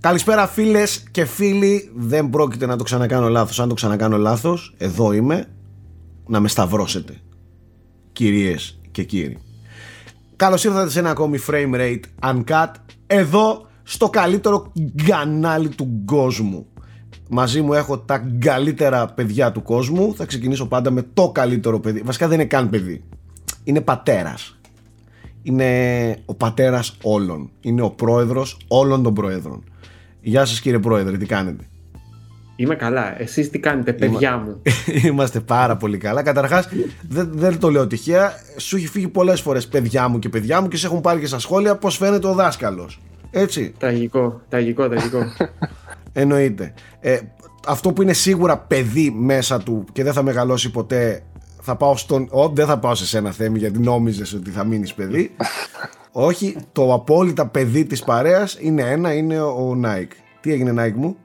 Καλησπέρα φίλες και φίλοι. Δεν πρόκειται να το ξανακάνω λάθος. Αν το ξανακάνω λάθος, εδώ είμαι να με σταυρώσετε. Κυρίες και κύριοι. Καλώς ήρθατε σε ένα ακόμη frame rate uncut. Εδώ στο καλύτερο κανάλι του κόσμου. Μαζί μου έχω τα καλύτερα παιδιά του κόσμου. Θα ξεκινήσω πάντα με το καλύτερο παιδί. Βασικά δεν είναι καν παιδί. Είναι πατέρας. Είναι ο πατέρας όλων. Είναι ο πρόεδρος όλων των πρόεδρων. Γεια σας κύριε πρόεδρε, τι κάνετε; Είμαι καλά. Εσείς τι κάνετε, παιδιά μου; Είμαστε πάρα πολύ καλά. Καταρχάς, δεν, δεν το λέω τυχαία. Σου έχει φύγει πολλές φορές παιδιά μου και παιδιά μου και σε έχουν πάρει και στα σχόλια πώς φαίνεται ο δάσκαλος. Έτσι. Τραγικό, τραγικό, τραγικό. Εννοείται. Ε, αυτό που είναι σίγουρα παιδί μέσα του και δεν θα μεγαλώσει ποτέ θα πάω στον. Ω, δεν θα πάω σε σένα Θέμη γιατί νόμιζες ότι θα μείνεις παιδί. Όχι, το απόλυτα παιδί της παρέας είναι ένα, είναι ο Νάικ. Τι έγινε, Νάικ μου;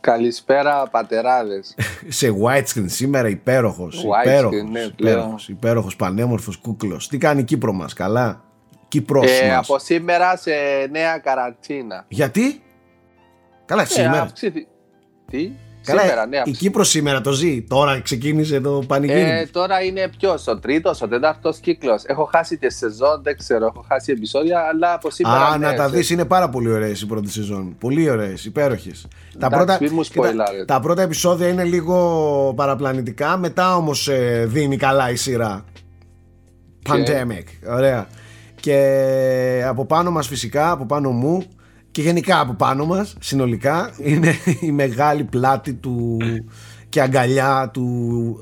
Καλησπέρα, πατεράδες. σε widescreen σήμερα, υπέροχος. Widescreen, ναι, υπέροχος, υπέροχος, πανέμορφος κούκλος. Τι κάνει η Κύπρος μας, καλά; Κύπρος Ε, μας. από σήμερα σε νέα καραντίνα. Γιατί; Καλά, Ε, σήμερα. αυξήθη- Τι; Καλά, σήμερα, ναι. η αυξή- Κύπρος σήμερα το ζει. Τώρα ξεκίνησε το πανηγύρι. Ε, τώρα είναι ποιος, ο τρίτος, ο τέταρτος κύκλος. Έχω χάσει τη σεζόν, δεν ξέρω, έχω χάσει επεισόδια, αλλά από σήμερα. Α, ναι, να τα σε- δεις, είναι πάρα πολύ ωραίες οι πρώτη σεζόν. Πολύ ωραίες, υπέροχες. Τα Εντάξει, πρώτα, μη μου κοίτα, σποϊλάρετε. τα πρώτα επεισόδια είναι λίγο παραπλανητικά, μετά όμως ε, δίνει καλά η σειρά. Pandemic, ωραία. Και από πάνω μας φυσικά, από πάνω μου και γενικά από πάνω μας, συνολικά, είναι η μεγάλη πλάτη του και αγκαλιά του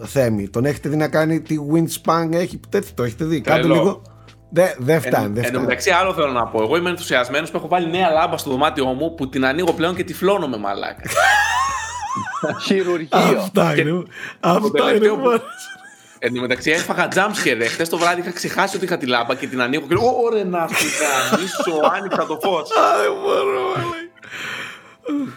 Θέμη. Τον έχετε δει να κάνει τι wingspan έχει, τέτοιο το έχετε δει. Κάντε Τρελό. λίγο. Δεν δεν φτάνει, δεν Εν τω φτάνει. μεταξύ, άλλο θέλω να πω. Εγώ είμαι ενθουσιασμένος που έχω βάλει νέα λάμπα στο δωμάτιό μου που την ανοίγω πλέον και τυφλώνω με μαλάκα. Χειρουργείο. Αυτά Και είναι. Αυτά είναι. Τελευταίο που- μόνο. Εν τω μεταξύ, έφαγα jumpscare. Χθες το βράδυ είχα ξεχάσει ότι είχα τη λάμπα και την ανοίγω και λέω: Ωρε να σου μισό, άνοιξα το φως. Α, δεν μπορώ.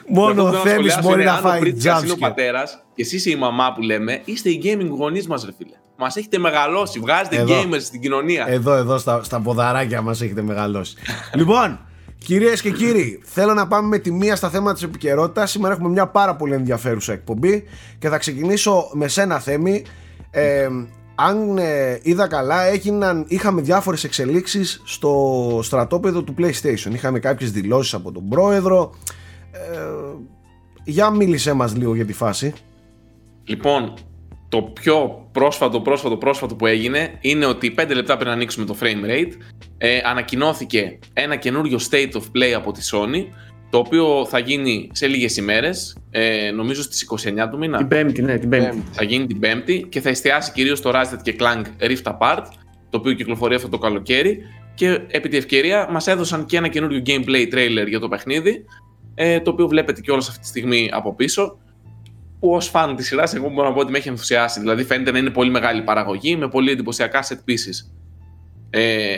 Μόνο ο Θέμης μπορεί να φάει Είναι ο jumpscare. πατέρας και εσείς η μαμά που λέμε, είστε οι gaming γονείς μας, ρε φίλε. Μας έχετε μεγαλώσει, βγάζετε Εδώ. gamers στην κοινωνία. Εδώ, εδώ στα, στα ποδαράκια μας έχετε μεγαλώσει. λοιπόν, κυρίες και κύριοι, θέλω να πάμε με τη μία στα θέματα της επικαιρότητας. Σήμερα έχουμε μια πάρα πολύ ενδιαφέρουσα εκπομπή και θα ξεκινήσω με σένα Θέμη. Ε, αν ε, είδα καλά, έγιναν, είχαμε διάφορες εξελίξεις στο στρατόπεδο του PlayStation. Είχαμε κάποιες δηλώσεις από τον πρόεδρο. Ε, για μίλησέ μας λίγο για τη φάση. Λοιπόν, το πιο πρόσφατο, πρόσφατο, πρόσφατο που έγινε είναι ότι 5 λεπτά πριν ανοίξουμε το frame rate, ε, ανακοινώθηκε ένα καινούριο state of play από τη Sony, το οποίο θα γίνει σε λίγες ημέρες, ε, νομίζω στις 29 του μήνα. την Πέμπτη, ναι, την Πέμπτη. Πέμπτη. Θα γίνει την Πέμπτη και θα εστιάσει κυρίως στο Ratchet και Clank Rift Apart, το οποίο κυκλοφορεί αυτό το καλοκαίρι. Και επί τη ευκαιρία μας έδωσαν και ένα καινούριο gameplay trailer για το παιχνίδι, ε, το οποίο βλέπετε και αυτή τη στιγμή από πίσω. Που ως φαν της σειράς, εγώ μπορώ να πω ότι με έχει ενθουσιάσει. Δηλαδή, φαίνεται να είναι πολύ μεγάλη παραγωγή με πολύ εντυπωσιακά set pieces. Ε,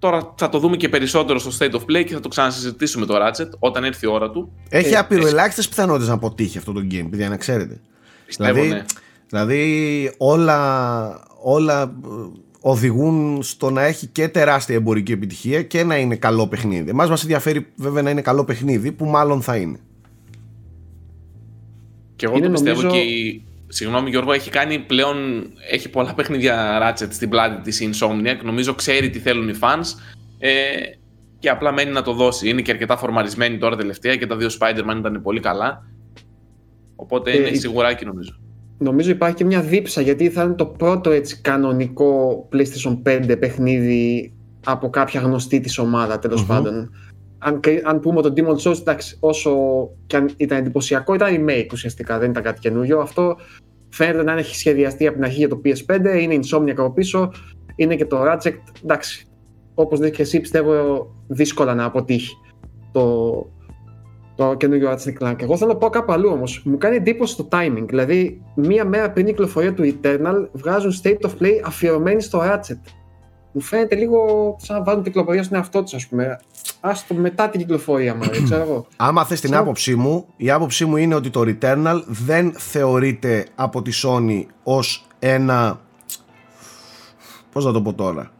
τώρα θα το δούμε και περισσότερο στο State of Play και θα το ξανασυζητήσουμε το Ratchet όταν έρθει η ώρα του. Έχει Ε, απειροελάχιστες πιθανότητες να αποτύχει αυτό το game, παιδιά, να ξέρετε. Πιστεύω, δηλαδή, ναι. δηλαδή όλα, όλα ε, οδηγούν στο να έχει και τεράστια εμπορική επιτυχία και να είναι καλό παιχνίδι. Εμάς μας ενδιαφέρει βέβαια να είναι καλό παιχνίδι που μάλλον θα είναι. Και εγώ Είναι το πιστεύω νομίζω- και η... Συγγνώμη Γιώργο, έχει κάνει πλέον, έχει πολλά παιχνίδια Ratchet στην πλάτη της Insomniac, νομίζω ξέρει τι θέλουν οι fans ε, και απλά μένει να το δώσει. Είναι και αρκετά φορμαρισμένη τώρα τελευταία και τα δύο Spider-Man ήταν πολύ καλά. Οπότε Ε, είναι η- σιγουράκι νομίζω. Νομίζω υπάρχει και μια δίψα γιατί θα είναι το πρώτο έτσι κανονικό PlayStation 5 παιχνίδι από κάποια γνωστή της ομάδα τέλος Μμμ. πάντων. Αν, κρι- αν πούμε το Demon Souls, εντάξει, όσο και αν ήταν εντυπωσιακό, ήταν remake ουσιαστικά, δεν ήταν κάτι καινούριο. Αυτό φαίνεται να έχει σχεδιαστεί από την αρχή για το PS5, είναι Insomniac από πίσω, είναι και το Ratchet, εντάξει. Όπως δεις και εσύ πιστεύω δύσκολα να αποτύχει το, το καινούριο Ratchet Clank. Εγώ θέλω να πάω κάπου αλλού όμως. Μου κάνει εντύπωση το timing. Δηλαδή, μία μέρα πριν την κυκλοφορία του Eternal βγάζουν state of play αφιερωμένοι στο Ratchet. Μου φαίνεται λίγο σαν να βάλουν την κυκλοφορία στον εαυτό τους, ας πούμε. Άστο μετά την κυκλοφορία, μάλλον, ξέρω εγώ. Άμα θες την Σαν- άποψή μου, η άποψή μου είναι ότι το Returnal δεν θεωρείται από τη Sony ως ένα... Πώς να το πω τώρα...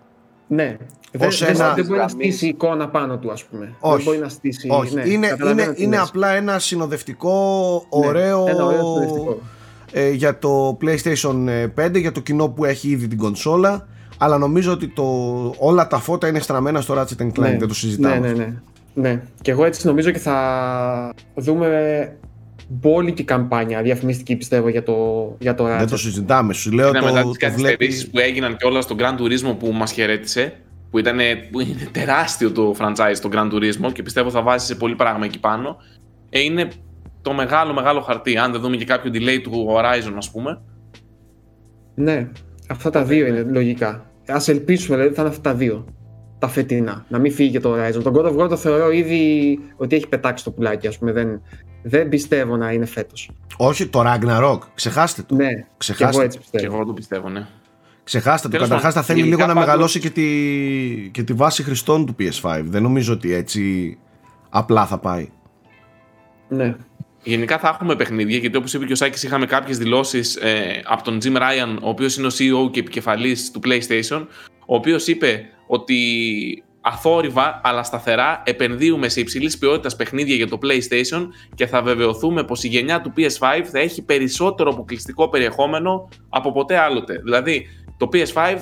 Ναι. Δεν, Ως δεν- ένα- δεν μπορεί να γραμμής. στήσει εικόνα πάνω του, ας πούμε. Όχι. Δεν μπορεί να στήσει. Όχι, ναι, είναι, καταλαβαίνω είναι, τι είναι λες. απλά ένα συνοδευτικό Ναι, ωραίο, ένα ωραίο συνοδευτικό. ε, για το PlayStation 5 για το κοινό που έχει ήδη την κονσόλα αλλά νομίζω ότι το, όλα τα φώτα είναι στραμμένα στο Ratchet Clank δεν το συζητάμε Ναι, ναι, ναι. ναι. Και εγώ έτσι νομίζω και θα δούμε μπόλικη καμπάνια διαφημιστική πιστεύω για το, για το δεν Ratchet. το συζητάμε σου λέω Είναι το, μετά το, τι καθυστερήσει που έγιναν και όλα στο Grand Turismo που μας χαιρέτησε. Που, ήταν, που είναι τεράστιο το franchise το Grand Turismo και πιστεύω θα βάζει σε πολύ πράγμα εκεί πάνω. Ε, είναι το μεγάλο μεγάλο χαρτί. Αν δεν δούμε και κάποιο delay του Horizon, ας πούμε. Ναι, αυτά τα δύο είναι λογικά. Α ελπίσουμε δηλαδή θα είναι αυτά τα δύο. Τα φετινά. Να μην φύγει και το Horizon. Τον God of War το θεωρώ ήδη ότι έχει πετάξει το πουλάκι, ας πούμε. Δεν, δεν πιστεύω να είναι φέτος. όχι το Ragnarok ξεχάστε το Ναι, και Ξεχάστε. εγώ έτσι Και πιστεύω. εγώ το πιστεύω, ναι. Ξεχάστε το. Τέλος Καταρχάς πάντων, θα θέλει λίγο γενικά να πάντως- μεγαλώσει και τη, και τη βάση χρηστών του PS5. Δεν νομίζω ότι έτσι απλά θα πάει. Ναι. Γενικά θα έχουμε παιχνίδια, γιατί όπως είπε και ο Σάκης, είχαμε κάποιες δηλώσεις ε, από τον Jim Ryan, ο οποίος είναι ο CEO και επικεφαλής του PlayStation, ο οποίος είπε ότι αθόρυβα αλλά σταθερά επενδύουμε σε υψηλής ποιότητας παιχνίδια για το PlayStation και θα βεβαιωθούμε πως η γενιά του PS5 θα έχει περισσότερο αποκλειστικό περιεχόμενο από ποτέ άλλοτε. Δηλαδή, το PS5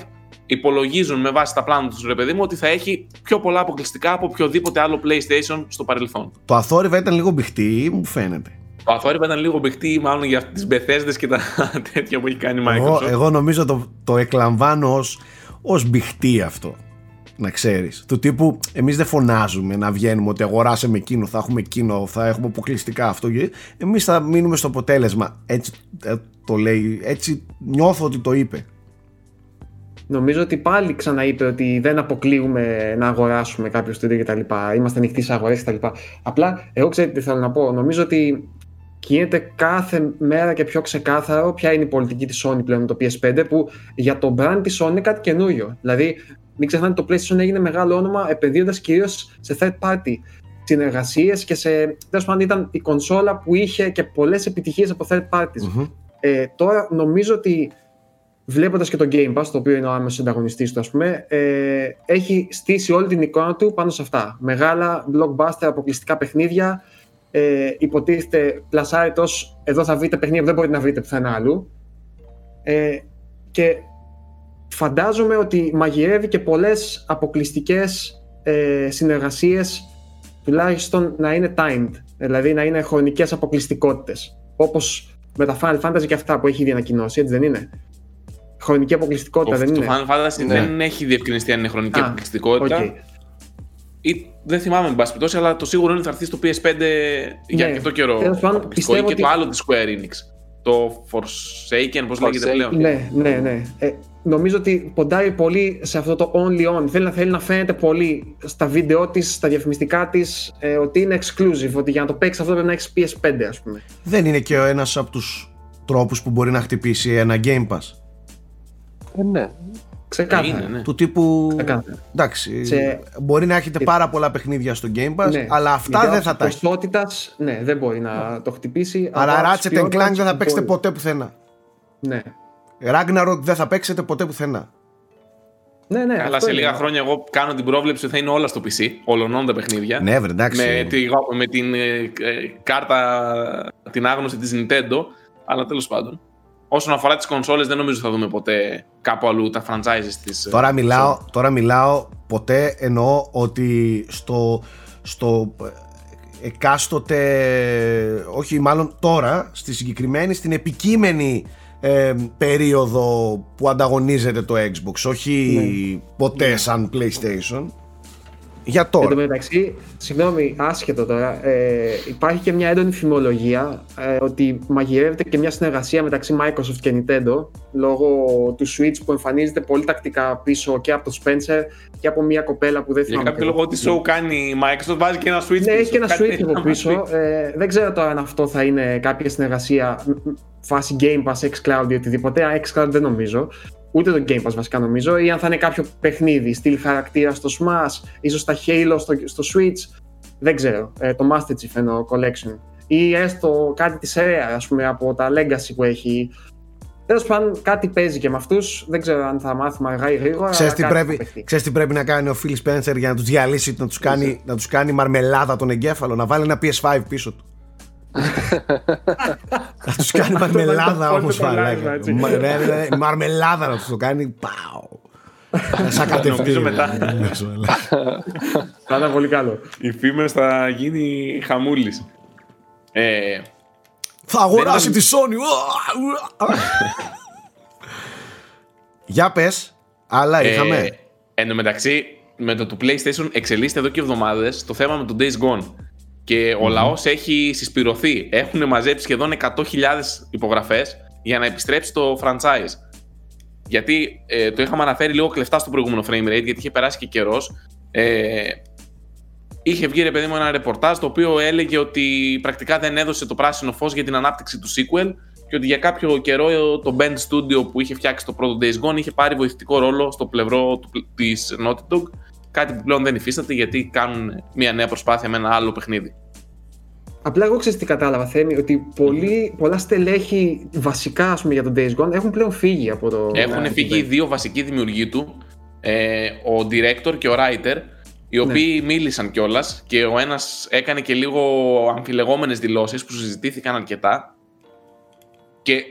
υπολογίζουν με βάση τα πλάνα τους, ρε παιδί μου, ότι θα έχει πιο πολλά αποκλειστικά από οποιοδήποτε άλλο PlayStation στο παρελθόν. Το αθόρυβα ήταν λίγο μπιχτή, μου φαίνεται. Το αθόρυβα ήταν λίγο μπιχτή, μάλλον για τις Bethesda και τα τέτοια που έχει κάνει η Εγώ, Microsoft. εγώ νομίζω το, το εκλαμβάνω ως, ως μπιχτή αυτό. Να ξέρεις. Του τύπου εμείς δεν φωνάζουμε να βγαίνουμε ότι αγοράσαμε εκείνο, θα έχουμε εκείνο, θα έχουμε αποκλειστικά αυτό. Εμείς θα μείνουμε στο αποτέλεσμα. Έτσι ε, το λέει, έτσι νιώθω ότι το είπε. Νομίζω ότι πάλι ξαναείπε ότι δεν αποκλείουμε να αγοράσουμε κάποιο στούντιο κτλ. Είμαστε ανοιχτοί σε αγορές κτλ. Απλά, εγώ ξέρετε τι θέλω να πω. Νομίζω ότι γίνεται κάθε μέρα και πιο ξεκάθαρο ποια είναι η πολιτική της Sony πλέον με το PS5 που για το brand της Sony είναι κάτι καινούριο. Δηλαδή, μην ξεχνάτε το PlayStation έγινε μεγάλο όνομα επενδύοντας κυρίως σε third party συνεργασίες και σε. Τέλος πάντων, ήταν η κονσόλα που είχε και πολλές επιτυχίες από third parties. Μμμ. Ε, τώρα νομίζω ότι βλέποντας και το Game Pass, το οποίο είναι ο άμεσος ανταγωνιστή του, ας πούμε, ε, έχει στήσει όλη την εικόνα του πάνω σε αυτά. Μεγάλα blockbuster, αποκλειστικά παιχνίδια. Ε, υποτίθεται πλασάρει ως εδώ θα βρείτε παιχνίδια που δεν μπορείτε να βρείτε πουθενά αλλού. Ε, και φαντάζομαι ότι μαγειρεύει και πολλές αποκλειστικές ε, συνεργασίες τουλάχιστον να είναι timed, δηλαδή να είναι χρονικές αποκλειστικότητες. Όπως με τα Final Fantasy και αυτά που έχει ήδη ανακοινώσει, έτσι δεν είναι. Χρονική αποκλειστικότητα Το, δεν το είναι; Final Fantasy Ναι. δεν έχει διευκρινιστεί αν είναι χρονική Α, αποκλειστικότητα. Οκ. Ή, δεν θυμάμαι, εν πάση περιπτώσει, αλλά το σίγουρο είναι ότι θα έρθει στο PS5 για Ναι. αρκετό καιρό. Τέλος πάντων, αποκλειστικό. Ή πιστεύω και ότι- το άλλο της Square Enix. Το Forsaken, πώς λέγεται Forsaken. πλέον. Ναι, ναι, ναι. Ε, νομίζω ότι ποντάρει πολύ σε αυτό το only on. Θέλει να, θέλει να φαίνεται πολύ στα βίντεο της, στα διαφημιστικά της, ε, ότι είναι exclusive. Ότι για να το παίξεις αυτό πρέπει να έχεις PS5, ας πούμε. Δεν είναι και ο ένας από τους τρόπους που μπορεί να χτυπήσει ένα Game Pass. Ε, ναι. Ξεκάθαρα. Είναι, ναι. Του τύπου. Ξεκάθαρα. Εντάξει. Σε- Μπορεί να έχετε πάρα πολλά παιχνίδια στο Game Pass, Ναι. αλλά αυτά Γιατί δεν θα τα έχει. ποσότητας, ναι, δεν μπορεί να το χτυπήσει. Άρα αλλά Ratchet της Clank δεν θα ποιότητας παίξετε μπορεί. ποτέ πουθενά. Ναι. Ragnarok δεν θα παίξετε ποτέ πουθενά. Ναι, ναι. Αλλά αυτό σε είναι. λίγα χρόνια εγώ κάνω την πρόβλεψη ότι θα είναι όλα στο PC, ολονών τα παιχνίδια. Ναι, βρε, εντάξει. με, τη, με την ε, ε, κάρτα, την άγνωση της Nintendo, αλλά τέλος πάντων. Όσον αφορά τις κονσόλες δεν νομίζω θα δούμε ποτέ κάπου αλλού τα franchises της. ε, Τώρα μιλάω, Sony. τώρα μιλάω ποτέ εννοώ ότι στο, στο ε, εκάστοτε, όχι μάλλον τώρα, στη συγκεκριμένη, στην επικείμενη ε, περίοδο που ανταγωνίζεται το Xbox, όχι ποτέ σαν PlayStation. Για Εν τω τώρα. μεταξύ, συγγνώμη, άσχετο τώρα, ε, υπάρχει και μια έντονη φημολογία ε, ότι μαγειρεύεται και μια συνεργασία μεταξύ Microsoft και Nintendo λόγω του Switch που εμφανίζεται πολύ τακτικά πίσω και από τον Spencer και από μια κοπέλα που δεν Για θυμάμαι. κάποιο λόγο ότι show κάνει η Microsoft βάζει και ένα Switch Ναι, πίσω. έχει και ένα Κάτι Switch τέτοιο από να πίσω. μας πει. Ε, δεν ξέρω τώρα αν αυτό θα είναι κάποια συνεργασία μ, μ, φάση Game Pass, xCloud ή οτιδήποτε. Α, xCloud δεν νομίζω. Ούτε το Game Pass βασικά νομίζω. Ή αν θα είναι κάποιο παιχνίδι, στυλ χαρακτήρα στο Smash, ίσως στα Halo στο, στο Switch. Δεν ξέρω. Ε, το Master Chief εννοώ, Collection. Ή έστω κάτι της Rare, ας πούμε, από τα Legacy που έχει. Τέλος πάντων, κάτι παίζει και με αυτούς. Δεν ξέρω αν θα μάθουμε αργά ή γρήγορα. Ξέρεις τι, αλλά κάτι πρέπει, θα παιχτεί. ξέρεις τι πρέπει να κάνει ο Phil Spencer για να τους διαλύσει, να τους κάνει, να τους κάνει μαρμελάδα τον εγκέφαλο, να βάλει ένα PS5 πίσω του. Να τους κάνει μαρμελάδα Όλο όπως το live, φαλάκια. έτσι. Μα- ναι, ναι, ναι, Μαρμελάδα να τους το κάνει. Πάω. Σαν κατευθείαν. Νομίζω μετά. Ναι, σου λέω. Θα ήταν πολύ καλό. Η φήμες θα γίνει χαμούλης. Ε, Θα αγοράσει ήταν- τη Sony. Ουα, ουα. Για πες, άλλα είχαμε; Ε, εν τω μεταξύ, με το του PlayStation εξελίσσεται εδώ και εβδομάδες το θέμα με το Days Gone. Και ο λαός έχει συσπηρωθεί. Έχουν μαζέψει σχεδόν 100.000 υπογραφές για να επιστρέψει το franchise. Γιατί ε, το είχαμε αναφέρει λίγο κλεφτά στο προηγούμενο frame rate, γιατί είχε περάσει και καιρός. Ε, είχε βγει ρε παιδί μου ένα ρεπορτάζ το οποίο έλεγε ότι πρακτικά δεν έδωσε το πράσινο φως για την ανάπτυξη του sequel και ότι για κάποιο καιρό το Bend Studio που είχε φτιάξει το πρώτο Days Gone είχε πάρει βοηθητικό ρόλο στο πλευρό του, της Naughty Dog κάτι που πλέον δεν υφίσταται γιατί κάνουν μια νέα προσπάθεια με ένα άλλο παιχνίδι. Απλά εγώ ξέρω τι κατάλαβα, Θέμη, ότι πολλοί, πολλά στελέχη βασικά ας πούμε, για τον Days Gone έχουν πλέον φύγει από το. Έχουν από φύγει οι το- δύο βασικοί δημιουργοί του, ε, ο director και ο writer, οι οποίοι μίλησαν κιόλας και ο ένας έκανε και λίγο αμφιλεγόμενες δηλώσεις που συζητήθηκαν αρκετά. Και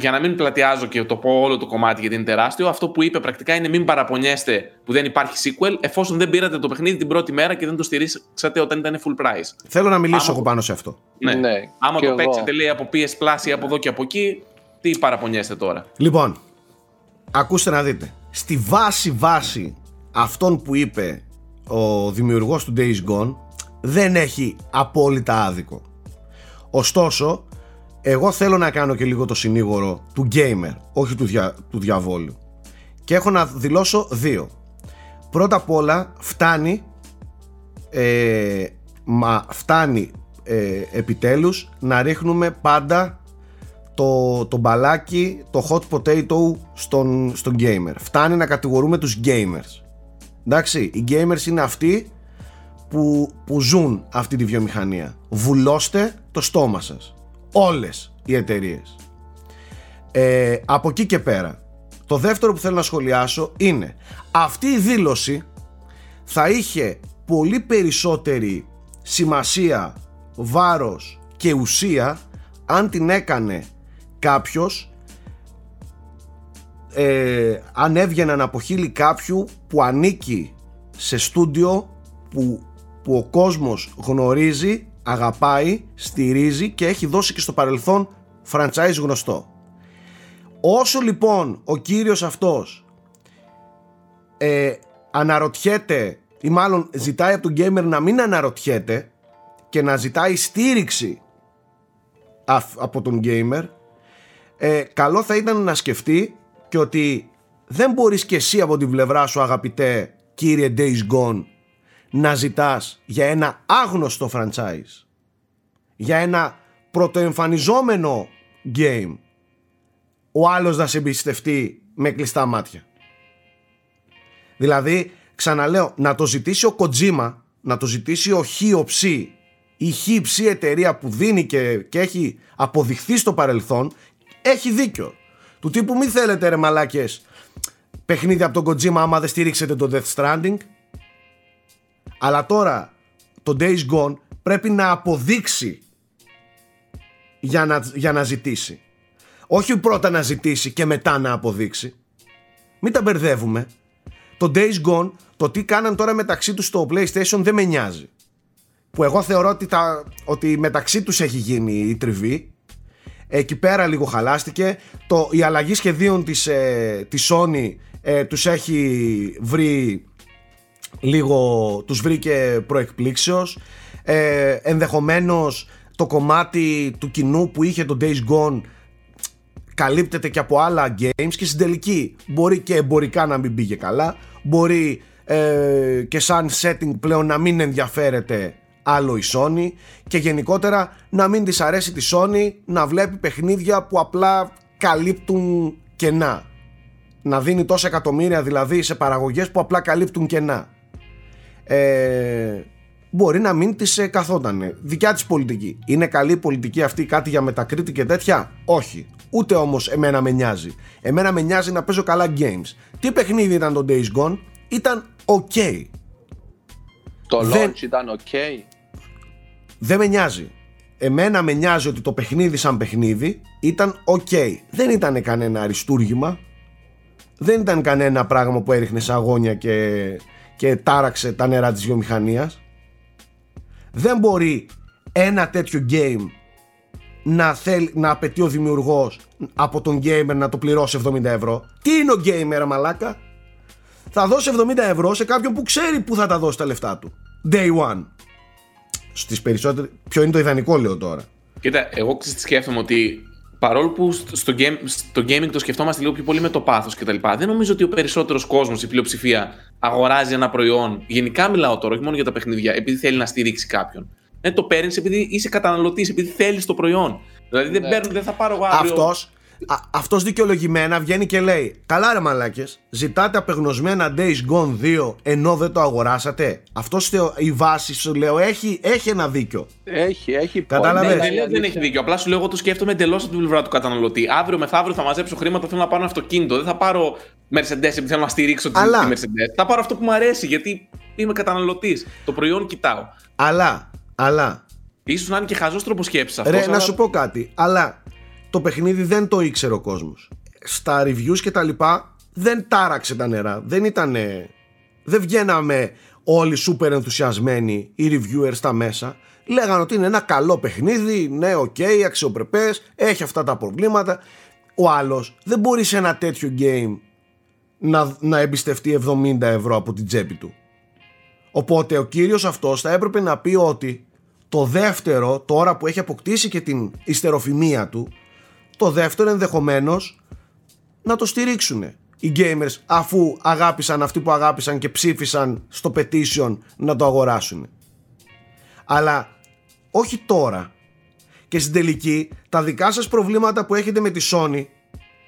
για να μην πλατιάζω και το πω όλο το κομμάτι γιατί είναι τεράστιο, αυτό που είπε πρακτικά είναι μην παραπονιέστε που δεν υπάρχει sequel εφόσον δεν πήρατε το παιχνίδι την πρώτη μέρα και δεν το στηρίξατε όταν ήταν full price. Θέλω να μιλήσω άμα- εγώ πάνω σε αυτό. Ναι. Ναι, Άμα και το εγώ. παίξετε λέει από PS Plus ή από εδώ και από εκεί, τι παραπονιέστε τώρα; Λοιπόν, ακούστε να δείτε. Στη βάση βάση αυτών που είπε ο δημιουργός του Days Gone δεν έχει απόλυτα άδικο. Ωστόσο, εγώ θέλω να κάνω και λίγο το συνήγορο του gamer, όχι του, δια, του διαβόλου. Και έχω να δηλώσω δύο. Πρώτα απ' όλα φτάνει ε, μα φτάνει ε, επιτέλους να ρίχνουμε πάντα το, το μπαλάκι, το hot potato στον, στον gamer. Φτάνει να κατηγορούμε τους gamers. Εντάξει, οι gamers είναι αυτοί που, που ζουν αυτή τη βιομηχανία. Βουλώστε το στόμα σας. Όλες οι εταιρείες. Ε, από εκεί και πέρα, το δεύτερο που θέλω να σχολιάσω είναι αυτή η δήλωση θα είχε πολύ περισσότερη σημασία, βάρος και ουσία αν την έκανε κάποιος ε, αν έβγαιναν από χείλη κάποιου που ανήκει σε στούντιο που, που ο κόσμος γνωρίζει, αγαπάει, στηρίζει και έχει δώσει και στο παρελθόν franchise γνωστό. Όσο λοιπόν ο κύριος αυτός ε, αναρωτιέται ή μάλλον ζητάει από τον gamer να μην αναρωτιέται και να ζητάει στήριξη αφ- από τον gamer ε, καλό θα ήταν να σκεφτεί και ότι δεν μπορείς και εσύ από την πλευρά σου αγαπητέ κύριε Days Gone να ζητάς για ένα άγνωστο franchise για ένα πρωτοεμφανιζόμενο game ο άλλος να σε εμπιστευτεί με κλειστά μάτια. Δηλαδή ξαναλέω να το ζητήσει ο Kojima να το ζητήσει ο χ ο ψ η χ ψ εταιρεία που δίνει και, και έχει αποδειχθεί στο παρελθόν έχει δίκιο. Του τύπου μη θέλετε ρε μαλάκες παιχνίδι από τον Kojima άμα δεν στηρίξετε το Death Stranding αλλά τώρα το Days Gone πρέπει να αποδείξει για να, για να ζητήσει. Όχι πρώτα να ζητήσει και μετά να αποδείξει. Μην τα μπερδεύουμε. Το Days Gone το τι κάναν τώρα μεταξύ τους στο PlayStation δεν με νοιάζει. Που εγώ θεωρώ ότι, τα, ότι μεταξύ τους έχει γίνει η τριβή. Εκεί πέρα λίγο χαλάστηκε. Το, η αλλαγή σχεδίων της, ε, της Sony ε, τους έχει βρει λίγο τους βρήκε προεκπλήξεως. Ε, ενδεχομένως το κομμάτι του κοινού που είχε το Days Gone καλύπτεται και από άλλα games και στην τελική μπορεί και εμπορικά να μην πήγε καλά. Μπορεί ε, και σαν setting πλέον να μην ενδιαφέρεται άλλο η Sony και γενικότερα να μην της αρέσει τη Sony να βλέπει παιχνίδια που απλά καλύπτουν κενά. Να δίνει τόσα εκατομμύρια δηλαδή σε παραγωγές που απλά καλύπτουν κενά ε, μπορεί να μην της ε, καθότανε δικιά της πολιτική είναι καλή η πολιτική αυτή κάτι για μετακρίτη και τέτοια; Όχι Ούτε όμως εμένα με νοιάζει. Εμένα με νοιάζει να παίζω καλά games. Τι παιχνίδι ήταν το Days Gone, ήταν ok. Το Δεν- launch ήταν ok. Δεν με νοιάζει. Εμένα με νοιάζει ότι το παιχνίδι σαν παιχνίδι ήταν ok. Δεν ήταν κανένα αριστούργημα. Δεν ήταν κανένα πράγμα που έριχνες σε αγώνια και, και τάραξε τα νερά της βιομηχανίας. Δεν μπορεί ένα τέτοιο game να, θέλει, να απαιτεί ο δημιουργός από τον gamer να το πληρώσει 70 ευρώ. Τι είναι ο gamer ρε μαλάκα; Θα δώσει 70 ευρώ σε κάποιον που ξέρει που θα τα δώσει τα λεφτά του. Day one στις περισσότερες ποιο είναι το ιδανικό λέω τώρα Κοίτα, εγώ ξέρεις τι σκέφτομαι ότι παρόλο που στο, στο game, στο gaming το σκεφτόμαστε λίγο πιο πολύ με το πάθος κτλ. Δεν νομίζω ότι ο περισσότερος κόσμος, η πλειοψηφία, αγοράζει ένα προϊόν. Γενικά μιλάω τώρα, όχι μόνο για τα παιχνίδια, επειδή θέλει να στηρίξει κάποιον. Ναι, το παίρνεις επειδή είσαι καταναλωτής, επειδή θέλεις το προϊόν. Δηλαδή δεν, Ναι. παίρνω, δεν θα πάρω εγώ αύριο. αυτός, α, αυτός δικαιολογημένα βγαίνει και λέει καλά ρε μαλάκες ζητάτε απεγνωσμένα Days Gone 2 ενώ δεν το αγοράσατε; Αυτός θεω- η βάση σου λέω έχει, έχει ένα δίκιο Έχει, έχει Κατάλαβες; point. Ναι, Ναι, δεν λέω ότι δεν έχει δίκιο. Απλά σου λέω εγώ το σκέφτομαι εντελώς από την πλευρά του καταναλωτή. Αύριο μεθαύριο θα μαζέψω χρήματα, θέλω να πάρω ένα αυτοκίνητο. Δεν θα πάρω Mercedes επειδή θέλω να στηρίξω τη, Αλλά- τη Mercedes. Θα πάρω αυτό που μου αρέσει γιατί είμαι καταναλωτής. Το προϊόν κοιτάω. αλλά, αλλά Ίσως να είναι και χαζός τρόπος σκέψης αυτός. ρε να σου πω κάτι αλλά το παιχνίδι δεν το ήξερε ο κόσμος. Στα reviews και τα λοιπά δεν τάραξε τα νερά. Δεν ήταν δεν βγαίναμε όλοι super ενθουσιασμένοι οι reviewers στα μέσα. Λέγανε ότι είναι ένα καλό παιχνίδι ναι οκ αξιοπρεπές έχει αυτά τα προβλήματα. Ο άλλος δεν μπορεί σε ένα τέτοιο game να, να εμπιστευτεί 70 ευρώ από την τσέπη του. Οπότε ο κύριος αυτός θα έπρεπε να πει ότι το δεύτερο τώρα που έχει αποκτήσει και την υστεροφημία του το δεύτερο ενδεχομένως να το στηρίξουν οι gamers αφού αγάπησαν αυτοί που αγάπησαν και ψήφισαν στο petition να το αγοράσουν. Αλλά όχι τώρα. Και στην τελική τα δικά σας προβλήματα που έχετε με τη Sony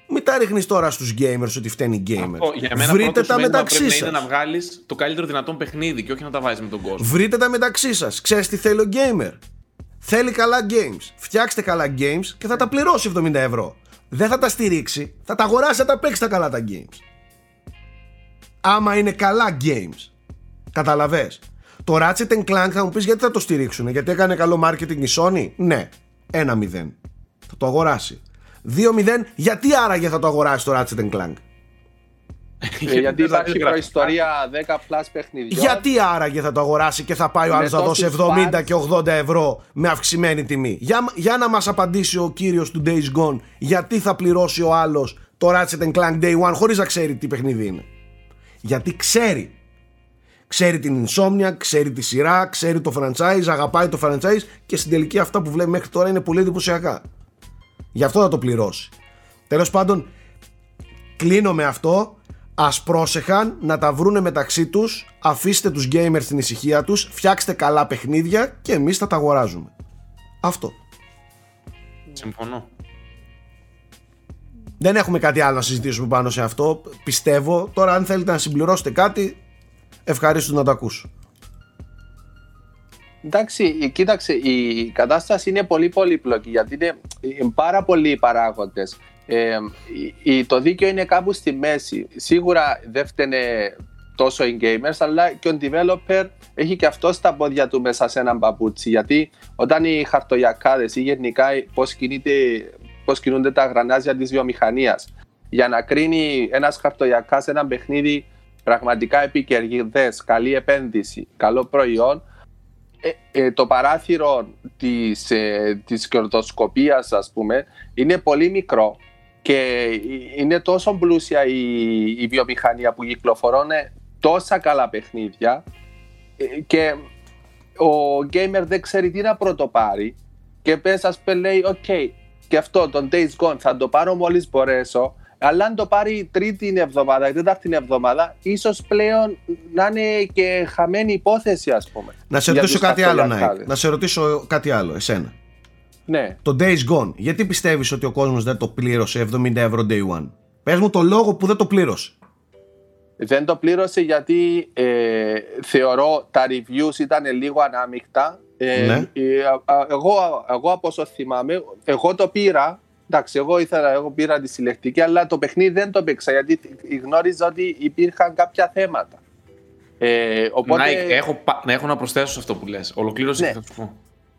μην τα ρίχνεις τώρα στους gamers ότι φταίνει οι gamers. Αυτό, για μένα Βρείτε πρώτο τα σημαίνει να μεταξύ πρέπει να σας. είναι να βγάλεις το καλύτερο δυνατόν παιχνίδι και όχι να τα βάζεις με τον κόσμο. Βρείτε τα μεταξύ σας. Ξέρεις τι θέλει ο gamer. Θέλει καλά games. Φτιάξτε καλά games και θα τα πληρώσει 70 ευρώ. Δεν θα τα στηρίξει. Θα τα αγοράσει, θα τα παίξει τα καλά τα games. Άμα είναι καλά games. Καταλαβες. Το Ratchet Clank θα μου πεις γιατί θα το στηρίξουν. Γιατί έκανε καλό marketing η Sony; Ναι. 1-0. Θα το αγοράσει. 2-0. Γιατί άραγε θα το αγοράσει το Ratchet Clank; Ε, γιατί δεν υπάρχει γράφει. προϊστορία 10 plus παιχνιδιών. Γιατί άραγε θα το αγοράσει και θα πάει ο Με άλλος να δώσει τόσους 70 fans. και 80 ευρώ με αυξημένη τιμή. Για, για να μας απαντήσει ο κύριος του Days Gone γιατί θα πληρώσει ο άλλος το Ratchet Clank Day One χωρίς να ξέρει τι παιχνίδι είναι. Γιατί ξέρει. Ξέρει την Insomnia, ξέρει τη σειρά, ξέρει το franchise, αγαπάει το franchise και στην τελική αυτά που βλέπει μέχρι τώρα είναι πολύ εντυπωσιακά. Γι' αυτό θα το πληρώσει. Τέλος πάντων, κλείνω με αυτό. Ας πρόσεχαν να τα βρούνε μεταξύ τους, αφήστε τους gamers στην ησυχία τους, φτιάξτε καλά παιχνίδια και εμείς θα τα αγοράζουμε. Αυτό. Συμφωνώ. Δεν έχουμε κάτι άλλο να συζητήσουμε πάνω σε αυτό, πιστεύω. Τώρα αν θέλετε να συμπληρώσετε κάτι, ευχαρίστως να το ακούσω. Εντάξει, κοίταξε, η κατάσταση είναι πολύ πολύπλοκη γιατί είναι, είναι πάρα πολλοί οι παράγοντες. Ε, η- η- το δίκαιο είναι κάπου στη μέση. Σίγουρα δεν φταίνε τόσο οι gamers, αλλά και ο developer έχει και αυτό στα πόδια του μέσα σε έναν παπούτσι. Γιατί όταν οι χαρτογιακάδες ή γενικά πώς, κινείται, πώς κινούνται τα γρανάζια της βιομηχανίας για να κρίνει ένας χαρτογιακάς ένα παιχνίδι πραγματικά επικερδές, καλή επένδυση, καλό προϊόν, ε, ε, το παράθυρο της, ε, της κερδοσκοπίας ας πούμε είναι πολύ μικρό και είναι τόσο πλούσια η, η βιομηχανία που κυκλοφορούν τόσα καλά παιχνίδια ε, και ο gamer δεν ξέρει τι να πρωτοπάρει και πες ας πούμε λέει οκ και αυτό τον Days Gone θα το πάρω μόλις μπορέσω αλλά αν το πάρει τρίτη εβδομάδα ή τέταρτη εβδομάδα ίσως πλέον να είναι και χαμένη υπόθεση ας πούμε Να σε για ρωτήσω τους κάτι άλλο, χαρτογιακάδες. Νάικ. Να σε ρωτήσω κάτι άλλο, εσένα. Ναι. Το Days Gone, γιατί πιστεύεις ότι ο κόσμος δεν το πλήρωσε 70 ευρώ day one; Πες μου το λόγο που δεν το πλήρωσε. Δεν το πλήρωσε γιατί ε, θεωρώ τα reviews ήταν λίγο ανάμεικτα. Ε, Ναι. ε, α- α- εγώ, εγώ από όσο θυμάμαι, εγώ το πήρα Εντάξει, εγώ ήθελα, εγώ πήρα τη συλλεκτική, αλλά το παιχνίδι δεν το παίξα γιατί γνώριζα ότι υπήρχαν κάποια θέματα. Ε, οπότε... Να, έχω, να έχω να προσθέσω σε αυτό που λες. Ολοκλήρωσε ναι. και θα σου πω.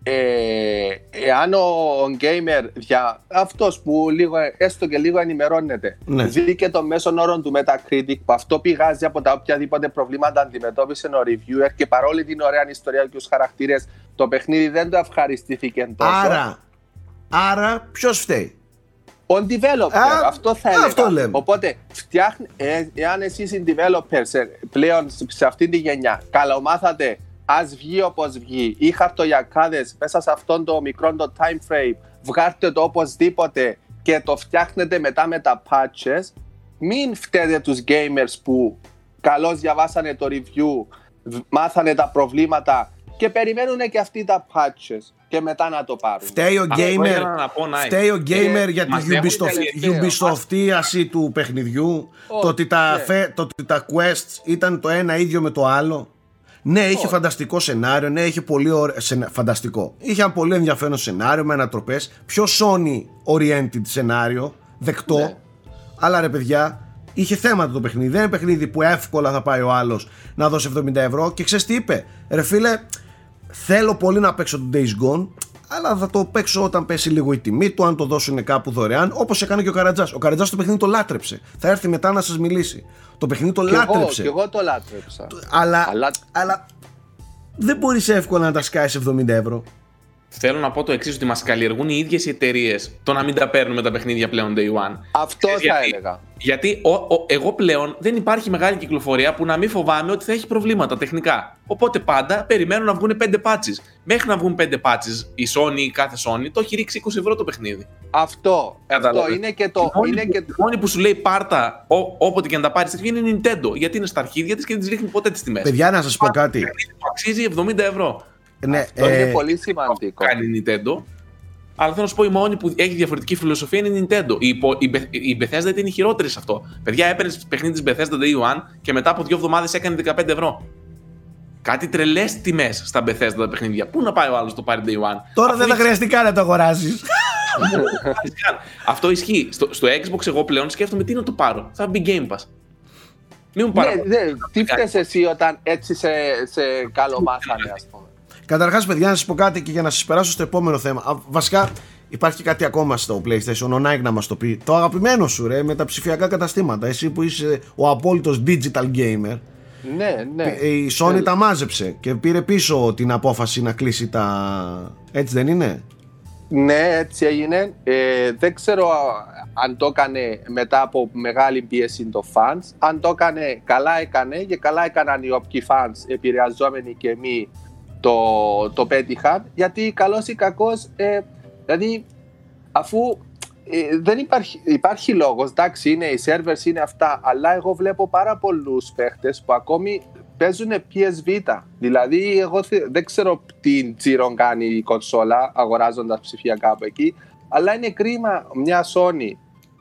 Ε, εάν ο gamer για αυτός που λίγο, έστω και λίγο ενημερώνεται ναι. δει και το μέσον όρο του Metacritic που αυτό πηγάζει από τα οποιαδήποτε προβλήματα αντιμετώπισε ο reviewer και παρόλη την ωραία ιστορία και τους χαρακτήρες το παιχνίδι δεν το ευχαριστήθηκε τόσο Άρα, άρα ποιος φταίει; Ο developer, αυτό θα έλεγα. Αυτό λέμε. Οπότε, φτιάχνει, ε, εάν εσείς οι developers ε, πλέον σε αυτή τη γενιά καλομάθατε Α βγει όπως βγει, ή χαρτογιακάδε μέσα σε αυτόν το μικρό το time frame, βγάλτε το οπωσδήποτε και το φτιάχνετε μετά με τα patches. Μην φταίτε τους gamers που καλώς διαβάσανε το review, μάθανε τα προβλήματα και περιμένουν και αυτοί τα patches και μετά να το πάρουν. Φταίει ο gamer, φταίει ο gamer για την Ubisoftίαση του παιχνιδιού, το ότι, τα, ναι. το ότι τα quests ήταν το ένα ίδιο με το άλλο. Ναι, είχε φανταστικό σενάριο, ναι, είχε πολύ ωραίο. Φανταστικό. Είχε ένα πολύ ενδιαφέρον σενάριο με ανατροπές. Πιο Sony oriented σενάριο, δεκτό. Ναι. Αλλά ρε παιδιά, είχε θέματα το παιχνίδι. Δεν είναι παιχνίδι που εύκολα θα πάει ο άλλος να δώσει 70 ευρώ. Και ξέρεις τι είπε, ρε φίλε, θέλω πολύ να παίξω το Days Gone, αλλά θα το παίξω όταν πέσει λίγο η τιμή του, αν το δώσουν κάπου δωρεάν, όπως έκανε και ο Καρατζάς. Ο Καρατζάς το παιχνίδι το λάτρεψε. Θα έρθει μετά να σας μιλήσει. Το παιχνίδι το και λάτρεψε. Εγώ, και εγώ το λάτρεψα. Αλλά, αλλά... αλλά δεν μπορείς εύκολα να τα σκάσει 70 ευρώ. Θέλω να πω το εξής: Ότι μας καλλιεργούν οι ίδιες οι εταιρείες το να μην τα παίρνουμε τα παιχνίδια πλέον day one. Αυτό θα γιατί, έλεγα. Γιατί ο, ο, εγώ πλέον δεν υπάρχει μεγάλη κυκλοφορία που να μην φοβάμαι ότι θα έχει προβλήματα τεχνικά. Οπότε πάντα περιμένω να βγουν 5 patches. Μέχρι να βγουν 5 patches, η Sony ή κάθε Sony το έχει ρίξει 20 ευρώ το παιχνίδι. Αυτό. Αυτό είναι και το. Η μόνη, και... μόνη που σου λέει πάρτα ό, όποτε και να τα πάρεις είναι η Nintendo. Γιατί είναι στα αρχίδια της και δεν τη ρίχνει ποτέ τις τιμές. Παιδιά, να σας πω κάτι. Αξίζει 70 ευρώ. Ναι, Αυτό ε, είναι πολύ σημαντικό. Κάνει Nintendo. Αλλά θέλω να σου πω, η μόνη που έχει διαφορετική φιλοσοφία είναι η Nintendo. Η, η, η Bethesda είναι χειρότερη σε αυτό. Παιδιά, έπαιρνε παιχνίδι της Bethesda Day One και μετά από δύο εβδομάδες έκανε 15 ευρώ. Κάτι τρελές τιμές στα Bethesda τα παιχνίδια. Πού να πάει ο άλλος το πάρει Day One; Τώρα Αυτό δεν θα χρειαστεί καν να το αγοράζεις. Αυτό ισχύει. Στο, στο Xbox εγώ πλέον σκέφτομαι τι να το πάρω. Θα μπει Game Pass. Μην μου πάρω. Ναι, ναι. Τι φταίει εσύ όταν έτσι σε, σε καλομάθανε, ας πούμε. Καταρχάς, παιδιά, να σας πω κάτι και για να σας περάσω στο επόμενο θέμα. Βασικά, υπάρχει κάτι ακόμα στο PlayStation. Ο Nike να μας το πει. Το αγαπημένο σου, ρε, με τα ψηφιακά καταστήματα. Εσύ που είσαι ο απόλυτος digital gamer. Ναι, ναι. Η Sony ναι. τα μάζεψε και πήρε πίσω την απόφαση να κλείσει τα. Έτσι δεν είναι; Ναι, έτσι έγινε. Ε, δεν ξέρω αν το έκανε μετά από μεγάλη πίεση το fans. Αν το έκανε, καλά έκανε και καλά έκαναν οι όποιοι fans επηρεαζόμενοι και εμείς το, το πέτυχαν γιατί καλός ή κακός, ε, δηλαδή αφού ε, δεν υπάρχει, υπάρχει λόγος, εντάξει είναι οι servers είναι αυτά αλλά εγώ βλέπω πάρα πολλούς παίχτες που ακόμη παίζουν PSV δηλαδή εγώ δεν ξέρω τι τζίρο κάνει η κονσόλα αγοράζοντας ψηφιακά από εκεί αλλά είναι κρίμα μια Sony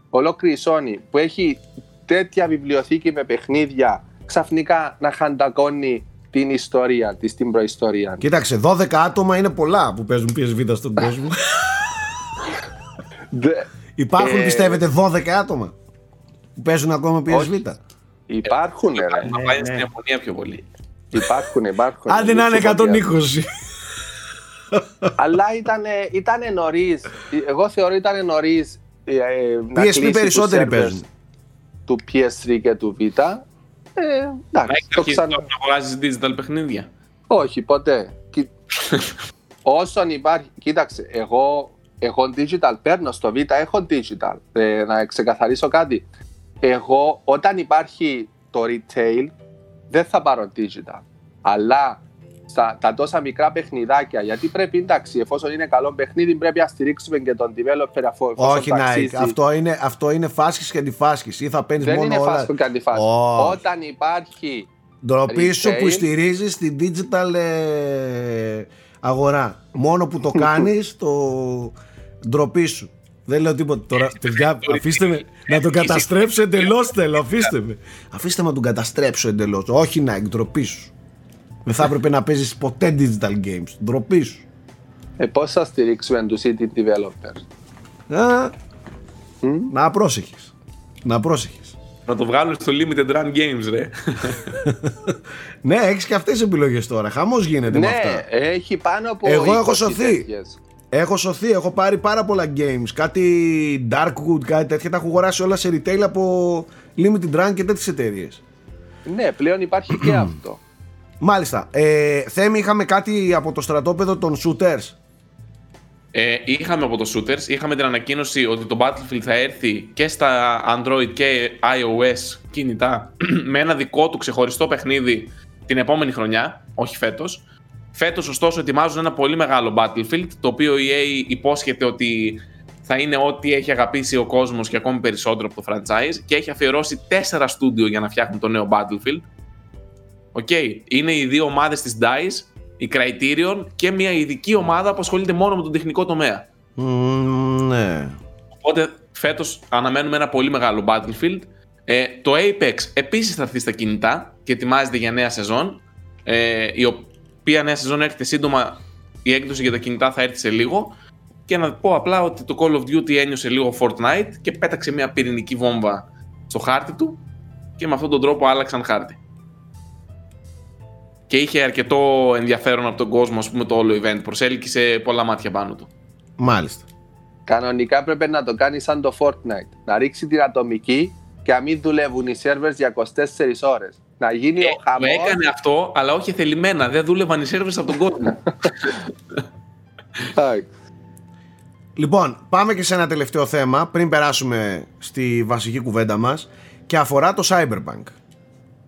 ολόκληρη Sony που έχει τέτοια βιβλιοθήκη με παιχνίδια ξαφνικά να χαντακώνει την ιστορία της, την προϊστορία. Κοίταξε, 12 άτομα είναι πολλά που παίζουν PSV στον κόσμο. Υπάρχουν, ε... πιστεύετε, 12 άτομα που παίζουν ακόμα PSV. Υπάρχουν, ρε. Να πάει στην Ιαπωνία πιο πολύ. Υπάρχουν, υπάρχουν. Αν δεν είναι 120. Αλλά ήταν νωρίς. Εγώ θεωρώ ήταν νωρίς. Ε, PSP περισσότεροι παίζουν. Του PS3 και του Vita ε, εντάξει, το ξανα... να αγοράζεις digital παιχνίδια. Όχι, ποτέ. Όσον υπάρχει, κοίταξε, εγώ, εγώ digital παίρνω στο Β, έχω digital. Ε, να ξεκαθαρίσω κάτι. Εγώ όταν υπάρχει το retail δεν θα πάρω digital. Αλλά στα, τα τόσα μικρά παιχνιδάκια. Γιατί πρέπει, εντάξει, εφόσον είναι καλό παιχνίδι, πρέπει να στηρίξουμε και τον developer αφού Όχι, Nike. Αυτό είναι, αυτό είναι φάσκης και αντιφάσκης. Ή θα παίρνει μόνο. Δεν είναι φάσκη και αντιφάσκη. Oh. Όταν υπάρχει. Ντροπή σου που στηρίζεις την digital ε, αγορά. Μόνο που το κάνεις, το ντροπή σου. Δεν λέω τίποτα τώρα. Παιδιά, αφήστε με να τον καταστρέψω εντελώς. Θέλω, αφήστε με. Αφήστε με να τον καταστρέψω εντελώς. Όχι να ντροπή σου. Δεν θα έπρεπε να παίζεις ποτέ digital games. Ντροπή σου. Ε, πώς θα στηρίξουμε τους indie developers; Α, Να πρόσεχες. Να πρόσεχες. Να το βγάλουν στο Limited Run Games, ρε. ναι, έχεις και αυτές τις επιλογές τώρα. Χαμός γίνεται με αυτά. Ναι, έχει πάνω από. Εγώ έχω 20 σωθεί. τέτοιες. Έχω σωθεί, έχω πάρει πάρα πολλά games. Κάτι Darkwood, κάτι τέτοια. Τα έχω αγοράσει όλα σε retail από Limited Run και τέτοιες εταιρείες. Ναι, πλέον υπάρχει και αυτό. Μάλιστα. Ε, Θέμη, είχαμε κάτι από το στρατόπεδο των shooters. Ε, είχαμε από το Shooters, είχαμε την ανακοίνωση ότι το Battlefield θα έρθει και στα Android και iOS κινητά με ένα δικό του ξεχωριστό παιχνίδι την επόμενη χρονιά, όχι φέτος. Φέτος ωστόσο ετοιμάζουν ένα πολύ μεγάλο Battlefield, το οποίο η EA υπόσχεται ότι θα είναι ό,τι έχει αγαπήσει ο κόσμος και ακόμη περισσότερο από το franchise και έχει αφιερώσει τέσσερα στούντιο για να φτιάχνουν το νέο Battlefield. OK, είναι οι δύο ομάδες της DICE, η Criterion και μια ειδική ομάδα που ασχολείται μόνο με τον τεχνικό τομέα. Μμμ, ναι. Οπότε φέτος αναμένουμε ένα πολύ μεγάλο Battlefield. Ε, το Apex επίσης θα έρθει στα κινητά και ετοιμάζεται για νέα σεζόν. Ε, η οποία νέα σεζόν έρχεται σύντομα. Η έκδοση για τα κινητά θα έρθει σε λίγο. Και να πω απλά ότι το Call of Duty ένιωσε λίγο Fortnite και πέταξε μια πυρηνική βόμβα στο χάρτη του και με αυτόν τον τρόπο άλλαξαν χάρτη. Και είχε αρκετό ενδιαφέρον από τον κόσμο, ας πούμε, το όλο event. Προσέλκυσε πολλά μάτια πάνω του. Μάλιστα. Κανονικά πρέπει να το κάνει σαν το Fortnite. Να ρίξει την ατομική και να μην δουλεύουν οι servers για 24 ώρες. Να γίνει Ε, ο το χαμός. έκανε αυτό, αλλά όχι θελημένα. Δεν δούλευαν οι servers από τον κόσμο. Εντάξει. Λοιπόν, πάμε και σε ένα τελευταίο θέμα πριν περάσουμε στη βασική κουβέντα μας και αφορά το Cyberpunk.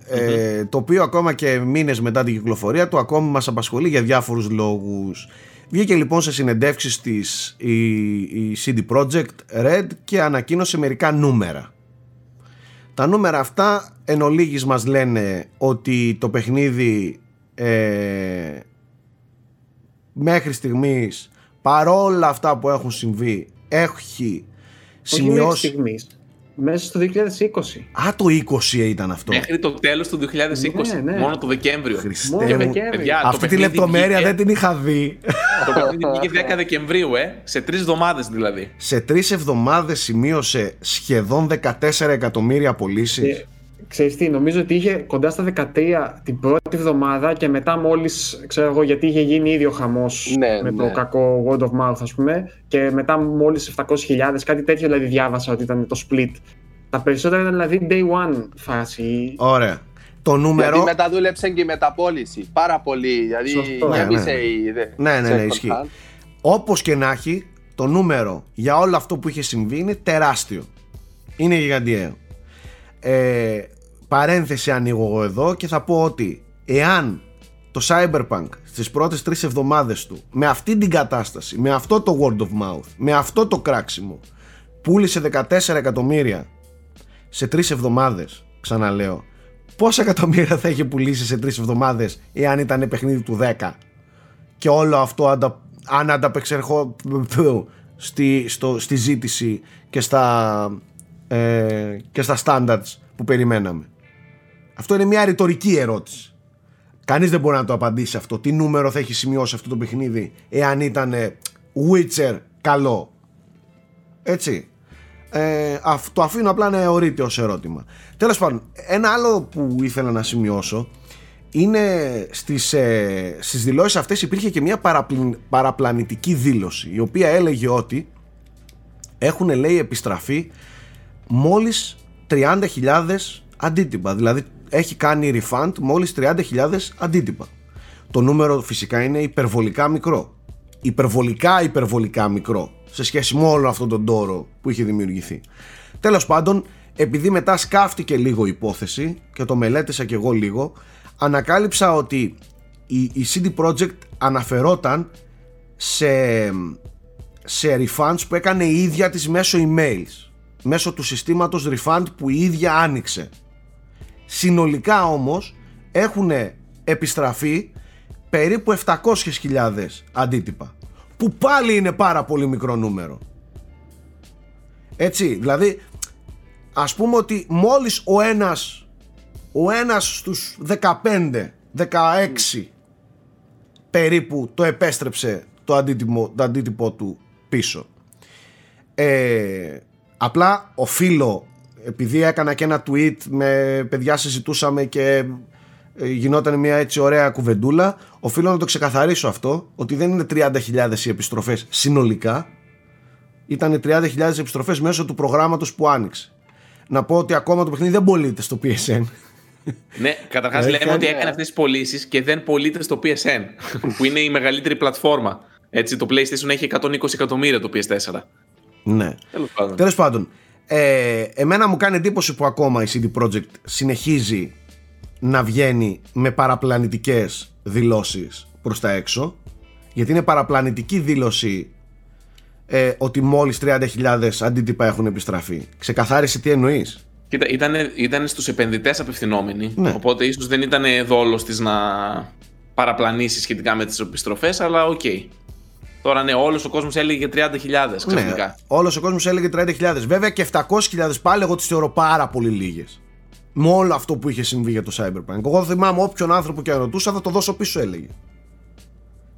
Ε, το οποίο ακόμα και μήνες μετά την κυκλοφορία του ακόμη μας απασχολεί για διάφορους λόγους. Βγήκε λοιπόν σε συνεντεύξεις της η, η CD Projekt Red και ανακοίνωσε μερικά νούμερα. Τα νούμερα αυτά εν ολίγης μας λένε ότι το παιχνίδι ε, μέχρι στιγμής παρόλα αυτά που έχουν συμβεί έχει Όχι μέχρι σημειώσει στιγμής. Μέσα στο 2020. Α το 20 ήταν αυτό Μέχρι το τέλος του 2020, Ναι, ναι. μόνο το Δεκέμβριο. Χριστέ Μόνο μου. Δεκέμβρη. Παιδιά, το Αυτή τη παιχνίδι λεπτομέρεια βγήκε- δεν την είχα δει Το παιχνίδι βγήκε 10 Δεκεμβρίου, ε, σε τρεις εβδομάδες δηλαδή. Σε τρεις εβδομάδες σημείωσε σχεδόν 14 εκατομμύρια πωλήσει. Και ξέρεις τι, νομίζω ότι είχε κοντά στα 13 την πρώτη εβδομάδα και μετά μόλις, ξέρω εγώ, γιατί είχε γίνει ήδη ο χαμός Ναι, με ναι. το κακό word of mouth, ας πούμε, και μετά μόλις 700.000, κάτι τέτοιο δηλαδή διάβασα ότι ήταν το split. Τα περισσότερα ήταν δηλαδή day one φάση. Ωραία. Το νούμερο. Γιατί μετά δούλεψε και η μεταπόληση. Πάρα πολύ. Δηλαδή Σωστό. Ναι, γέμισε ναι. η. Ναι, ναι, ναι, second ισχύει. hand. Όπως και να έχει, το νούμερο για όλο αυτό που είχε συμβεί είναι τεράστιο. Είναι γιγαντιαίο. Ε, παρένθεση ανοίγω εγώ εδώ και θα πω ότι εάν το Cyberpunk στις πρώτες τρεις εβδομάδες του με αυτή την κατάσταση, με αυτό το word of mouth, με αυτό το κράξιμο πούλησε 14 εκατομμύρια σε τρεις εβδομάδες, ξαναλέω, πόσα εκατομμύρια θα είχε πουλήσει σε τρεις εβδομάδες εάν ήταν παιχνίδι του 10 και όλο αυτό αντα, αν ανταπεξερχό στη, στο, στη ζήτηση και στα, ε, και στα standards που περιμέναμε. Αυτό είναι μια ρητορική ερώτηση. Κανείς δεν μπορεί να το απαντήσει αυτό. Τι νούμερο θα έχει σημειώσει αυτό το παιχνίδι εάν ήταν ε, Witcher καλό. Έτσι. Ε, αυ- το αφήνω απλά να αιωρείται ως ερώτημα. Τέλος πάντων, ένα άλλο που ήθελα να σημειώσω είναι στις, ε, στις δηλώσεις αυτές υπήρχε και μια παραπλην- παραπλανητική δήλωση η οποία έλεγε ότι έχουν λέει επιστραφεί μόλις 30.000 αντίτυπα δηλαδή έχει κάνει refund μόλις 30.000 αντίτυπα το νούμερο φυσικά είναι υπερβολικά μικρό. Υπερβολικά υπερβολικά μικρό σε σχέση με όλο αυτόν τον τόρο που είχε δημιουργηθεί. Τέλος πάντων επειδή μετά σκάφτηκε λίγο η υπόθεση και το μελέτησα και εγώ λίγο ανακάλυψα ότι η, η CD Projekt αναφερόταν σε, σε refunds που έκανε η ίδια της μέσω emails μέσω του συστήματος refund που η ίδια άνοιξε. Συνολικά όμως έχουν επιστραφεί περίπου 700.000 αντίτυπα που πάλι είναι πάρα πολύ μικρό νούμερο. Έτσι δηλαδή ας πούμε ότι μόλις ο ένας ο ένας στους 15 16 περίπου το επέστρεψε το αντίτυπο, το αντίτυπο του πίσω. Ε, Απλά οφείλω, επειδή έκανα και ένα tweet με παιδιά συζητούσαμε και ε, γινόταν μια έτσι ωραία κουβεντούλα, οφείλω να το ξεκαθαρίσω αυτό, ότι δεν είναι 30.000 οι επιστροφές συνολικά, ήταν 30.000 επιστροφές μέσω του προγράμματος που άνοιξε. Να πω ότι ακόμα το παιχνίδι δεν πωλείται στο PSN. Ναι, καταρχάς Έχει λέμε ότι κάνει- έκανε αυτές τις πωλήσεις και δεν πωλείται στο PSN, που είναι η μεγαλύτερη πλατφόρμα. Έτσι, το PlayStation έχει 120 εκατομμύρια το PS4. Ναι. Τέλος πάντων. Τέλος πάντων, ε, εμένα μου κάνει εντύπωση που ακόμα η CD Projekt συνεχίζει να βγαίνει με παραπλανητικές δηλώσεις προς τα έξω γιατί είναι παραπλανητική δήλωση ε, ότι μόλις 30.000 αντίτυπα έχουν επιστραφεί. Ξεκαθάρισε τι εννοείς. Κοίτα, ήταν, ήταν στους επενδυτές απευθυνόμενοι. Ναι. Οπότε ίσως δεν ήταν δόλος της να παραπλανήσει σχετικά με τις επιστροφές, αλλά οκ. Τώρα ναι, όλος ο κόσμος έλεγε 30.000 ξαφνικά. Ναι, όλος ο κόσμος έλεγε 30.000. Βέβαια και 700.000 πάλι εγώ τις θεωρώ πάρα πολύ λίγες. Με όλο αυτό που είχε συμβεί για το Cyberpunk. Εγώ θυμάμαι όποιον άνθρωπο και αν ρωτούσα θα το δώσω πίσω έλεγε.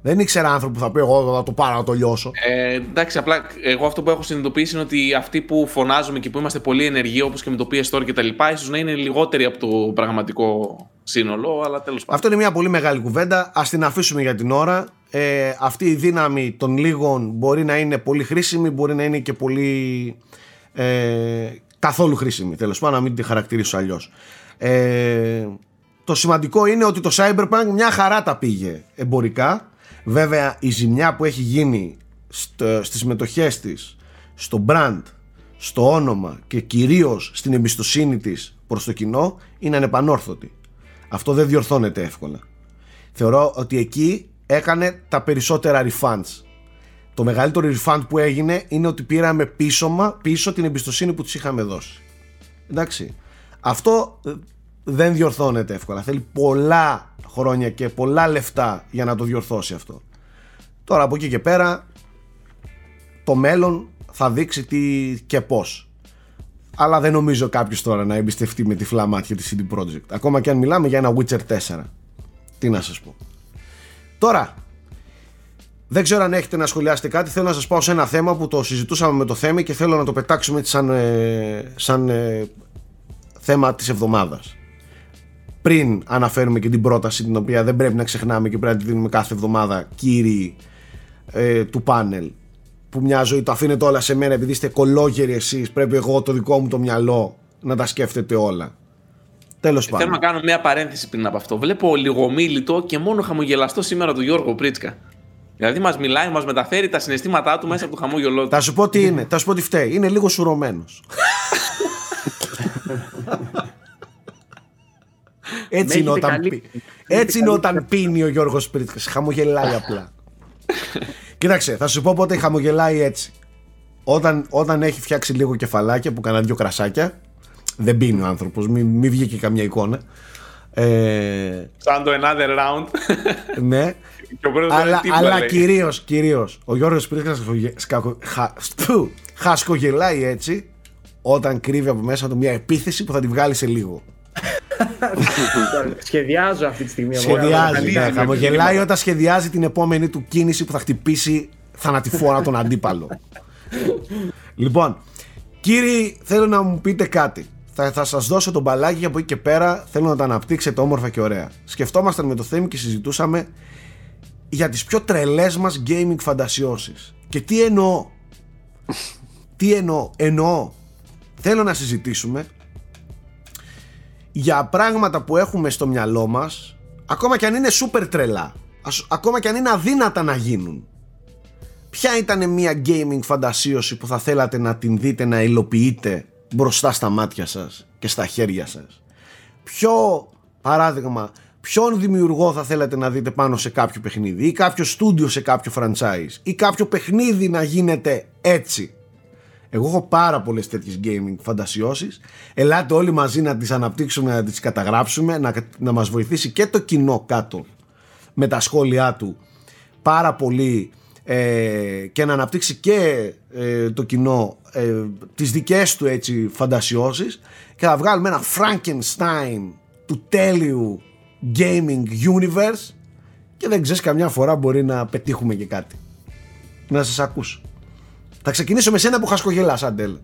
Δεν ήξερα άνθρωπο που θα πει εγώ θα το πάρω να το λιώσω. Ε, εντάξει, απλά εγώ αυτό που έχω συνειδητοποιήσει είναι ότι αυτοί που φωνάζουμε και που είμαστε πολύ ενεργοί, όπως και με το PS Store και τα λοιπά, ίσως να είναι λιγότεροι από το πραγματικό σύνολο, αλλά τέλος πάντων. Αυτό είναι μια πολύ μεγάλη κουβέντα. Α την αφήσουμε για την ώρα. Ε, αυτή η δύναμη των λίγων μπορεί να είναι πολύ χρήσιμη, μπορεί να είναι και πολύ. Ε, καθόλου χρήσιμη. Τέλος πάντων, να μην τη χαρακτηρίσω αλλιώς. Ε, το σημαντικό είναι ότι το Cyberpunk μια χαρά τα πήγε εμπορικά. Βέβαια, η ζημιά που έχει γίνει στο, στις μετοχές της, στο brand, στο όνομα και κυρίως στην εμπιστοσύνη της προς το κοινό είναι ανεπανόρθωτη. Αυτό δεν διορθώνεται εύκολα. Θεωρώ ότι εκεί έκανε τα περισσότερα refunds. Το μεγαλύτερο refund που έγινε είναι ότι πήραμε πίσω, πίσω την εμπιστοσύνη που τους είχαμε δώσει. Εντάξει. Αυτό ε, δεν διορθώνεται εύκολα. Θέλει πολλά χρόνια και πολλά λεφτά για να το διορθώσει αυτό. Τώρα από εκεί και πέρα το μέλλον θα δείξει τι και πώς. Αλλά δεν νομίζω κάποιος τώρα να εμπιστευτεί με τυφλά μάτια τη CD Projekt. Ακόμα και αν μιλάμε για ένα Witcher 4. Τι να σας πω. Τώρα, δεν ξέρω αν έχετε να σχολιάσετε κάτι. Θέλω να σας πάω σε ένα θέμα που το συζητούσαμε με το θέμα και θέλω να το πετάξουμε έτσι σαν, ε, σαν ε, θέμα της εβδομάδας. Πριν αναφέρουμε και την πρόταση την οποία δεν πρέπει να ξεχνάμε και πρέπει να τη δίνουμε κάθε εβδομάδα κύριοι ε, του πάνελ που μια ζωή το αφήνετε όλα σε μένα επειδή είστε κολόγεροι εσείς πρέπει εγώ το δικό μου το μυαλό να τα σκέφτεται όλα. Τέλος Θέλω να πάντων. κάνω μια παρένθεση πριν από αυτό. Βλέπω λιγομίλητο και μόνο χαμογελαστό σήμερα του Γιώργο Πρίτσκα. Δηλαδή μας μιλάει, μας μεταφέρει τα συναισθήματά του μέσα από το χαμόγελό του. Θα σου πω τι είναι, θα σου πω τι φταίει. Είναι λίγο σουρωμένος. Έτσι είναι, έχετε όταν καλή- πι- έχετε Έτσι είναι καλή όταν πίνει ο Γιώργος Πρίτκας. Χαμογελάει απλά. Κοίταξε, θα σου πω πότε χαμογελάει έτσι. Όταν, όταν έχει φτιάξει λίγο κεφαλάκια που κανένα δυο κρασάκια, δεν πίνει ο άνθρωπος, μην, μην βγει και καμιά εικόνα. Ε, Σαν το another round. ναι. και ο πρώτος αλλά δεν αλλά λέει. κυρίως, κυρίως, ο Γιώργος Πρίτκας σκαγω- σκαγω- χα- στου, χασκογελάει έτσι όταν κρύβει από μέσα του μια επίθεση που θα τη βγάλει σε λίγο. Σχεδιάζω αυτή τη στιγμή. Σχεδιάζει, Καλή ναι, είναι. χαμογελάει όταν σχεδιάζει την επόμενη του κίνηση που θα χτυπήσει θανατηφόρα τον αντίπαλο. λοιπόν, κύριοι, θέλω να μου πείτε κάτι. Θα, θα σας δώσω τον μπαλάκι από εκεί και πέρα θέλω να τα αναπτύξετε όμορφα και ωραία. Σκεφτόμασταν με το θέμα και συζητούσαμε για τις πιο τρελές μας gaming φαντασιώσεις. Και τι εννοώ; τι εννοώ; Εννοώ. Θέλω να συζητήσουμε για πράγματα που έχουμε στο μυαλό μας ακόμα και αν είναι σούπερ τρελά ας- ακόμα και αν είναι αδύνατα να γίνουν ποια ήταν μια gaming φαντασίωση που θα θέλατε να την δείτε να υλοποιείτε; Μπροστά στα μάτια σας και στα χέρια σας ποιο παράδειγμα ποιον δημιουργό θα θέλατε να δείτε πάνω σε κάποιο παιχνίδι; Ή κάποιο στούντιο σε κάποιο franchise; Ή κάποιο παιχνίδι να γίνεται έτσι; Εγώ έχω πάρα πολλές τέτοιες gaming φαντασιώσεις. Ελάτε όλοι μαζί να τις αναπτύξουμε, να τις καταγράψουμε, να, να μας βοηθήσει και το κοινό κάτω με τα σχόλιά του πάρα πολύ ε, και να αναπτύξει και ε, το κοινό ε, τις δικές του έτσι φαντασιώσεις και θα βγάλουμε ένα Frankenstein του τέλειου gaming universe και δεν ξέρεις καμιά φορά μπορεί να πετύχουμε και κάτι. Να σας ακούσω. Θα ξεκινήσω με σένα που χασκογελάς, Αντέλ.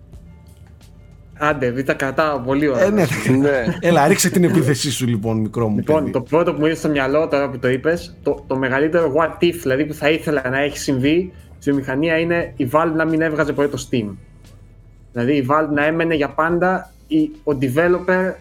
Άντε, β' τα κρατάω πολύ ωραία. Ε, ναι. ναι. Έλα, ρίξε την επίθεσή σου λοιπόν, μικρό μου. Λοιπόν, παιδί. το πρώτο που μου ήρθε στο μυαλό τώρα που το είπες, το, το μεγαλύτερο what if δηλαδή που θα ήθελα να έχει συμβεί στη βιομηχανία είναι η Valve να μην έβγαζε ποτέ το Steam. Δηλαδή η Valve να έμενε για πάντα η, ο developer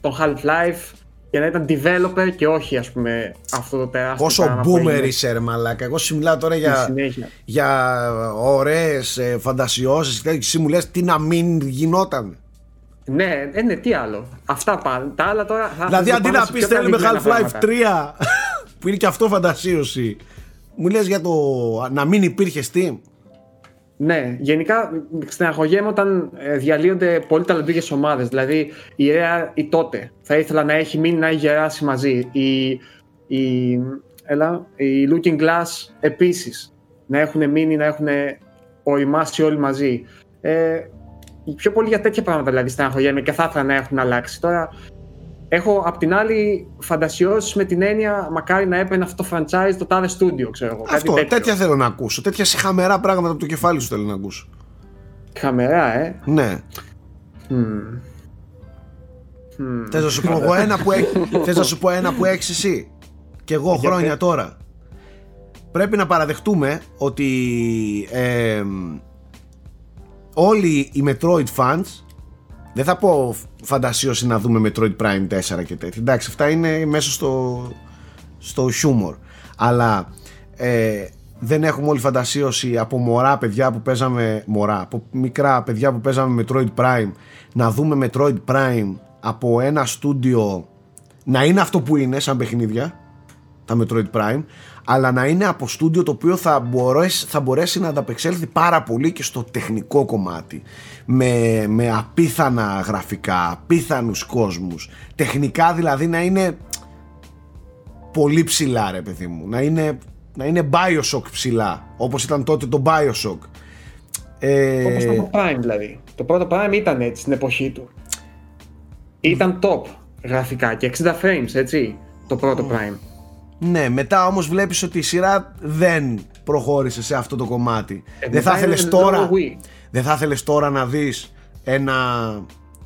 των Half-Life και να ήταν developer και όχι ας πούμε αυτό το τεράστιο Πόσο πράγμα που boomer έγινε είσαι, ρε μαλάκα. Εγώ σου μιλάω τώρα στη για, συνέχεια. για ωραίες ε, φαντασιώσεις και τέτοια. Εσύ μου λες τι να μην γινόταν. Ναι, ε, ναι, τι άλλο. Αυτά πάνε. Τα άλλα τώρα. θα- Δηλαδή θα αντί πάμε να σε πεις πιο θέλουμε καλυμμένα Half-Life πράγματα. 3 που είναι και αυτό φαντασίωση. Μου λες για το να μην υπήρχε Steam. Ναι, γενικά στεναχωριέμαι όταν ε, διαλύονται πολύ ταλαντούχες ομάδες. Δηλαδή η Rare η τότε θα ήθελα να έχει μείνει να έχει γεράσει μαζί. Η, η, έλα, η Looking Glass επίσης να έχουν μείνει, να έχουν οριμάσει όλοι μαζί. Ε, πιο πολύ για τέτοια πράγματα δηλαδή στεναχωριέμαι και θα ήθελα να έχουν αλλάξει. Τώρα έχω απ' την άλλη φαντασιώσεις με την έννοια μακάρι να έπαιρνε αυτό το franchise το τάδε studio, ξέρω εγώ. κάτι Αυτό, τέτοιο. τέτοια θέλω να ακούσω. Τέτοια χαμερά πράγματα από το κεφάλι σου θέλω να ακούσω. Χαμερά, ε. Ναι. Μμμ. Μμμ. Θες να σου πω εγώ ένα που, έχ- θες να σου πω ένα που έχεις εσύ; Και εγώ Για χρόνια πες. τώρα. Πρέπει να παραδεχτούμε ότι ε, όλοι οι Metroid fans δεν θα πω φαντασίωση να δούμε Metroid Prime 4 και τέτοια. Εντάξει, αυτά είναι μέσα στο, στο χιούμορ. Αλλά ε, δεν έχουμε όλη φαντασίωση από μωρά παιδιά που παίζαμε μωρά, από μικρά παιδιά που παίζαμε Metroid Prime να δούμε Metroid Prime από ένα στούντιο να είναι αυτό που είναι σαν παιχνίδια τα Metroid Prime αλλά να είναι από στούντιο το οποίο θα μπορέσει, θα μπορέσει να ανταπεξέλθει πάρα πολύ και στο τεχνικό κομμάτι με, με απίθανα γραφικά, απίθανους κόσμους τεχνικά δηλαδή να είναι πολύ ψηλά ρε παιδί μου να είναι, να είναι Bioshock ψηλά όπως ήταν τότε το Bioshock ε, Όπως το Prime δηλαδή. Το πρώτο Prime ήταν έτσι στην εποχή του. Ήταν top γραφικά και 60 frames, έτσι, το πρώτο Prime. Ναι, μετά όμως βλέπεις ότι η σειρά δεν προχώρησε σε αυτό το κομμάτι. Ε, δεν θα μετά ήθελες είναι τώρα, λόγω Wii. Δεν θα ήθελες τώρα να δεις ένα,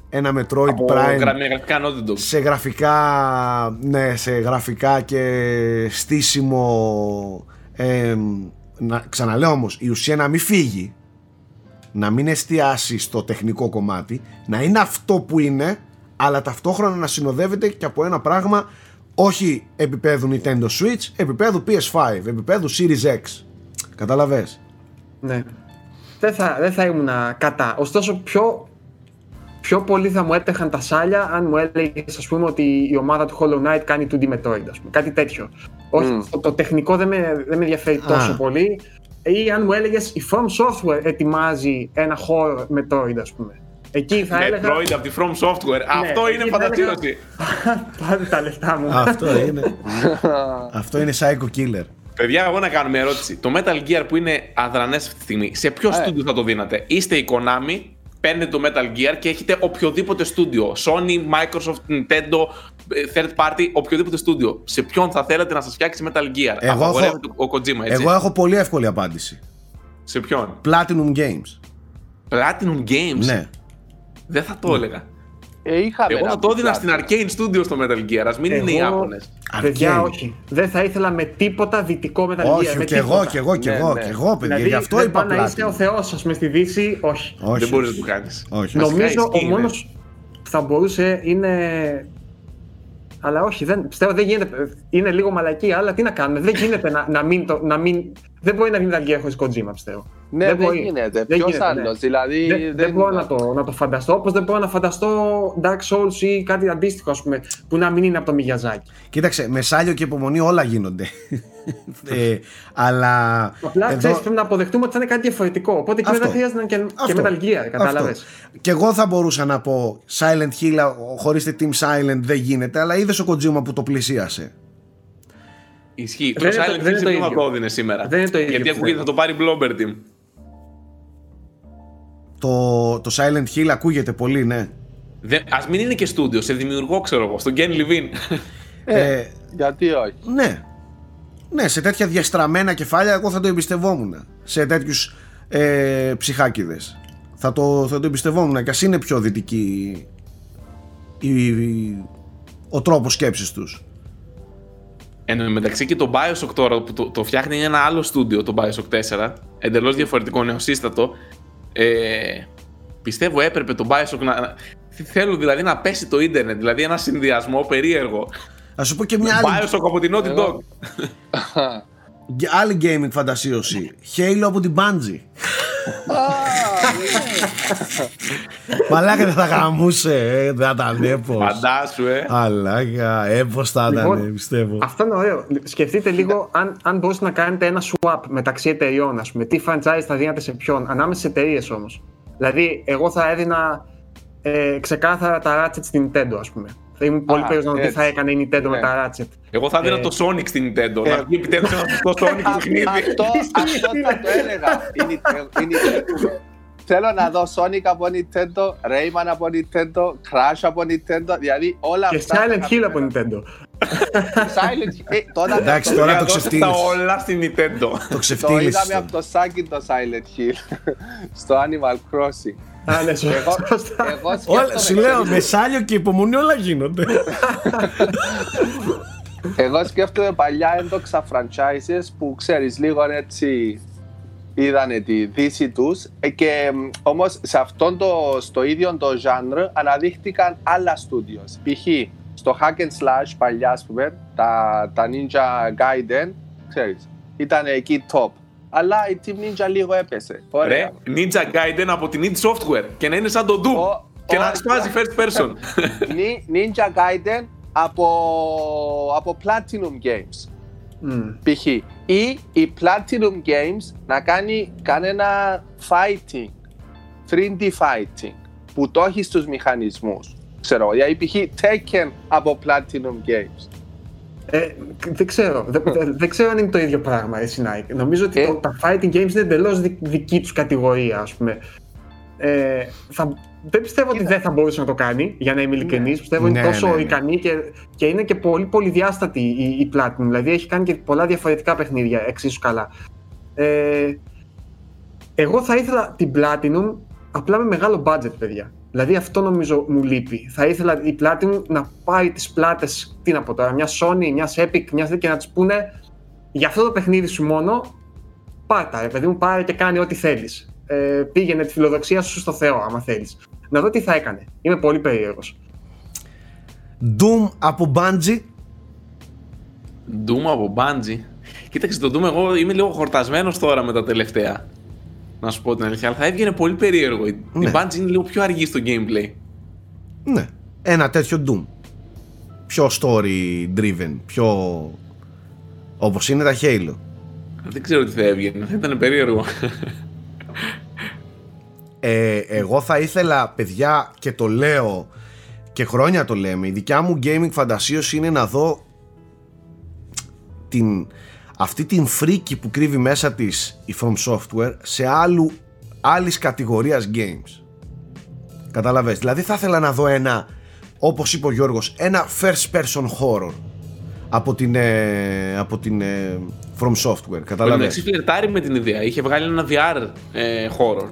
ένα Metroid Από Prime γρα- με γραφικά Naughty Dog. σε γραφικά, ναι, σε γραφικά και στήσιμο ε, να, ξαναλέω όμως η ουσία να μην φύγει να μην εστιάσει στο τεχνικό κομμάτι να είναι αυτό που είναι αλλά ταυτόχρονα να συνοδεύεται και από ένα πράγμα όχι επίπεδου Nintendo Switch επίπεδου PS5, επίπεδου Series X καταλαβες; Ναι. Δεν θα, δεν θα ήμουν κατά. Ωστόσο, πιο, πιο πολύ θα μου έτεχαν τα σάλια αν μου έλεγες, ας πούμε, ότι η ομάδα του Hollow Knight κάνει 2D Metroid, ας πούμε. Κάτι τέτοιο. Όχι, Μμ. το, το τεχνικό δεν με, δεν με ενδιαφέρει Α. τόσο πολύ. Ή αν μου έλεγες η From Software ετοιμάζει ένα horror Metroid, ας πούμε. Εκεί θα έλεγα. Metroid από τη From Software. Αυτό εκεί είναι θα έλεγα- φαντασίωση. Πάρε τα λεφτά μου. αυτό είναι αυτό είναι Psycho Killer Παιδιά, εγώ να κάνω μια ερώτηση. Το Metal Gear που είναι αδρανές αυτή τη στιγμή, σε ποιο Ε. στούντιο θα το δίνατε; Είστε η Konami, παίρνετε το Metal Gear και έχετε οποιοδήποτε στούντιο. Sony, Microsoft, Nintendo, ε, third party, οποιοδήποτε στούντιο. Σε ποιον θα θέλατε να σας φτιάξει Metal Gear; Εγώ έχω- Απαγορεύεται ο Kojima, έτσι. εγώ έχω πολύ εύκολη απάντηση Σε ποιον; Platinum Games Platinum Games; ναι Δεν θα το έλεγα. Ε, είχαμε Εγώ ένα θα το έδινα στην πλάτη. Arcane Studios στο Metal Gear. Α μην είναι οι Εγώ- Ιάπωνες. Παιδιά, Arcane. όχι. Δεν θα ήθελα με τίποτα δυτικό Metal Gear. όχι με και εγώ τίποτα. και εγώ και Ναι, εγώ ναι. και εγώ παιδιά Δηλαδή, γι' αυτό δεν είπα πάει να είσαι ο Platinum Θεός, α πούμε, στη Δύση, όχι. όχι Δεν μπορείς να όχι. το κάνεις. όχι Βασικά Νομίζω ισχύει, ο ναι. μόνος που θα μπορούσε είναι. Αλλά όχι, δεν, πιστεύω δεν γίνεται. Είναι λίγο μαλακή, αλλά τι να κάνουμε. Δεν γίνεται να, να, μην, το, να μην. Δεν μπορεί να γίνει Metal Gear χωρί Kojima, πιστεύω. Ναι, δεν, μπορεί. γίνεται. Δεν Ποιος γίνεται, άλλος. ναι. Δηλαδή. Δεν, δεν μπορώ να το, να το φανταστώ. Όπως δεν μπορώ να φανταστώ Dark Souls ή κάτι αντίστοιχο, ας πούμε, που να μην είναι από το Miyazaki. Κοίταξε, με σάλιο και υπομονή όλα γίνονται. ε, αλλά. Απλά εδώ- ξέρεις, πρέπει να αποδεχτούμε ότι θα είναι κάτι διαφορετικό. Οπότε εκεί Αυτό. δεν χρειάζεται και, και Αυτό. Metal Gear, κατάλαβες. Αυτό. Και εγώ θα μπορούσα να πω Silent Hill χωρίς τη Team Silent δεν γίνεται, αλλά είδες ο Kojima που το πλησίασε. Ισχύει. Το Δεν είναι το- Silent δεν Hill είναι σε το ποιον θα ίδιο. το έδινε σήμερα. Δεν είναι το ίδιο Γιατί που ακούγεται θα το πάρει Blobber Team. Το, το Silent Hill ακούγεται πολύ, ναι. Α μην είναι και στούντιο, σε δημιουργό ξέρω εγώ, στον Ken Levine. Ε, Γιατί όχι; ναι. Ναι, σε τέτοια διαστραμμένα κεφάλια εγώ θα το εμπιστευόμουν. Σε τέτοιους ε, ψυχάκιδε. Θα το, θα το εμπιστευόμουν και ας είναι πιο δυτική η, η- ο τρόπος σκέψης τους. Εν τω μεταξύ και το Bioshock τώρα που το, το φτιάχνει ένα άλλο στούντιο, το Bioshock 4, εντελώς διαφορετικό, νεοσύστατο. Ε, πιστεύω έπρεπε το Bioshock να. να- Θέλω δηλαδή να πέσει το ίντερνετ, δηλαδή ένα συνδυασμό περίεργο. Ας σου πω και μια άλλη, Bioshock από την Naughty Εγώ- Dog. και άλλη gaming φαντασίωση. Halo από την Bungie. Μαλάκα δεν θα γαμούσε, ε, δεν θα ήταν έπος. Φαντάσου, ε. Μαλάκα, έπος θα ήταν, Λοιπόν, πιστεύω. Αυτό είναι ωραίο. Σκεφτείτε λίγο αν, αν μπορούσατε να κάνετε ένα swap μεταξύ εταιριών, ας πούμε. Τι franchise θα δίνατε σε ποιον, ανάμεσα σε εταιρείες όμως. Δηλαδή, εγώ θα έδινα ε, ξεκάθαρα τα Ratchet στην Nintendo, ας πούμε. Θα ήμουν πολύ Α, περίεργος να δω τι έτσι. θα έκανε η Nintendo με Ναι. τα Ratchet. Εγώ θα δίνα Ε, το Sonic στην Nintendo. ε, να βγει επιτέλους ένα σωστό Sonic Α- παιχνίδι. Αυτό, αυτό θα το έλεγα. Η Nintendo- η Nintendo. Θέλω να δω Sonic από Nintendo, Rayman από Nintendo, Crash από Nintendo, δηλαδή όλα Και αυτά. Silent θα- Hill από Nintendo. Silent Hill. Ε, τώρα Εντάξει, το- τώρα Για το δώστε τα ξεφτύλισες. όλα στην Nintendo. Το Το ξεφτύλισες είδαμε τώρα. από το Σάκη το Silent Hill στο Animal Crossing. Α, ναι, Εγώ, σωστά. εγώ Όλα, σκέφτομαι, σου λέω, ξέρεις, με σάλιο και υπομονή όλα γίνονται. Εγώ σκέφτομαι παλιά έντοξα franchises που ξέρεις λίγο έτσι είδανε τη δύση τους ε, και μ, όμως σε αυτόν το, στο ίδιο το genre αναδείχτηκαν άλλα studios. Π.χ. στο Hack and Slash παλιά ας πούμε, τα, τα Ninja Gaiden, ξέρεις, ήταν εκεί top. Αλλά η Team Ninja λίγο έπεσε. Ωραία. Ρε, Ninja Gaiden από την id Software και να είναι σαν το Doom. Ο- και ο- να σπάζει first person. Ni- Ninja Gaiden από, από Platinum Games. Μμ. π.χ. ή η Platinum Games να κάνει κανένα fighting, 3D fighting, που το έχει στους μηχανισμούς. Ξέρω, δηλαδή π.χ. Tekken από Platinum Games. Ε, δεν ξέρω. Δεν, δεν- δεν ξέρω αν είναι το ίδιο πράγμα, εσύ Nike. Νομίζω ότι Ε. το- τα fighting games είναι εντελώς δική τους κατηγορία, ας πούμε. Ε, θα, δεν πιστεύω ότι δεν θα μπορούσε να το κάνει, για να είμαι ειλικρινής. Πιστεύω είναι Ναι, τόσο ναι, ναι. ικανή και, και είναι και πολύ πολυδιάστατη η, η Platinum. Δηλαδή έχει κάνει και πολλά διαφορετικά παιχνίδια εξίσου καλά. Ε, εγώ θα ήθελα την Platinum απλά με μεγάλο budget, παιδιά. Δηλαδή αυτό νομίζω μου λείπει. Θα ήθελα η Platinum να πάει τις πλάτες, τι να πω τώρα, μια Sony, μιας Epic, μιας και να της πούνε για αυτό το παιχνίδι σου μόνο, πάρτα, ρε παιδί μου, πάρε και κάνει ό,τι θέλεις. Ε, πήγαινε τη φιλοδοξία σου στο Θεό, άμα θέλεις. Να δω τι θα έκανε. Είμαι πολύ περίεργος. Doom από Bungie. Doom από Bungie. Κοίταξε, το Doom εγώ είμαι λίγο χορτασμένος τώρα με τα τελευταία. Να σου πω την αλήθεια, αλλά θα έβγαινε πολύ περίεργο. Η Ναι. η Bungie είναι λίγο πιο αργή στο gameplay. Ναι, ένα τέτοιο Doom. Πιο story driven, πιο... Όπως είναι τα Halo. Δεν ξέρω τι θα έβγαινε, θα ήταν περίεργο. Ε, εγώ θα ήθελα, παιδιά, και το λέω και χρόνια το λέμε, η δικιά μου gaming φαντασίωση είναι να δω την, αυτή την φρίκη που κρύβει μέσα της η From Software σε άλλου, άλλης κατηγορίας games. Καταλαβες, δηλαδή θα ήθελα να δω ένα, όπως είπε ο Γιώργος, ένα first person horror από την, ε, από την ε, From Software, Ο καταλαβες. μεταξύ φλερτάρει με την ιδέα. Είχε βγάλει ένα VR ε, horror.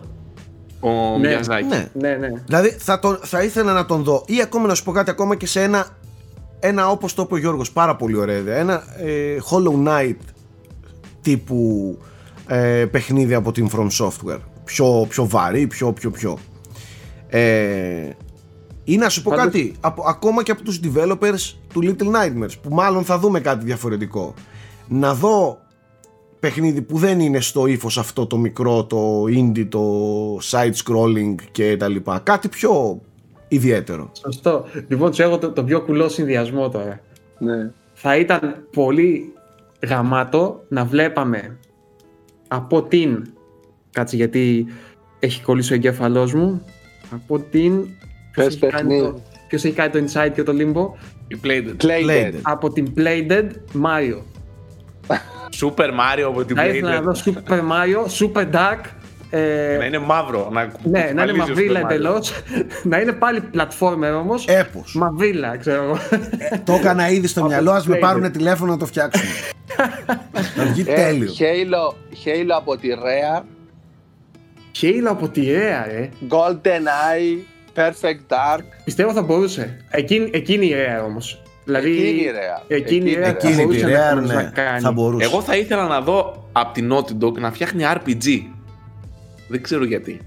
Ο Ναι. Μιαζάκη. Ναι, Ναι, ναι. Δηλαδή θα, τον, θα ήθελα να τον δω ή ακόμα να σου πω κάτι ακόμα και σε ένα, ένα όπως το είπε ο Γιώργος πάρα πολύ ωραία ιδέα, ένα ε, Hollow Knight τύπου ε, παιχνίδι από την From Software πιο, πιο βαρύ, πιο πιο πιο ε, ή να σου πω Πάντως- κάτι από, ακόμα και από τους developers του Little Nightmares που μάλλον θα δούμε κάτι διαφορετικό να δω παιχνίδι που δεν είναι στο ύφος αυτό το μικρό, το indie, το side scrolling και τα λοιπά. Κάτι πιο ιδιαίτερο. Σωστό. Λοιπόν, σου έχω το, το πιο κουλό συνδυασμό τώρα. Ναι. θα ήταν πολύ γαμάτο να βλέπαμε από την κάτσε γιατί έχει κολλήσει ο εγκέφαλός μου από την ποιος Πες έχει, κάνει παιχνίδι. το, ποιος έχει κάνει το Inside και το Limbo Η Playdead. Playdead. Playdead. από την Playdead Mario Super Mario από την θα ήθελα να Playdead. δω Super Mario, Super Dark ε, Να είναι μαύρο. Να ναι, να είναι κουπαλίζει ο μαυρίλα Super Mario. εντελώς. να είναι πάλι platformer όμως. Έπος. Μαυρίλα, ξέρω εγώ. το έκανα ήδη στο Από μυαλό, ας με Playdead. πάρουν τηλέφωνο να το φτιάξουμε. Θα βγει Ε, τέλειο. Halo, Halo από τη Rare Halo από τη Rare, ε. Golden Eye, Perfect Dark. Πιστεύω θα μπορούσε. Εκείνη, εκείνη η Rare όμως. Δηλαδή, Εκείνη η Rare. Εκείνη η Rare Εκείνη θα τη μπορούσε Rare, ενδεχομένως ναι, να κάνει. θα μπορούσε. Εγώ θα ήθελα να δω από την Naughty Dog να φτιάχνει RPG. Δεν ξέρω γιατί.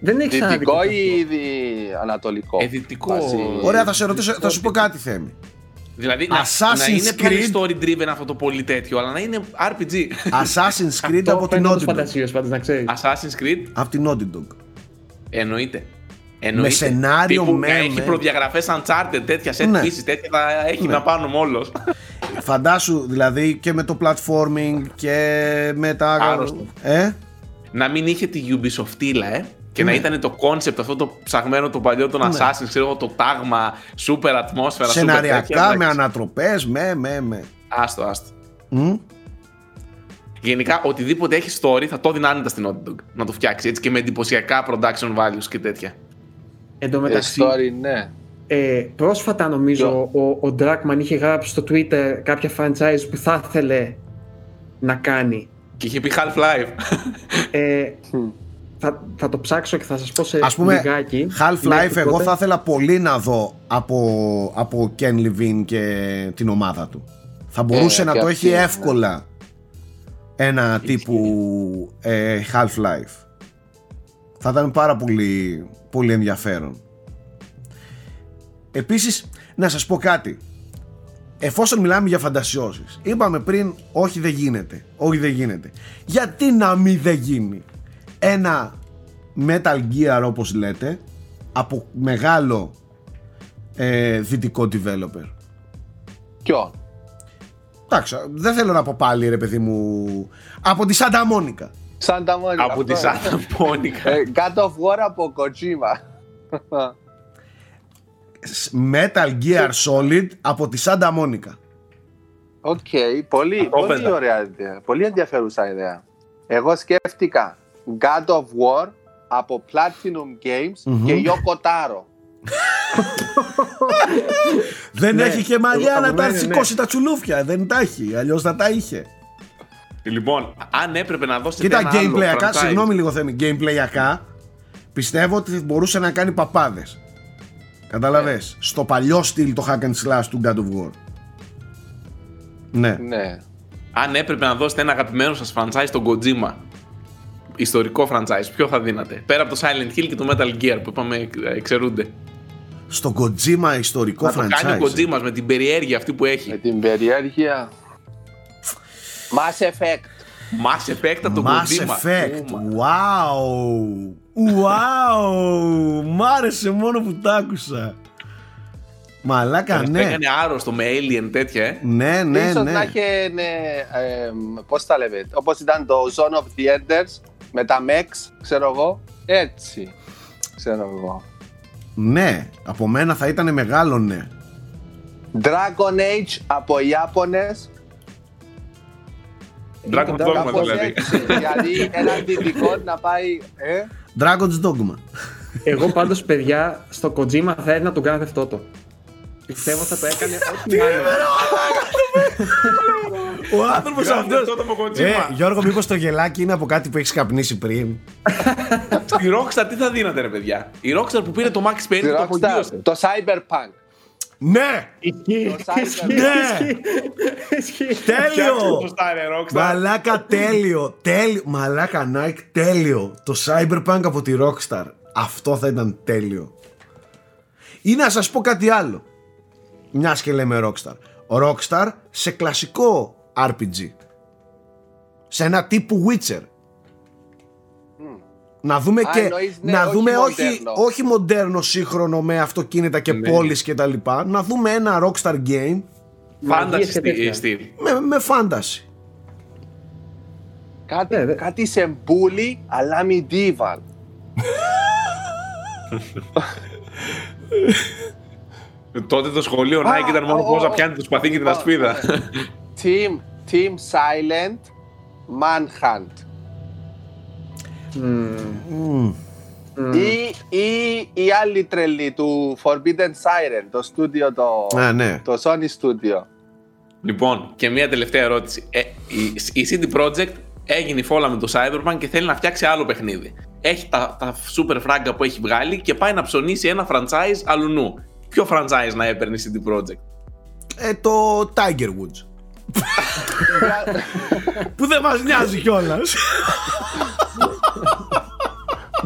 Δεν έχει ξαναδεί Δυτικό κάτι ή δι- ανατολικό. Ε, δυτικό. Βάσει- Ωραία, θα σε ρωτήσω, θα σου πω κάτι Θέμη. Δηλαδή να, Assassin's να είναι πάλι Creed. story driven αυτό το πολύ τέτοιο, αλλά να είναι RPG. Assassin's Creed Αυτό από την φαίνεται όντως Naughty Dog. φαντασίως, πάντως να ξέρεις. Assassin's Creed Από την Naughty Dog. εννοείται. Εννοείται. σενάριο, Τύπου, με, να έχει με. προδιαγραφές Uncharted, τέτοια set Ναι. pieces, τέτοια θα έχει να πάρουν όλος. Φαντάσου δηλαδή και με το platforming και με τα. Άρρωστο. Ε; να μην είχε τη Ubisoft ε, και να ήταν το concept αυτό το ψαγμένο το παλιό των Ναι. Assassin's, ξέρω εγώ, το τάγμα, super ατμόσφαιρα, super Σεναριακά, τέτοια, με εντάξει. ανατροπές, με, με, με. Άστο, άστο. Μμ. Γενικά, οτιδήποτε έχει story θα το δίνει άνετα στην Naughty Dog να το φτιάξει έτσι και με εντυπωσιακά production values και τέτοια. Εν τω Ε, μεταξύ, story, ναι. ε, πρόσφατα νομίζω ο, ο Dragman είχε γράψει στο Twitter κάποια franchise που θα ήθελε να κάνει. Και είχε πει Half-Life. Ε, θα, θα το ψάξω και θα σας πω σε Ας πούμε, λιγάκι. Half-Life Μέχρι εγώ τότε. θα ήθελα πολύ να δω από, από Ken Levine και την ομάδα του. Θα μπορούσε Ε, να και το αυτή, έχει ναι. εύκολα ένα τύπου ε, Half-Life. Θα ήταν πάρα πολύ, πολύ ενδιαφέρον. Επίσης, να σας πω κάτι. Εφόσον μιλάμε για φαντασιώσεις, είπαμε πριν, όχι δεν γίνεται, όχι δεν γίνεται. Γιατί να μην δεν γίνει ένα Metal Gear όπως λέτε, από μεγάλο ε, δυτικό developer; Ποιον; Εντάξει, δεν θέλω να πω πάλι ρε παιδί μου, από τη Santa Monica. Santa Monica. από τη αυτό. Santa Monica. Ε, God of War από Kojima. Metal Gear Solid από τη Santa Monica. OK, πολύ, Απόπεδα. πολύ ωραία ιδέα. Πολύ ενδιαφέρουσα ιδέα. Εγώ σκέφτηκα God of War από Platinum Games Μμμ. και Yoko Taro. Δεν Ναι, έχει και μαλλιά από να τα μένα, σηκώσει τα τσουλούφια. Δεν τα έχει. Αλλιώς θα τα είχε. Λοιπόν, αν έπρεπε να δώσετε Κοίτα, ένα άλλο gameplay ακά, franchise, συγγνώμη λίγο θέμη, gameplay ακά πιστεύω ότι μπορούσε να κάνει παπάδες. Καταλαβέ. Στο παλιό στυλ το hack and slash του God of War. Ναι. Ναι. αν έπρεπε να δώσετε ένα αγαπημένο σας franchise στον Kojima, ιστορικό franchise, ποιο θα δίνατε. Πέρα από το Silent Hill και το Metal Gear που είπαμε ε, εξαιρούνται. Στο Kojima ιστορικό Να το κάνει ο franchise. Kojima με την περιέργεια αυτή που έχει. Με την περιέργεια. Mass Effect. Mass Effect από τον Mass Kojima. Effect. Ούμα. Wow. Wow. Μ' άρεσε μόνο που τ' άκουσα. Μαλάκα, Αυτό ναι. έκανε άρρωστο με alien τέτοια, ε. Ναι, ναι, Ίσως ναι. να είχε, ναι, ε, πώς τα λέμε, όπως ήταν το Zone of the Enders με τα Mex, ξέρω εγώ, έτσι, ξέρω εγώ. Ναι, από μένα θα ήταν μεγάλο ναι. Dragon Age από Ιάπωνες, Dragon's Dogma κάπως δηλαδή. έτσι, δηλαδή έναν δυτικό να πάει, ε, Dragon's Dogma. Εγώ πάντως παιδιά στο Kojima θα έδινα τον Grand Theft Auto. Πιστεύω θα το έκανε ό,τι άλλο. Ο άνθρωπο Grand Theft Auto από Kojima. Ε, Γιώργο, μήπως το γελάκι είναι από κάτι που έχεις καπνίσει πριν; Στη Rockstar τι θα δίνατε ρε παιδιά; Η Rockstar που πήρε το Max Payne τη και το Rockstar, απογείωσε. το Cyberpunk. Ναι! Ισχύει, Το Cyberpunk. ισχύει, Ναι! ισχύει. Τέλειο! Φτιάξτε το Star, ρε, Rockstar; Μαλάκα τέλειο! Τέλειο! Μαλάκα Nike τέλειο! Το Cyberpunk από τη Rockstar. Αυτό θα ήταν τέλειο. Ή να σας πω κάτι άλλο. Μιας και λέμε Rockstar. Ο Rockstar σε κλασικό RPG. Σε ένα τύπου Witcher. Να δούμε Α, και εννοείς, ναι, να όχι δούμε όχι, μοντέρνο. όχι μοντέρνο σύγχρονο με αυτοκίνητα και Ναι. πόλεις και τα λοιπά. Να δούμε ένα Rockstar game Μαγείες και Fantasy τέτοια. στυλ. με, με fantasy. Κάτι, Ναι, δε- κάτι σε μπούλι, αλλά medieval. Τότε το σχολείο Α, Nike ήταν μόνο ο, πώ να ο, πιάνει το σπαθί και την ο, ασπίδα. Team, team Silent, Manhunt. Μμμ. Ή, ή η άλλη τρελή του Forbidden Siren, το στούντιο το, Α, ναι. το Sony Studio. Λοιπόν, και μία τελευταία ερώτηση. Ε, η, η CD Projekt έγινε η φόλα με το Cyberpunk και θέλει να φτιάξει άλλο παιχνίδι. Έχει τα, τα super φράγκα που έχει βγάλει και πάει να ψωνίσει ένα franchise αλουνού. Ποιο franchise να έπαιρνε η CD Projekt. Ε, το Tiger Woods. που δεν μας νοιάζει κιόλας.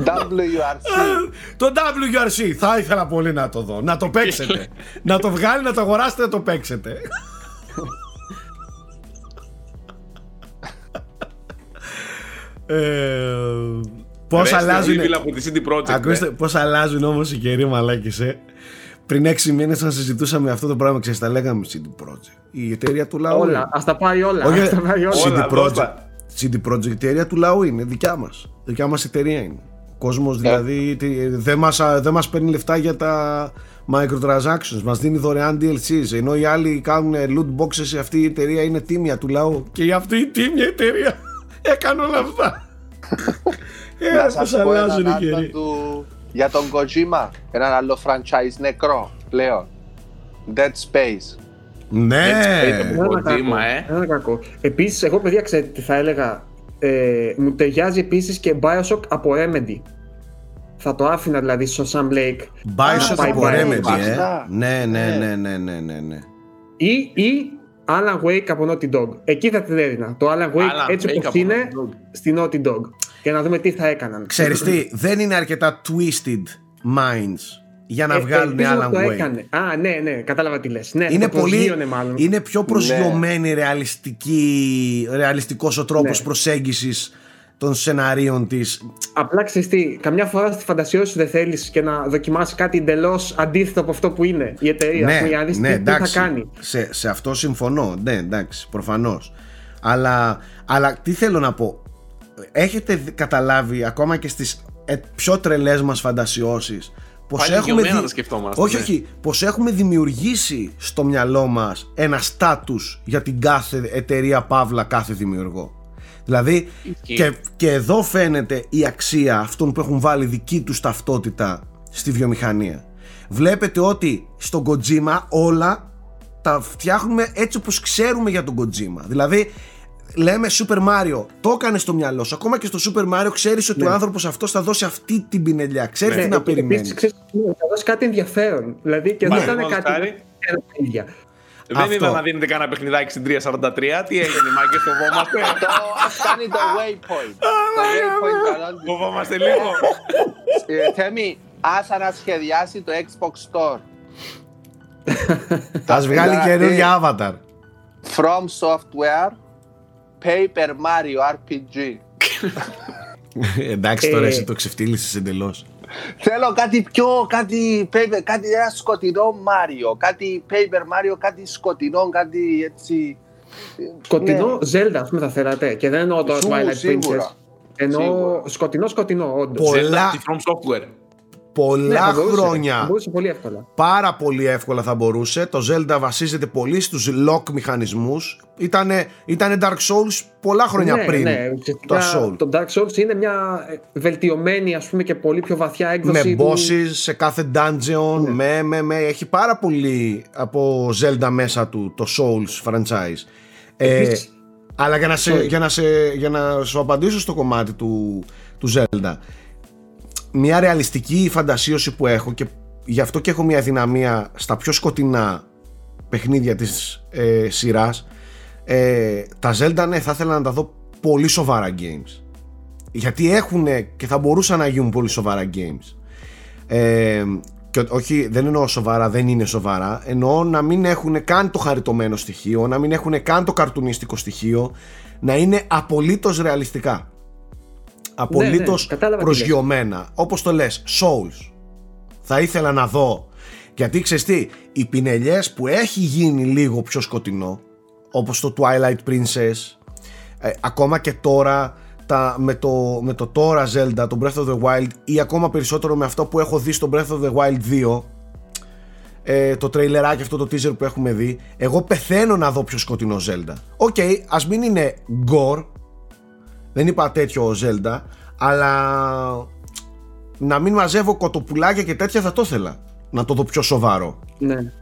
WRC. το WRC θα ήθελα πολύ να το δω. Να το παίξετε. να το βγάλει, να το αγοράσετε, να το παίξετε. ε, πώς αλλάζουν από τη CD Projekt, Ακούστε ναι. πώς αλλάζουν όμως οι καιροί μαλάκες ε. Πριν έξι μήνες να συζητούσαμε αυτό το πράγμα Ξέρεις τα λέγαμε CD Projekt Η εταιρεία του λαού Όλα, ας τα πάει όλα. Όχι, ας τα πάει όλα. CD Όλα, Projekt, δώστα. CD Projekt η εταιρεία του λαού είναι δικιά μας Δικιά μας εταιρεία είναι Ο κόσμος δηλαδή τι- δεν μας, δεν μας παίρνει λεφτά για τα microtransactions Μας δίνει δωρεάν DLCs Ενώ οι άλλοι κάνουν loot boxes Αυτή η εταιρεία είναι τίμια του λαού Και για αυτή η τίμια εταιρεία έκανε όλα αυτά Ε, Να πώς σας πω αλλάζουν έναν οι άλλο καιροί του... Για τον Kojima, έναν άλλο franchise νεκρό πλέον. Dead Space. Ναι Space, Ένα Kojima, κακό. ε. Ένα κακό. Επίσης, εγώ παιδιά ξέρετε τι θα έλεγα; Ε, μου ταιριάζει επίσης και Bioshock από Remedy. Θα το άφηνα δηλαδή στο Sam Lake. Bioshock πάει από πάει, Remedy, ε. βάστα. Ναι, ναι, Ναι. ναι, ναι, ναι, ναι, ναι. Ή, ή Alan Wake από Naughty Dog. Εκεί θα την έδινα. Το Alan Wake Alan έτσι Wake όπως από είναι Naughty Dog. στη Naughty Dog. Και να δούμε τι θα έκαναν. Ξέρεις τι, δεν είναι αρκετά twisted minds για να Ε, βγάλουν ελπίζω να Alan το Wake. έκανε. Α, ναι, ναι, κατάλαβα τι λες. Ναι, Είναι το πολύ, προσγείωνε μάλλον. είναι πιο προσγειωμένη ρεαλιστική, ρεαλιστικός ο τρόπος Ναι. προσέγγισης των σεναρίων της. Απλά ξέρεις τι, καμιά φορά στη φαντασία σου δεν θέλεις και να δοκιμάσεις κάτι εντελώς αντίθετο από αυτό που είναι η εταιρεία. ναι, ας πούμε, για να δεις ναι, τι, τι θα εντάξει, κάνει. Σε, σε αυτό συμφωνώ, ναι, εντάξει, προφανώς. Αλλά, αλλά τι θέλω να πω, έχετε δει- καταλάβει ακόμα και στις ε, πιο τρελές μας φαντασιώσεις πως Πάλι έχουμε, γιωμένα τα σκεφτόμαστε, όχι, ναι. όχι, πως έχουμε δημιουργήσει στο μυαλό μας ένα στάτους για την κάθε εταιρεία Παύλα, κάθε δημιουργό. Δηλαδή Ισχύει. και, και εδώ φαίνεται η αξία αυτών που έχουν βάλει δική τους ταυτότητα στη βιομηχανία. Βλέπετε ότι στον Kojima όλα τα φτιάχνουμε έτσι όπως ξέρουμε για τον Kojima. Δηλαδή λέμε Super Mario, το έκανε στο μυαλό σου. Ακόμα και στο Super Mario ξέρεις ότι ο άνθρωπος αυτός θα δώσει αυτή την πινελιά. Ξέρεις Ναι, τι να επίσης, περιμένεις. ξέρεις, θα δώσει κάτι ενδιαφέρον. Δηλαδή και δεν Ναι. ήταν Παραδείγματος κάτι. χάρη. ένα ίδια. Δεν Αυτό. είδα να δίνετε κανένα παιχνιδάκι στην 343. Τι έγινε, μάγκε, φοβόμαστε; Το ας κάνει το waypoint. το waypoint κανόνι. φοβόμαστε λίγο. Ε, Θέμη, ας ανασχεδιάσει το Xbox Store. Ας βγάλει Δηλαδή, καινούργια avatar. From Software, Paper Mario RPG. Εντάξει τώρα Ε, εσύ το ξεφτύλισες εντελώς. Θέλω κάτι πιο, κάτι, paper, κάτι ένα σκοτεινό Mario, κάτι Paper Mario, κάτι σκοτεινό, κάτι έτσι... Σκοτεινό Ναι. Zelda, ας πούμε, θα θέλατε. Και δεν εννοώ το Σου, Twilight σίγουρα. Princess. Εννοώ Σίγουρα. σκοτεινό, σκοτεινό, όντως. Πολλά- Zelda, τη From Software. Πολλά θα χρόνια Θα μπορούσε πολύ εύκολα. πάρα πολύ εύκολα θα μπορούσε. Το Zelda βασίζεται πολύ στους lock μηχανισμούς. Ήτανε, ήτανε Dark Souls πολλά χρόνια ναι, πριν ναι, το ουσιαστικά Soul. Το Dark Souls είναι μια ε, βελτιωμένη ας πούμε και πολύ πιο βαθιά έκδοση Με του... bosses σε κάθε dungeon, Ναι. με, με, με. Έχει πάρα πολύ από Zelda μέσα του το Souls franchise. Ε, Επίσης- αλλά για να, σε, Sorry. για, να σε, για να σου απαντήσω στο κομμάτι του, του Zelda μια ρεαλιστική φαντασίωση που έχω και γι' αυτό και έχω μια δυναμία στα πιο σκοτεινά παιχνίδια της ε, σειράς ε, τα Zelda ναι θα ήθελα να τα δω πολύ σοβαρά games. Γιατί έχουν και θα μπορούσαν να γίνουν πολύ σοβαρά games. Ε, και όχι δεν εννοώ σοβαρά δεν είναι σοβαρά. Εννοώ να μην έχουν καν το χαριτωμένο στοιχείο να μην έχουν καν το καρτουνίστικο στοιχείο να είναι απολύτως ρεαλιστικά απολύτως κατάλαβα τι λες. προσγειωμένα. Όπως το λες Souls. Θα ήθελα να δω. Γιατί ξέρεις τι οι πινελιές που έχει γίνει λίγο πιο σκοτεινό όπως το Twilight Princess ε, ακόμα και τώρα τα, με, το, με το τώρα Zelda, το Breath of the Wild ή ακόμα περισσότερο με αυτό που έχω δει στο Breath of the Wild 2 ε, το τρέιλεράκι αυτό το teaser που έχουμε δει εγώ πεθαίνω να δω πιο σκοτεινό Zelda. OK, ας μην είναι gore δεν είπα τέτοιο Zelda αλλά να μην μαζεύω κοτοπουλάκια και τέτοια θα το ήθελα να το δω πιο σοβαρό Ναι.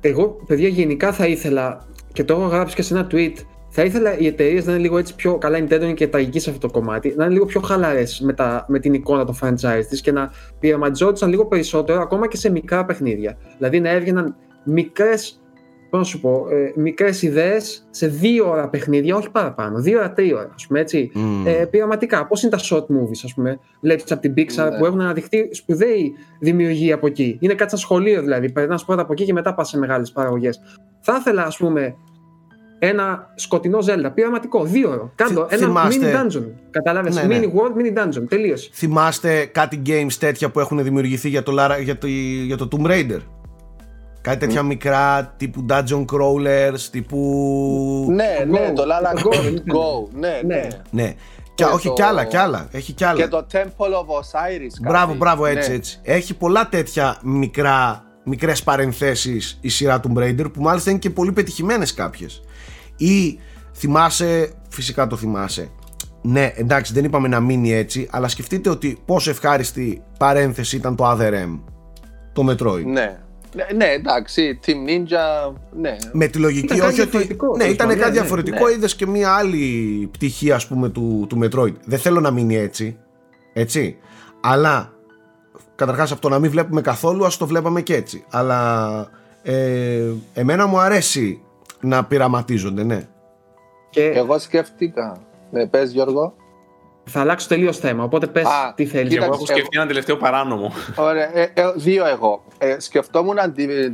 Εγώ, παιδιά, γενικά θα ήθελα και το έχω γράψει και σε ένα tweet. θα ήθελα οι εταιρείες να είναι λίγο έτσι πιο καλά. Η Nintendo είναι και τραγική σε αυτό το κομμάτι. Να είναι λίγο πιο χαλαρές με, με την εικόνα των franchise της και να πειραματιζόντουσαν λίγο περισσότερο ακόμα και σε μικρά παιχνίδια. Δηλαδή να έβγαιναν μικρές πώς να σου πω, ε, μικρές ιδέες σε δύο ώρα παιχνίδια, όχι παραπάνω, δύο ώρα, τρία ώρα, ας πούμε, έτσι, mm. ε, πειραματικά. Πώς είναι τα short movies, ας πούμε, βλέπεις από την Pixar mm. που έχουν αναδειχθεί σπουδαίοι δημιουργία από εκεί. Είναι κάτι σαν σχολείο δηλαδή, περνάς πρώτα από εκεί και μετά πας σε μεγάλες παραγωγές. Θα ήθελα, ας πούμε, ένα σκοτεινό Zelda, πειραματικό, δύο ώρο. Κάντο, ένα θυμάστε... mini dungeon. Κατάλαβες. Ναι, ναι. Mini world, mini dungeon. Τελείωσε. Θυμάστε κάτι games τέτοια που έχουν δημιουργηθεί για το, για το, για το Tomb Raider; Κάτι τέτοια mm. μικρά τύπου Dungeon Crawlers, τύπου. Ναι, ναι, το Lala Go. Go. Ναι, ναι. ναι. Και, όχι το... κι άλλα, κι άλλα. Έχει κι άλλα. Και το Temple of Osiris. Μπράβο, μπράβο, έτσι, ναι. έτσι. Έχει πολλά τέτοια μικρά, μικρές παρενθέσεις η σειρά του Raider που μάλιστα είναι και πολύ πετυχημένες κάποιες. Ή θυμάσαι, φυσικά το θυμάσαι, ναι, εντάξει, δεν είπαμε να μείνει έτσι, αλλά σκεφτείτε ότι πόσο ευχάριστη παρένθεση ήταν το Other M, το Metroid. Ναι. Ναι, ναι, εντάξει, Team Ninja, ναι. Με τη λογική, όχι ότι. Ναι, ήταν κάτι ναι, διαφορετικό. Ναι. Είδες και μία άλλη πτυχή, ας πούμε, του, του Metroid. Δεν θέλω να μείνει έτσι. Έτσι. Αλλά καταρχάς από το να μην βλέπουμε καθόλου, ας το βλέπαμε και έτσι. Αλλά ε, εμένα μου αρέσει να πειραματίζονται, ναι. Και... Εγώ σκέφτηκα. Ναι, πες Γιώργο. Θα αλλάξω τελείως θέμα. Οπότε πες τι θέλεις. Εγώ έχω σκεφτεί ένα τελευταίο παράνομο. Ωραία, ε, ε, δύο εγώ. Ε, σκεφτόμουν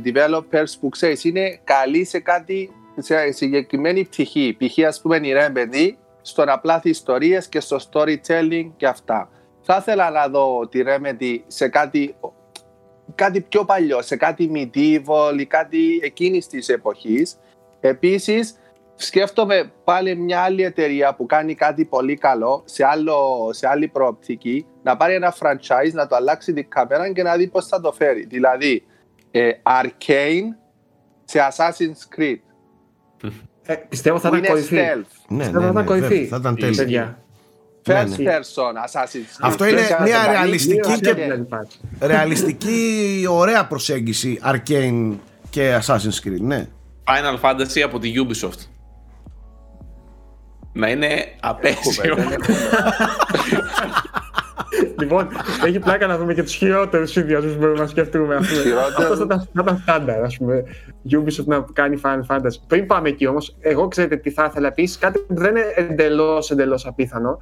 developers που ξέρεις είναι καλοί σε κάτι, σε συγκεκριμένη πτυχή. Π.χ. ας πούμε η Remedy στο να πλάθεις ιστορίες και στο storytelling και αυτά. Θα ήθελα να δω τη Remedy σε κάτι, κάτι πιο παλιό, σε κάτι medieval ή κάτι εκείνης της εποχής. Επίσης, σκέφτομαι πάλι μια άλλη εταιρεία που κάνει κάτι πολύ καλό σε, άλλο, σε άλλη προοπτική να πάρει ένα franchise, να το αλλάξει την κάμερα και να δει πώς θα το φέρει. Δηλαδή, ε, Arcane σε Assassin's Creed. Ε, πιστεύω θα ήταν κορυφή. Ναι, ναι, ναι, θα ήταν κορυφή. Θα ήταν τέλειο. First ναι, ναι. person Assassin's Creed. Αυτό είναι μια ρεαλιστική και ρεαλιστική ωραία προσέγγιση Arcane και Assassin's Creed, ναι. Final Fantasy από τη Ubisoft να είναι απέσιο. λοιπόν, έχει πλάκα να δούμε και τους χειρότερους συνδυασμούς που μπορούμε να σκεφτούμε. Αυτός θα ήταν στάνταρ, ας πούμε. Ubisoft να κάνει Final Fantasy. Πριν πάμε εκεί όμως, εγώ ξέρετε τι θα ήθελα επίση, κάτι που δεν είναι εντελώς εντελώς απίθανο.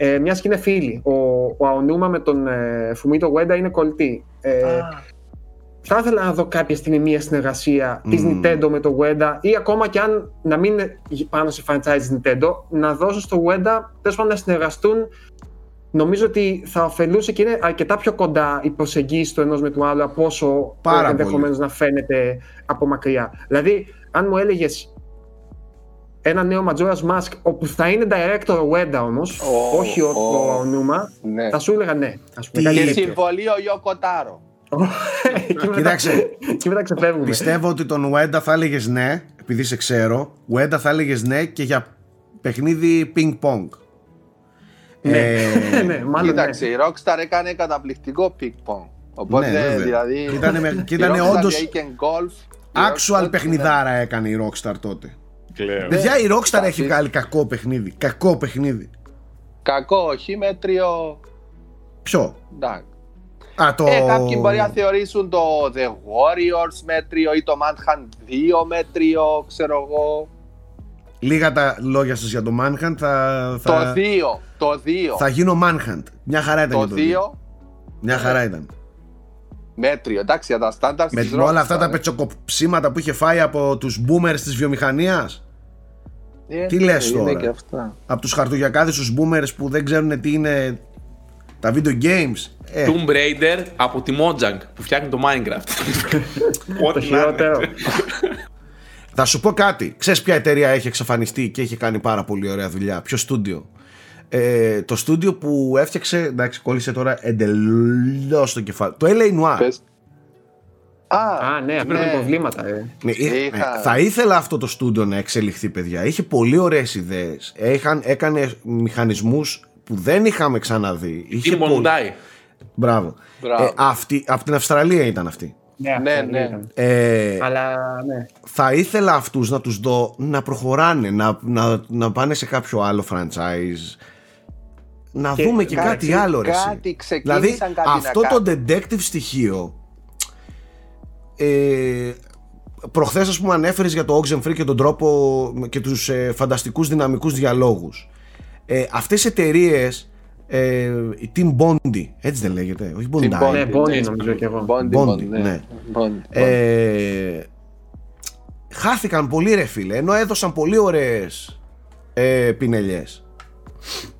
Ε, Μιας και είναι φίλοι. Ο, ο Αονούμα με τον ε, Φουμίτο Γουέντα είναι κολλητή. Ε, θα ήθελα να δω κάποια στιγμή μια συνεργασία mm. της Nintendo με το Wenda ή ακόμα και αν να μην είναι πάνω σε franchise της Nintendo, να δώσω στο Wenda τέλος πάντων να συνεργαστούν. Νομίζω ότι θα ωφελούσε και είναι αρκετά πιο κοντά η προσεγγίση του ενός με του άλλου από όσο ενδεχομένως να φαίνεται από μακριά. Δηλαδή, αν μου έλεγες ένα νέο Majora's Mask όπου θα είναι director ο Wenda όμως, όχι ο, oh, Νούμα, ναι. θα σου έλεγα ναι. Ας πούμε, και συμβολή ο Ιωκοτάρο. Κοίταξε. Πιστεύω ότι τον Ουέντα θα έλεγες ναι, επειδή σε ξέρω. Ουέντα θα έλεγες ναι και για παιχνίδι ping-pong. Ναι, ε, ναι, μάλλον Κοίταξε, η Rockstar έκανε καταπληκτικό ping-pong. Οπότε ναι, δηλαδή. Και ήταν όντω. Actual παιχνιδάρα έκανε η Rockstar τότε. Παιδιά, η Rockstar έχει βγάλει κακό παιχνίδι. Κακό παιχνίδι. Κακό, όχι μέτριο. Ποιο; Εντάξει. Α, το... ε, κάποιοι μπορεί να θεωρήσουν το The Warriors μέτριο ή το Manhunt 2 μέτριο, ξέρω εγώ. Λίγα τα λόγια σας για το Manhunt θα... θα... Το 2, το 2. Θα γίνω Manhunt. Μια χαρά ήταν το, το 2. Μια χαρά ήταν. Μέτριο, εντάξει, για τα στάνταρ Με όλα αυτά τα πετσοκοψίματα που είχε φάει από τους boomers της βιομηχανίας. Ε, τι λες τώρα; Από τους χαρτογιακάδες τους boomers που δεν ξέρουν τι είναι τα video games. Ε. Tomb Raider από τη Mojang που φτιάχνει το Minecraft. Ό,τι χειρότερο. Θα σου πω κάτι. Ξέρεις ποια εταιρεία έχει εξαφανιστεί και έχει κάνει πάρα πολύ ωραία δουλειά; Ποιο στούντιο; Ε, το στούντιο που έφτιαξε, εντάξει, κόλλησε τώρα εντελώς το κεφάλι. Το LA Noir. Α, Α, ναι, αυτό ναι. προβλήματα. Ε. Ναι, ε, θα ήθελα αυτό το στούντιο να εξελιχθεί, παιδιά. Είχε πολύ ωραίες ιδέες. Έκανε μηχανισμούς που δεν είχαμε ξαναδεί. Είχε πολύ... Μπράβο. Ε, αυτή, από την Αυστραλία ήταν αυτή. Ναι, Ναι, αυτό ναι. ήταν. Ε, Αλλά ναι. θα ήθελα αυτούς να τους δω να προχωράνε, να, να, να πάνε σε κάποιο άλλο franchise. Να Και δούμε και κάτι- κάτι άλλο ρε. εσύ. κάτι ξεκίνησαν Δηλαδή κάτι να αυτό το κάνουν. detective στοιχείο ε, προχθές ας πούμε ανέφερες για το Oxenfree και τον τρόπο και τους ε, φανταστικούς δυναμικούς διαλόγους ε, αυτές οι εταιρείες ε, η Team Bondi έτσι δεν λέγεται όχι Bondi, Team Bondi. Ναι, ναι, Bonnie ναι. νομίζω και εγώ. Bondi, Bondi, Bondi, ναι. ναι. Bondi, Bondi. ε, χάθηκαν πολύ ρε φίλε ενώ έδωσαν πολύ ωραίες ε, πινελιές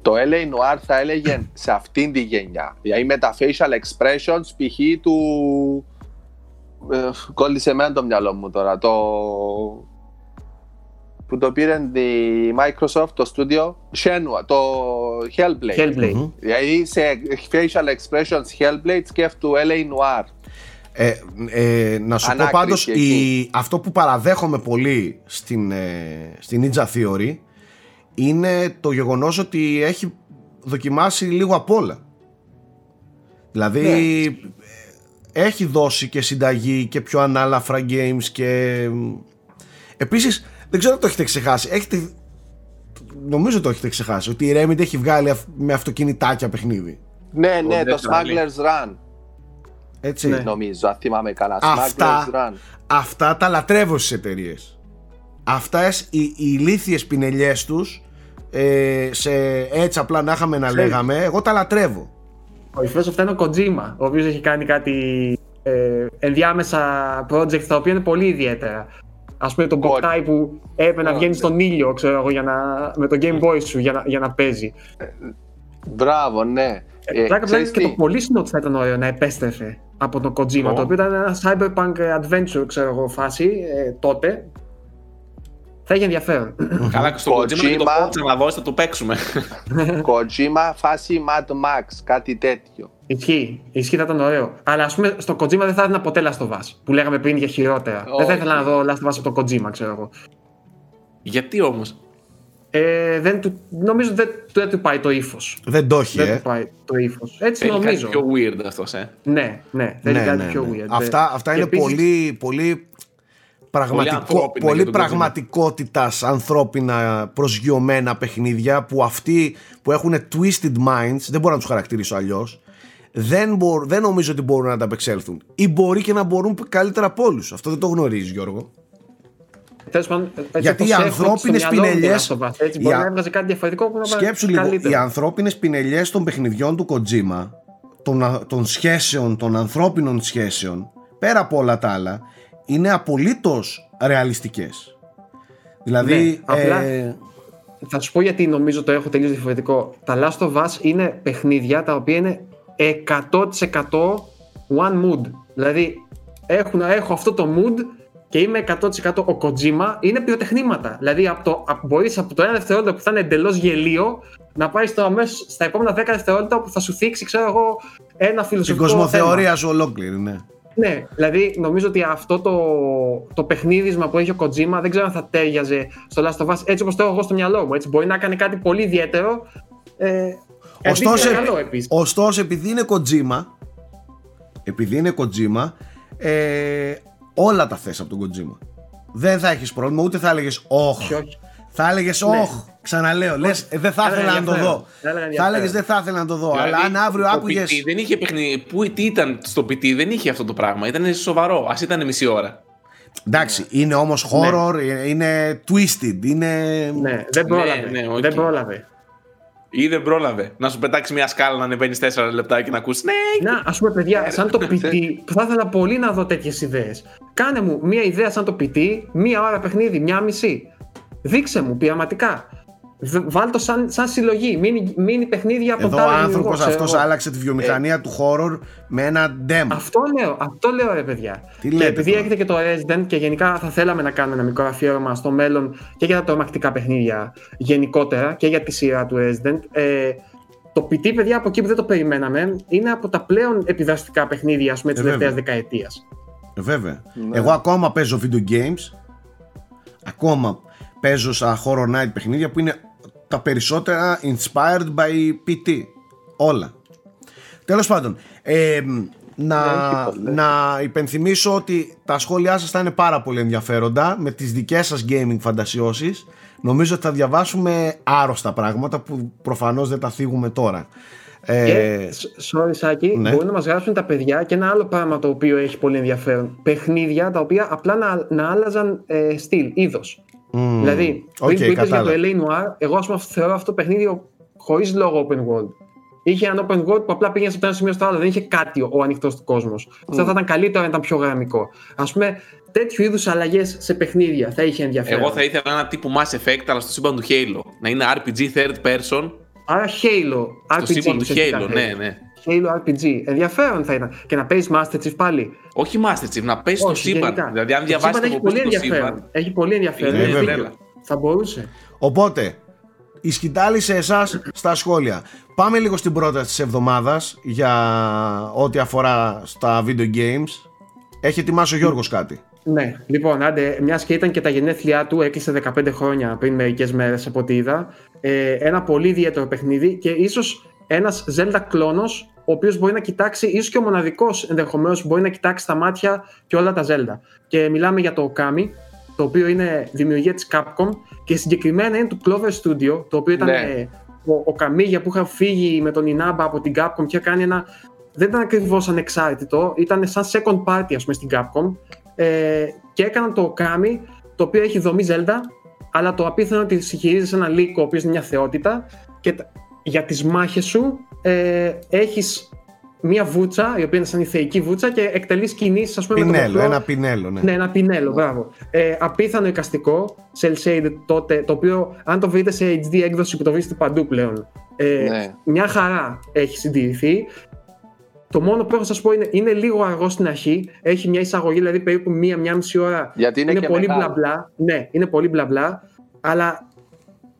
Το LA Noir θα έλεγε σε αυτήν τη γενιά. Δηλαδή με τα facial expressions π.χ. του... Ε, κόλλησε εμένα το μυαλό μου τώρα. Το... Που το πήρε τη Microsoft, το studio Shenmue, το Hellblade. Hellblade. Μμμ. Δηλαδή σε facial expressions Hellblade σκέφτου LA Noir. Ε, ε, να σου Ανάκριση πω πάντως εκεί. η, αυτό που παραδέχομαι πολύ στην, ε, στην Ninja Theory είναι το γεγονός ότι έχει δοκιμάσει λίγο απ' όλα. Δηλαδή ε, έχει δώσει και συνταγή και πιο ανάλαφρα games και επίσης δεν ξέρω αν το έχετε ξεχάσει έχετε, νομίζω το έχετε ξεχάσει ότι η Remedy έχει βγάλει αυ- με αυτοκινητάκια παιχνίδι Ναι, ναι, Death το Rally. Smuggler's Run. έτσι Νομίζω, αν θυμάμαι καλά. Αυτά- Smuggler's Run. αυτά τα λατρεύω στις εταιρείες. Αυτά οι, οι ηλίθιες πινελιές τους ε, σε, έτσι απλά να είχαμε να Ξέρεις. λέγαμε εγώ τα λατρεύω Ο υφός αυτά είναι ο Kojima, ο οποίος έχει κάνει κάτι ε, ενδιάμεσα project τα οποία είναι πολύ ιδιαίτερα. Ας πούμε τον Κο- Boktai που έπρεπε να Κο- βγαίνει στον ήλιο, ξέρω εγώ, για να, με το Game Boy σου για να, για να παίζει. Μπράβο, ναι. Ε, Ε, Πλάκα ξέρεις πλάκα και τι; το πολύ ότι θα ήταν ωραίο να επέστρεφε από το Kojima, Ω. το οποίο ήταν ένα cyberpunk adventure, ξέρω εγώ, φάση ε, τότε. Θα είχε ενδιαφέρον. Καλά, και στο Kojima και το Kojima. Forza να δώσει θα το παίξουμε. Kojima φάση Mad Max, κάτι τέτοιο. Ισχύει, ισχύει, θα ήταν ωραίο. Αλλά ας πούμε στο Kojima δεν θα έδινα ποτέ Last of Us, που λέγαμε πριν για χειρότερα. Δεν θα Όχι. ήθελα να δω Last of Us από το Kojima, ξέρω εγώ. Γιατί όμως; Ε, δεν του, νομίζω δεν, δεν του πάει το ύφος. δεν το έχει Δεν ε. του πάει το ύφος. Έτσι Θέλει κάτι νομίζω. πιο weird αυτός, ε. Ναι, ναι, θέλει Ναι, κάτι ναι, πιο ναι. weird. Αυτά, αυτά Και είναι επίσης- πολύ, πολύ πραγματικό, ανθρώπινα πολύ για τον Kojima. πραγματικότητας ανθρώπινα προσγειωμένα παιχνίδια που αυτοί που έχουν twisted minds δεν μπορώ να τους χαρακτηρίσω αλλιώς δεν, μπορ, δεν νομίζω ότι μπορούν να τα απεξέλθουν ή μπορεί και να μπορούν καλύτερα από όλους. αυτό δεν το γνωρίζεις Γιώργο Τέλος πάντων, έτσι Γιατί όπως οι έχω ανθρώπινες στο μυαλό μου πινελιές- το Last of Us, Έτσι, οι μπορεί α- να έβγαζε κάτι διαφορετικό που να πάει Σκέψου λίγο, οι καλύτερο. ανθρώπινες πινελιές των παιχνιδιών του Kojima των, α- των σχέσεων, των ανθρώπινων σχέσεων πέρα από όλα τα άλλα είναι απολύτως ρεαλιστικές δηλαδή Ναι, απλά- ε, Θα σου πω γιατί νομίζω το έχω τελείως διαφορετικό. Τα Last of Us είναι παιχνίδια τα οποία είναι 100% one mood. Δηλαδή έχουν, έχω αυτό το mood και είμαι 100% ο Kojima. Είναι πυροτεχνήματα. Δηλαδή από το, από, μπορείς από το ένα δευτερόλεπτο που θα είναι εντελώς γελίο να πάεις στο αμέσως, στα επόμενα 10 δευτερόλεπτα που θα σου θίξει ξέρω εγώ ένα την φιλοσοφικό κοσμοθεωρία σου ολόκληρη ναι. Ναι, δηλαδή νομίζω ότι αυτό το, το παιχνίδισμα που έχει ο Kojima δεν ξέρω αν θα τέριαζε στο Last of Us έτσι όπως το έχω εγώ στο μυαλό μου. Έτσι. Μπορεί να κάνει κάτι πολύ ιδιαίτερο. Ε, Ωστόσο, επίσης, καλό επίσης. ωστόσο επειδή είναι Kojima επειδή είναι Kojima ε, όλα τα θες από τον Kojima δεν θα έχεις πρόβλημα ούτε θα έλεγες όχ Όχι, όχι. Θα έλεγες Ναι. όχ ξαναλέω λες ε, δεν θα Θα έλεγα ήθελα να το ενδιαφέρον. δω Θα έλεγα θα ενδιαφέρον. έλεγες δεν θα ήθελα να το δω αλλά Δηλαδή, αν αύριο το άκουγες PT δεν είχε παιχνίδι. Πού τι ήταν στο PT, δεν είχε αυτό το πράγμα. Ήταν σοβαρό. Α ήταν μισή ώρα. Εντάξει, είναι όμως horror, ε, είναι twisted, είναι... Ναι, δεν πρόλαβε. ναι, οκ. Δεν πρόλαβε. Ή δεν πρόλαβε να σου πετάξει μια σκάλα να ανεβαίνεις 4 λεπτά και να ακούσει. Ναι, Να, ας πούμε, παιδιά, σαν το PT, που θα ήθελα πολύ να δω τέτοιες ιδέες. Κάνε μου μία ιδέα σαν το PT, μία ώρα παιχνίδι, μία μισή. Δείξε μου πειραματικά. Β- Βάλ το σαν, σαν συλλογή. Μείνει, μείνει παιχνίδια από Εδώ ο τάδε άνθρωπος δημιουργό, ξέρω αυτός εγώ. άλλαξε τη βιομηχανία του horror με ένα demo. Αυτό λέω, αυτό λέω ρε παιδιά. Τι και λέτε επειδή τώρα; έχετε και το Resident και γενικά θα θέλαμε να κάνουμε ένα μικρό αφιέρωμα στο μέλλον και για τα τρομακτικά παιχνίδια γενικότερα και για τη σειρά του Resident. Ε, το PT, παιδιά, από εκεί που δεν το περιμέναμε, είναι από τα πλέον επιδραστικά παιχνίδια ας πούμε, της Ε, τελευταίας βέβαια. δεκαετίας. Ε, Βέβαια. Ναι. Εγώ ακόμα παίζω video games, ακόμα παίζω σαν horror night παιχνίδια που είναι τα περισσότερα inspired by PT. Όλα. Τέλος πάντων, ε, να, να υπενθυμίσω ότι τα σχόλιά σας θα είναι πάρα πολύ ενδιαφέροντα με τις δικές σας gaming φαντασιώσεις. Νομίζω ότι θα διαβάσουμε άρρωστα πράγματα που προφανώς δεν τα θίγουμε τώρα. Ε, sorry Σάκη, ναι. μπορεί να μας γράψουν τα παιδιά και ένα άλλο πράγμα το οποίο έχει πολύ ενδιαφέρον. Παιχνίδια τα οποία απλά να, να άλλαζαν ε, στυλ, είδος. Mm, δηλαδή, πριν okay, που είπες για το LA Noir, εγώ ας πούμε θεωρώ αυτό το παιχνίδι χωρίς λόγο open world. Είχε ένα open world που απλά πήγαινε από ένα σημείο στο άλλο, δεν είχε κάτι ο ανοιχτός του κόσμος. Mm. Αυτό θα ήταν καλύτερο αν ήταν πιο γραμμικό. Α πούμε, τέτοιου είδους αλλαγές σε παιχνίδια θα είχε ενδιαφέρον. Εγώ θα ήθελα ένα τύπου Mass Effect, αλλά στο σύμπαν του Halo. Να είναι RPG third person. Άρα Halo. RPG. Στο σύμπαν του Halo, ναι, ναι. Halo RPG. Ενδιαφέρον θα ήταν. Και να παίζεις Master Chief πάλι. Όχι Master Chief, να παίζεις το σύμπαν. Δηλαδή, αν διαβάσεις το πολύ ενδιαφέρον. Έχει πολύ ενδιαφέρον. Θα μπορούσε. Οπότε, η σκητάλη σε εσάς στα σχόλια. Πάμε λίγο στην πρόταση της εβδομάδας για ό,τι αφορά στα video games. Έχει ετοιμάσει ο Γιώργος κάτι; Ναι, λοιπόν, άντε, μιας και ήταν και τα γενέθλιά του, έκλεισε 15 χρόνια πριν μερικές μέρες από ό,τι είδα. Ε, ένα πολύ ιδιαίτερο παιχνίδι και ίσως ένας Zelda κλόνος, ο οποίος μπορεί να κοιτάξει, ίσως και ο μοναδικός ενδεχομένως μπορεί να κοιτάξει τα μάτια και όλα τα Zelda. Και μιλάμε για το Okami, το οποίο είναι δημιουργία της Capcom και συγκεκριμένα είναι του Clover Studio, το οποίο ήταν ναι. ο, ο Καμίγια που είχα φύγει με τον Inaba από την Capcom και κάνει ένα. Δεν ήταν ακριβώς ανεξάρτητο, ήταν σαν second party, ας πούμε, στην Capcom. Ε, και έκαναν το Okami, το οποίο έχει δομή Zelda, αλλά το απίθανο ότι συγχειρίζεσαι ένα λύκο, ο οποίος είναι μια θεότητα, και για τις μάχες σου ε, έχεις μία βούτσα, η οποία είναι σαν η θεϊκή βούτσα και εκτελείς κινήσεις, ας πούμε. Πινέλο, με το ένα πινέλο, ναι. Ναι, ένα πινέλο, μπράβο. Ε, απίθανο εικαστικό, cel shaded τότε, το οποίο αν το βρείτε σε HD έκδοση που το βρίσκεται παντού πλέον, ε, ναι. μια χαρά έχει συντηρηθεί. Το μόνο που έχω να σας πω είναι, είναι λίγο αργό στην αρχή. Έχει μια εισαγωγή, δηλαδή περίπου μία-μία μισή ώρα. Γιατί είναι, είναι πολύ μπλα μπλα. Ναι, είναι πολύ μπλα μπλα. Αλλά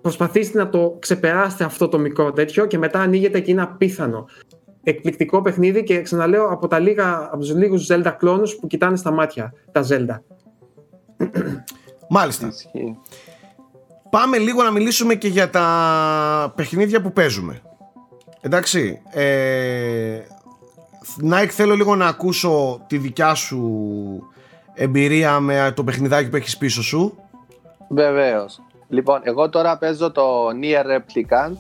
προσπαθήστε να το ξεπεράσετε αυτό το μικρό τέτοιο και μετά ανοίγεται και είναι απίθανο εκπληκτικό παιχνίδι και ξαναλέω από, τα λίγα, από τους λίγους Zelda κλόνους που κοιτάνε στα μάτια τα Zelda. Μάλιστα. Πάμε λίγο να μιλήσουμε και για τα παιχνίδια που παίζουμε. Εντάξει. Ε, Nike θέλω λίγο να ακούσω τη δικιά σου εμπειρία με το παιχνιδάκι που έχεις πίσω σου. Βεβαίως. Λοιπόν, εγώ τώρα παίζω το Nier Replicant.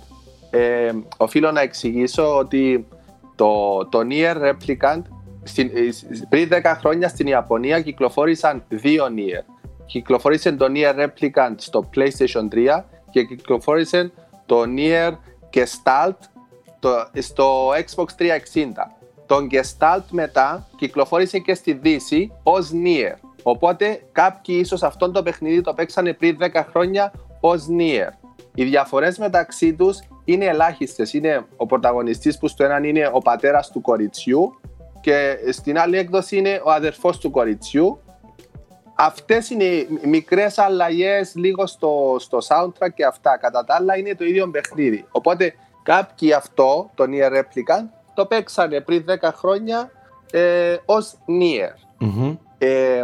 Ε, οφείλω να εξηγήσω ότι το, το Nier Replicant στην, ε, πριν 10 χρόνια στην Ιαπωνία κυκλοφόρησαν δύο Nier. Κυκλοφόρησε το Nier Replicant στο PlayStation 3 και κυκλοφόρησε το Nier Gestalt το, στο Xbox 360. Το Gestalt μετά κυκλοφόρησε και στη Δύση ως Nier. Οπότε κάποιοι ίσως αυτό το παιχνίδι το παίξανε πριν 10 χρόνια ως Nier. Οι διαφορές μεταξύ τους είναι ελάχιστες. Είναι ο πρωταγωνιστής που στο έναν είναι ο πατέρας του κοριτσιού και στην άλλη έκδοση είναι ο αδερφός του κοριτσιού. Αυτές είναι οι μικρές αλλαγές λίγο στο, στο soundtrack και αυτά. Κατά τα άλλα είναι το ίδιο παιχνίδι. Οπότε κάποιοι αυτό, το Nier Replicant, το παίξανε πριν 10 χρόνια ε, ως Nier. Ε,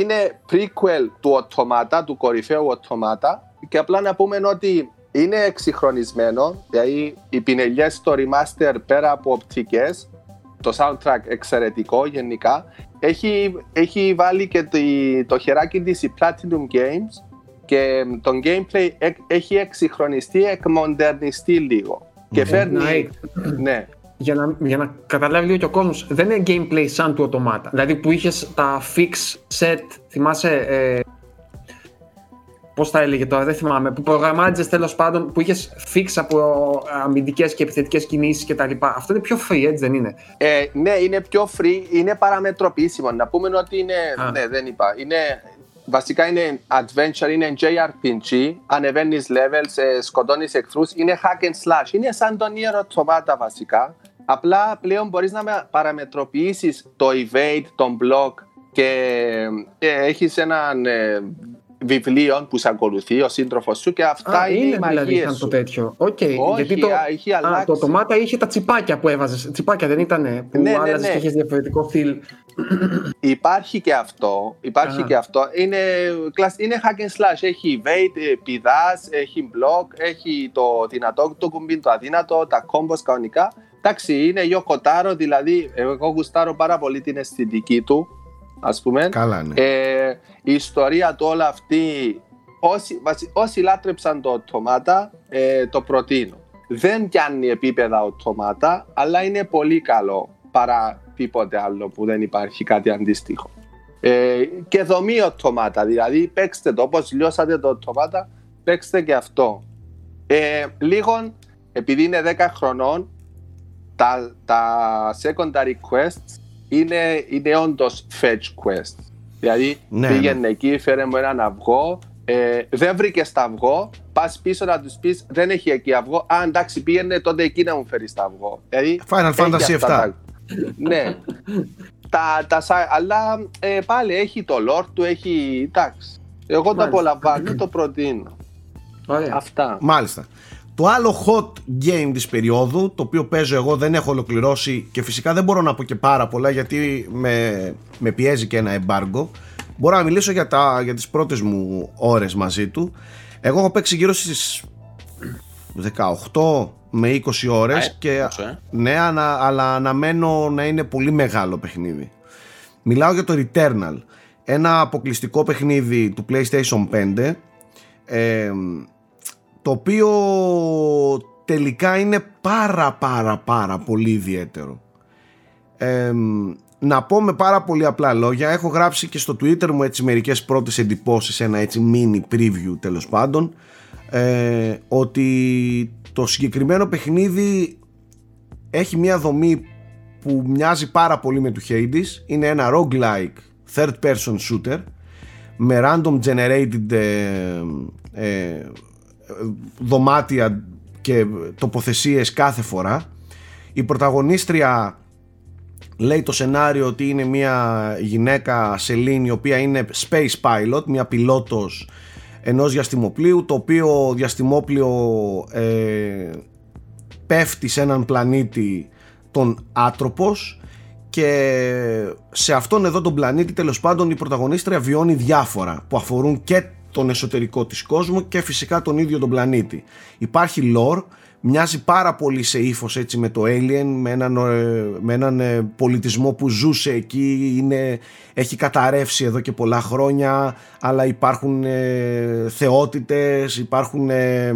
είναι prequel του Automata, του κορυφαίου Automata και απλά να πούμε ότι είναι εξυγχρονισμένο, δηλαδή οι πινελιές στο remaster πέρα από οπτικές, το soundtrack εξαιρετικό γενικά. Έχει, έχει βάλει και το, χεράκι της η Platinum Games και το gameplay έχει εξυγχρονιστεί, εκμοντερνιστεί λίγο. Και ναι. φέρνει... ναι. Για να, για να καταλάβει λίγο και ο κόσμος, δεν είναι gameplay σαν του Automata. Δηλαδή που είχες τα fix set, θυμάσαι, ε, Πώς τα έλεγε τώρα, δεν θυμάμαι. Που προγραμμάτιζες τέλος πάντων, που είχες φίξ από αμυντικές και επιθετικές κινήσεις κτλ. Αυτό είναι πιο free, έτσι δεν είναι; Ε, ναι, είναι πιο free, είναι παραμετροποιήσιμο. Να πούμε ότι είναι. Α. Ναι, δεν είπα. Είναι, βασικά είναι adventure, είναι JRPG. Ανεβαίνεις levels, ε, σκοτώνεις εχθρούς. Είναι hack and slash. Είναι σαν τον Nier Automata βασικά. Απλά πλέον μπορείς να παραμετροποιήσεις το evade, τον block και ε, έχεις έναν ε, βιβλίων που σε ακολουθεί ο σύντροφος σου και αυτά α, είναι, είναι δηλαδή σαν το τέτοιο. Okay. Όχι, γιατί το, έχει αλλάξει. Α, το τομάτα είχε τα τσιπάκια που έβαζες. Τσιπάκια δεν ήταν που ναι, ναι, άλλαζες ναι. και είχες διαφορετικό φιλ. Υπάρχει και αυτό. Υπάρχει και αυτό. Είναι, είναι hack and slash. Έχει evade, ε, πηδάς, έχει block, έχει το δυνατό το κουμπί, το αδύνατο, τα combos κανονικά. Εντάξει, είναι Yoko δηλαδή εγώ γουστάρω πάρα πολύ την αισθητική του, ας πούμε. Καλά, ναι. Ε, η ιστορία του όλα αυτή, όσοι, όσοι λάτρεψαν το Οτομάτα, ε, το προτείνω. Δεν πιάνει επίπεδα Οτομάτα, αλλά είναι πολύ καλό παρά τίποτε άλλο που δεν υπάρχει κάτι αντίστοιχο. Ε, και δομή Οτομάτα, δηλαδή παίξτε το όπως λιώσατε το Οτομάτα, παίξτε και αυτό. Ε, λίγο, επειδή είναι 10 χρονών, τα, τα secondary quests είναι, είναι όντως fetch quests. Δηλαδή ναι, πήγαινε ναι. εκεί, φέρε μου έναν αυγό, ε, δεν βρήκες τα αυγό, πας πίσω να τους πεις δεν έχει εκεί αυγό. Α, εντάξει, πήγαινε τότε εκεί να μου φέρεις τα αυγό. Δηλαδή, Final Fantasy 7. Τα... ναι. τα, τα, αλλά ε, πάλι έχει το lore του, έχει. Εντάξει. Εγώ το απολαμβάνω, το προτείνω. Αυτά. Μάλιστα. Το άλλο hot game της περίοδου, το οποίο παίζω εγώ δεν έχω ολοκληρώσει και φυσικά δεν μπορώ να πω και πάρα πολλά γιατί με, με πιέζει και ένα embargo. Μπορώ να μιλήσω για, τα, για τις πρώτες μου ώρες μαζί του. Εγώ έχω παίξει γύρω στις 18 με 20 ώρες και ε; ναι, αλλά αναμένω να είναι πολύ μεγάλο παιχνίδι. Μιλάω για το Returnal, ένα αποκλειστικό παιχνίδι του PlayStation 5 ε, το οποίο τελικά είναι πάρα πάρα πάρα πολύ ιδιαίτερο. να πω με πάρα πολύ απλά λόγια, έχω γράψει και στο Twitter μου έτσι μερικές πρώτες εντυπώσεις, ένα έτσι mini preview τέλος πάντων, ε, ότι το συγκεκριμένο παιχνίδι έχει μια δομή που μοιάζει πάρα πολύ με του Hades, είναι ένα roguelike third person shooter με random generated ε, ε δωμάτια και τοποθεσίες κάθε φορά. Η πρωταγωνίστρια λέει το σενάριο ότι είναι μια γυναίκα σελήνη η οποία είναι space pilot, μια πιλότος ενός διαστημοπλίου το οποίο διαστημόπλιο ε, πέφτει σε έναν πλανήτη τον άτροπος και σε αυτόν εδώ τον πλανήτη τέλος πάντων η πρωταγωνίστρια βιώνει διάφορα που αφορούν και τον εσωτερικό της κόσμου και φυσικά τον ίδιο τον πλανήτη. Υπάρχει lore, μοιάζει πάρα πολύ σε ύφος έτσι με το Alien, με έναν, ε, με έναν ε, πολιτισμό που ζούσε εκεί, είναι, έχει καταρρεύσει εδώ και πολλά χρόνια, αλλά υπάρχουν ε, θεότητες, υπάρχουν ε,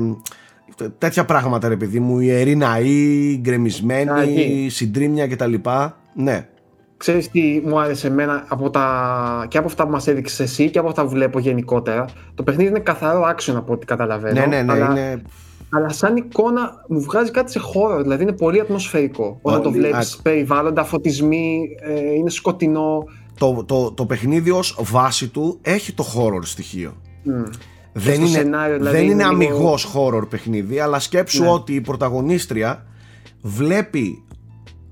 τέτοια πράγματα ρε παιδί μου, ιεροί ναοί, γκρεμισμένοι, συντρίμια κτλ. Ναι. Ξέρεις τι μου άρεσε εμένα από τα... και από αυτά που μας έδειξες εσύ και από αυτά που βλέπω γενικότερα. Το παιχνίδι είναι καθαρό action από ό,τι καταλαβαίνω. Ναι, ναι, ναι. Αλλά, είναι... αλλά σαν εικόνα μου βγάζει κάτι σε χώρο. Δηλαδή είναι πολύ ατμοσφαιρικό. Όταν το βλέπεις περιβάλλοντα, φωτισμοί, ε, είναι σκοτεινό. Το, το, το παιχνίδι ως βάση του έχει το horror στοιχείο. Mm. Δεν είναι, σενάριο, δηλαδή, δεν είναι, είναι αμυγός horror παιχνίδι, αλλά σκέψου ναι. ότι η πρωταγωνίστρια βλέπει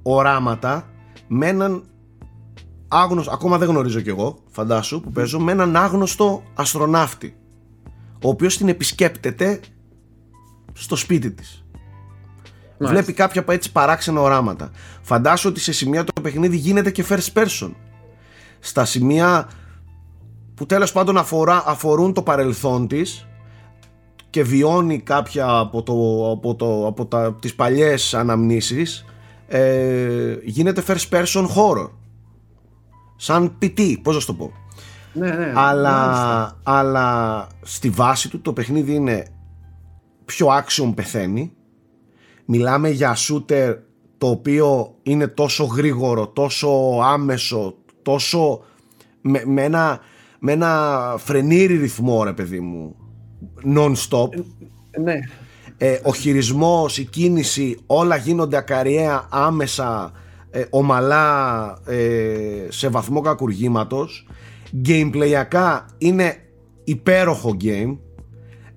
οράματα με έναν άγνωστο, ακόμα δεν γνωρίζω κι εγώ, φαντάσου, που παίζω, με έναν άγνωστο αστροναύτη, ο οποίος την επισκέπτεται στο σπίτι της. Βλέπει κάποια έτσι παράξενα οράματα. Φαντάσου ότι σε σημεία το παιχνίδι γίνεται και first person. Στα σημεία που τέλος πάντων αφορά, αφορούν το παρελθόν της και βιώνει κάποια από, το, από, το, από τα, τις παλιές αναμνήσεις ε, γίνεται first person horror σαν PT, πώς να το πω. Ναι, ναι, αλλά, αλλά στη βάση του το παιχνίδι είναι πιο action πεθαίνει. Μιλάμε για shooter το οποίο είναι τόσο γρήγορο, τόσο άμεσο, τόσο με, με ένα, με ένα φρενήρι ρυθμό ρε παιδί μου, non-stop. Ε, ναι. Ε, ο χειρισμός, η κίνηση, όλα γίνονται ακαριέα άμεσα ε, ομαλά ε, σε βαθμό κακουργήματος. Gameplayακά είναι υπέροχο game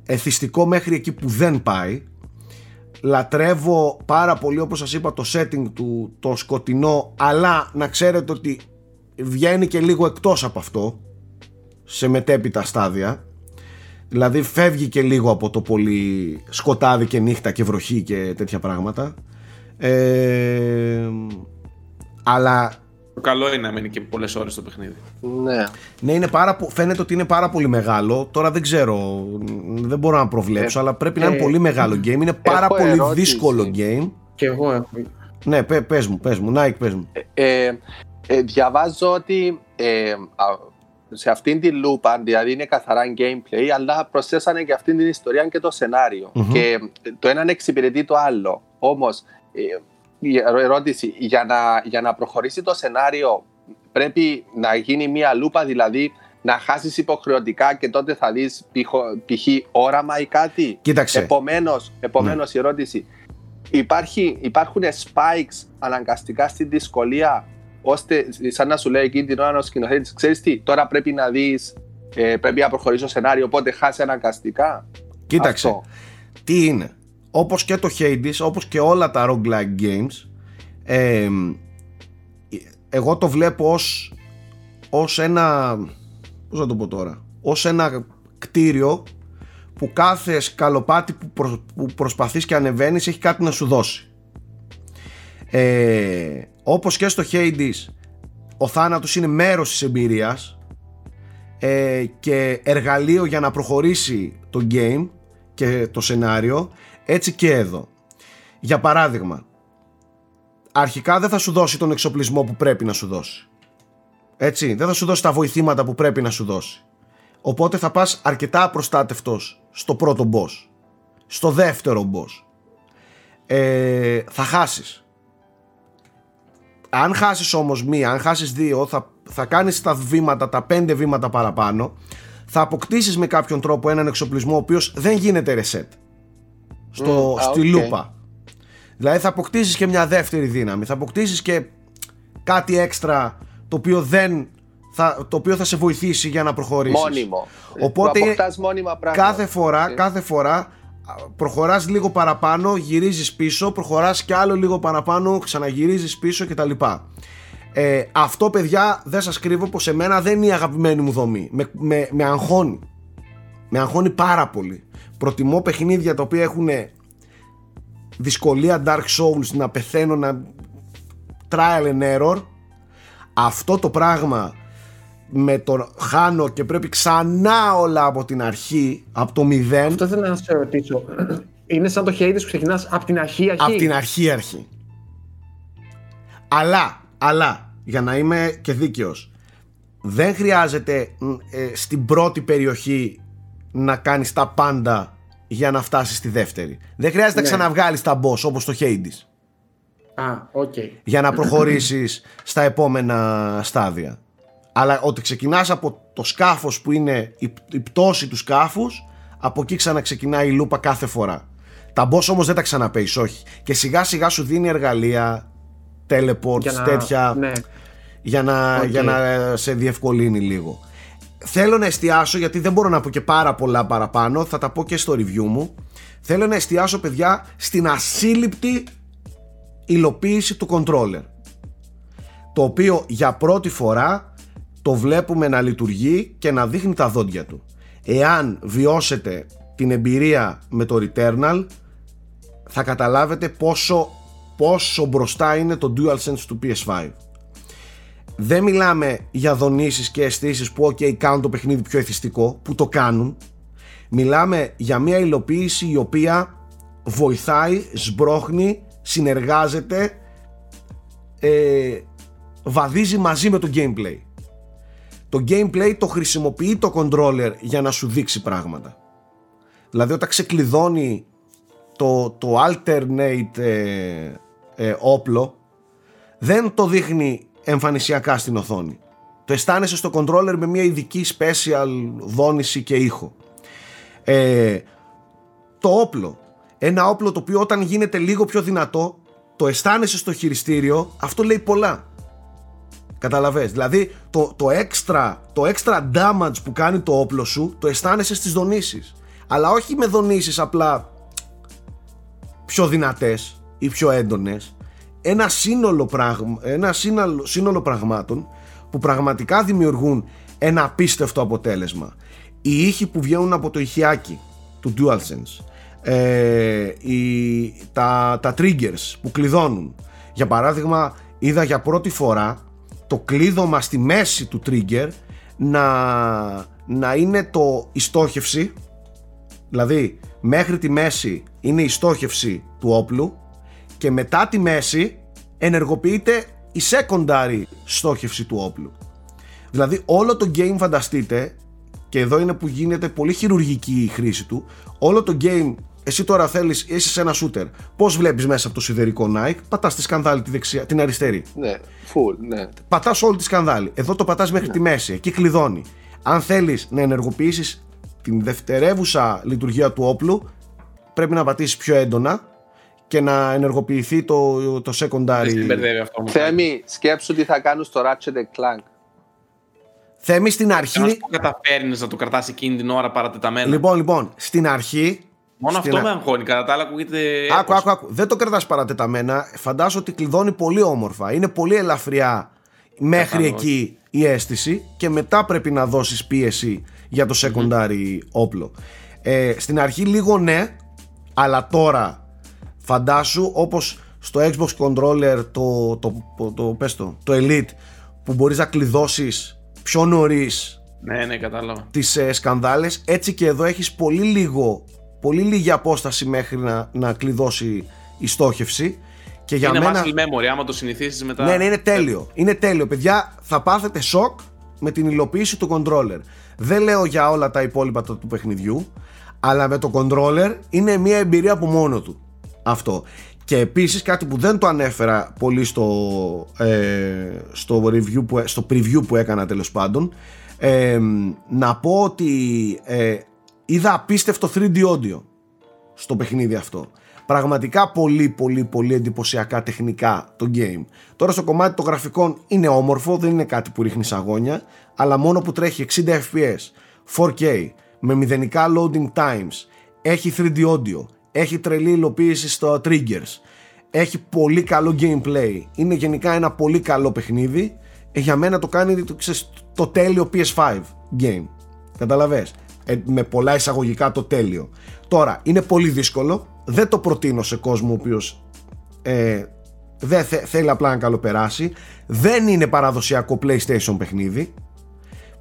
εθιστικό μέχρι εκεί που δεν πάει. Λατρεύω πάρα πολύ όπως σας είπα το setting του το σκοτεινό αλλά να ξέρετε ότι βγαίνει και λίγο εκτός από αυτό σε μετέπειτα στάδια. Δηλαδή φεύγει και λίγο από το πολύ σκοτάδι και νύχτα και βροχή και τέτοια πράγματα. Ε, αλλά. Το καλό είναι να μείνει και πολλές ώρες το παιχνίδι. Ναι. Ναι, είναι πάρα, φαίνεται ότι είναι πάρα πολύ μεγάλο. Τώρα δεν ξέρω, δεν μπορώ να προβλέψω, ε, αλλά πρέπει να είναι ε, πολύ μεγάλο game. Είναι πάρα πολύ δύσκολο game. Και εγώ έχω. Ναι, πε, πες μου, πες μου, Nike, πες μου. Ε, ε, διαβάζω ότι ε, σε αυτήν την λούπα, δηλαδή είναι καθαρά gameplay, αλλά προσθέσανε και αυτήν την ιστορία και το σενάριο. Και το ένα εξυπηρετεί το άλλο. Όμως, ε, η ερώτηση, για να, για να προχωρήσει το σενάριο, πρέπει να γίνει μία λούπα, δηλαδή να χάσεις υποχρεωτικά και τότε θα δεις π.χ. όραμα ή κάτι; Κοίταξε. Επομένως, επομένως η ερώτηση, υπάρχει, υπάρχουν spikes αναγκαστικά στην δυσκολία ώστε σαν να σου λέει εκείνη την ώρα ο σκηνοθέτης, ξέρεις τι, τώρα πρέπει να δεις, ε, πρέπει να προχωρήσει το σενάριο, οπότε χάσει αναγκαστικά. Κοίταξε. Αυτό. Τι είναι; Όπως και το Hades, όπως και όλα τα roguelike games, ε, εγώ το βλέπω ως, ως ένα πώς να το πω τώρα ως ένα κτίριο που κάθε σκαλοπάτι που, προ, που προσπαθείς και ανεβαίνεις έχει κάτι να σου δώσει. Ε, όπως και στο Hades ο θάνατος είναι μέρος της εμπειρίας ε, και εργαλείο για να προχωρήσει το game και το σενάριο έτσι και εδώ. Για παράδειγμα αρχικά δεν θα σου δώσει τον εξοπλισμό που πρέπει να σου δώσει. Έτσι δεν θα σου δώσει τα βοηθήματα που πρέπει να σου δώσει. Οπότε θα πας αρκετά απροστάτευτος στο πρώτο boss. Στο δεύτερο boss. Ε, θα χάσεις. Αν χάσεις όμως μία, αν χάσεις δύο, θα, θα κάνεις τα βήματα, τα πέντε βήματα παραπάνω. Θα αποκτήσεις με κάποιον τρόπο έναν εξοπλισμό ο οποίος δεν γίνεται reset. Στο, mm, στη λούπα. Δηλαδή θα αποκτήσεις και μια δεύτερη δύναμη. Θα αποκτήσεις και κάτι έξτρα το οποίο δεν θα, το οποίο θα σε βοηθήσει για να προχωρήσεις. Μόνιμο. Οπότε μόνιμα κάθε φορά, κάθε φορά προχωράς λίγο παραπάνω, γυρίζεις πίσω, προχωράς και άλλο λίγο παραπάνω, ξαναγυρίζεις πίσω κτλ. Ε, αυτό παιδιά δεν σας κρύβω πως εμένα δεν είναι η αγαπημένη μου δομή. Με, με, με αγχώνει. Με αγχώνει πάρα πολύ. Προτιμώ παιχνίδια τα οποία έχουν δυσκολία Dark Souls να πεθαίνω να trial and error αυτό το πράγμα με το χάνω και πρέπει ξανά όλα από την αρχή, από το μηδέν. Αυτό θέλω να σε ρωτήσω. Είναι σαν το Hades που ξεκινάς από την αρχή αρχή; Από την αρχή αρχή. Αλλά, αλλά, για να είμαι και δίκαιος, δεν χρειάζεται ε, στην πρώτη περιοχή να κάνεις τα πάντα για να φτάσεις στη δεύτερη. Δεν χρειάζεται ναι. να ξαναβγάλεις τα boss όπως το Hades. Α, okay. Για να προχωρήσεις στα επόμενα στάδια αλλά ότι ξεκινάς από το σκάφος που είναι η, πτώση του σκάφους από εκεί ξαναξεκινάει η λούπα κάθε φορά τα boss όμως δεν τα ξαναπέεις όχι και σιγά σιγά σου δίνει εργαλεία teleports τέτοια ναι. για, να, για να σε διευκολύνει λίγο θέλω να εστιάσω γιατί δεν μπορώ να πω και πάρα πολλά παραπάνω θα τα πω και στο review μου θέλω να εστιάσω παιδιά στην ασύλληπτη υλοποίηση του controller το οποίο για πρώτη φορά το βλέπουμε να λειτουργεί και να δείχνει τα δόντια του. Εάν βιώσετε την εμπειρία με το Returnal θα καταλάβετε πόσο, πόσο μπροστά είναι το DualSense του PS5. Δεν μιλάμε για δονήσεις και αισθήσεις που ok κάνουν το παιχνίδι πιο εθιστικό, που το κάνουν. Μιλάμε για μια υλοποίηση η οποία βοηθάει, σμπρώχνει, συνεργάζεται, ε, βαδίζει μαζί με το gameplay το gameplay το χρησιμοποιεί το controller για να σου δείξει πράγματα. Δηλαδή όταν ξεκλειδώνει το, το alternate ε, ε, όπλο δεν το δείχνει εμφανισιακά στην οθόνη. Το αισθάνεσαι στο controller με μια ειδική special δόνηση και ήχο. Ε, το όπλο. Ένα όπλο το οποίο όταν γίνεται λίγο πιο δυνατό το αισθάνεσαι στο χειριστήριο αυτό λέει πολλά. Καταλαβες; Δηλαδή το, το, extra, το extra damage που κάνει το όπλο σου το αισθάνεσαι στις δονήσεις. Αλλά όχι με δονήσεις απλά πιο δυνατές ή πιο έντονες. Ένα σύνολο, πράγμα, ένα σύνολο, σύνολο πραγμάτων που πραγματικά δημιουργούν ένα απίστευτο αποτέλεσμα. Οι ήχοι που βγαίνουν από το ηχιάκι του DualSense, ε, οι, τα, τα triggers που κλειδώνουν. Για παράδειγμα, είδα για πρώτη φορά το κλείδωμα στη μέση του trigger να, να είναι το η στόχευση δηλαδή μέχρι τη μέση είναι η στόχευση του όπλου και μετά τη μέση ενεργοποιείται η secondary στόχευση του όπλου. Δηλαδή όλο το game φανταστείτε και εδώ είναι που γίνεται πολύ χειρουργική η χρήση του όλο το game εσύ τώρα θέλεις, είσαι σε ένα shooter. Πώς βλέπεις μέσα από το σιδερικό Nike, πατάς τη σκανδάλη τη δεξιά, την αριστερή. Ναι, full, ναι. Πατάς όλη τη σκανδάλη. Εδώ το πατάς μέχρι τη μέση. Εκεί κλειδώνει. Αν θέλεις να ενεργοποιήσεις την δευτερεύουσα λειτουργία του όπλου, πρέπει να πατήσεις πιο έντονα και να ενεργοποιηθεί το, το secondary. Δεν μπερδεύει αυτό. μου. Θέμη, σκέψου τι θα κάνουν στο Ratchet Clank. Θέμη στην αρχή. Πώς καταφέρνεις να το κρατάς εκείνη την ώρα παρατεταμένα. Λοιπόν, λοιπόν, στην αρχή. Μόνο στην αυτό α- με αγχώνει. Κατά τα άλλα ακούγεται. Άκου, άκου, άκου. Δεν το κρατάς παρατεταμένα. Φαντάζομαι ότι κλειδώνει πολύ όμορφα. Είναι πολύ ελαφριά μέχρι Κατάλαβα. εκεί η αίσθηση και μετά πρέπει να δώσεις πίεση για το secondary όπλο. Ε, στην αρχή λίγο ναι, αλλά τώρα φαντάσου όπως στο Xbox Controller το, το, το, το, πες το, το Elite που μπορείς να κλειδώσεις πιο νωρίς Ναι, ναι, κατάλαβα. τις ε, σκανδάλες έτσι και εδώ έχεις πολύ λίγο πολύ λίγη απόσταση μέχρι να, να κλειδώσει η στόχευση και για είναι μένα muscle memory. Άμα το συνηθίσει μετά. ναι, ναι, είναι τέλειο. Είναι τέλειο. Παιδιά, θα πάθετε σοκ με την υλοποίηση του controller. Δεν λέω για όλα τα υπόλοιπα του του παιχνιδιού, αλλά με το controller είναι μια εμπειρία από μόνο του. Αυτό. Και επίσης κάτι που δεν το ανέφερα πολύ στο, ε, στο, review που, στο preview που έκανα τέλος πάντων ε, να πω ότι ε, είδα απίστευτο 3D audio στο παιχνίδι αυτό. Πραγματικά πολύ πολύ πολύ εντυπωσιακά τεχνικά το game. Τώρα στο κομμάτι των γραφικών είναι όμορφο, δεν είναι κάτι που ρίχνει αγώνια, αλλά μόνο που τρέχει 60 fps, 4K, με μηδενικά loading times, έχει 3D audio, έχει τρελή υλοποίηση στο triggers, έχει πολύ καλό gameplay, είναι γενικά ένα πολύ καλό παιχνίδι, ε, για μένα το κάνει το, ξέρεις, το τέλειο PS5 game. Καταλαβες; Ε, με πολλά εισαγωγικά το τέλειο. Τώρα, είναι πολύ δύσκολο. Δεν το προτείνω σε κόσμο ο οποίος ε, δεν θε- θέλει απλά να καλοπεράσει. Δεν είναι παραδοσιακό PlayStation παιχνίδι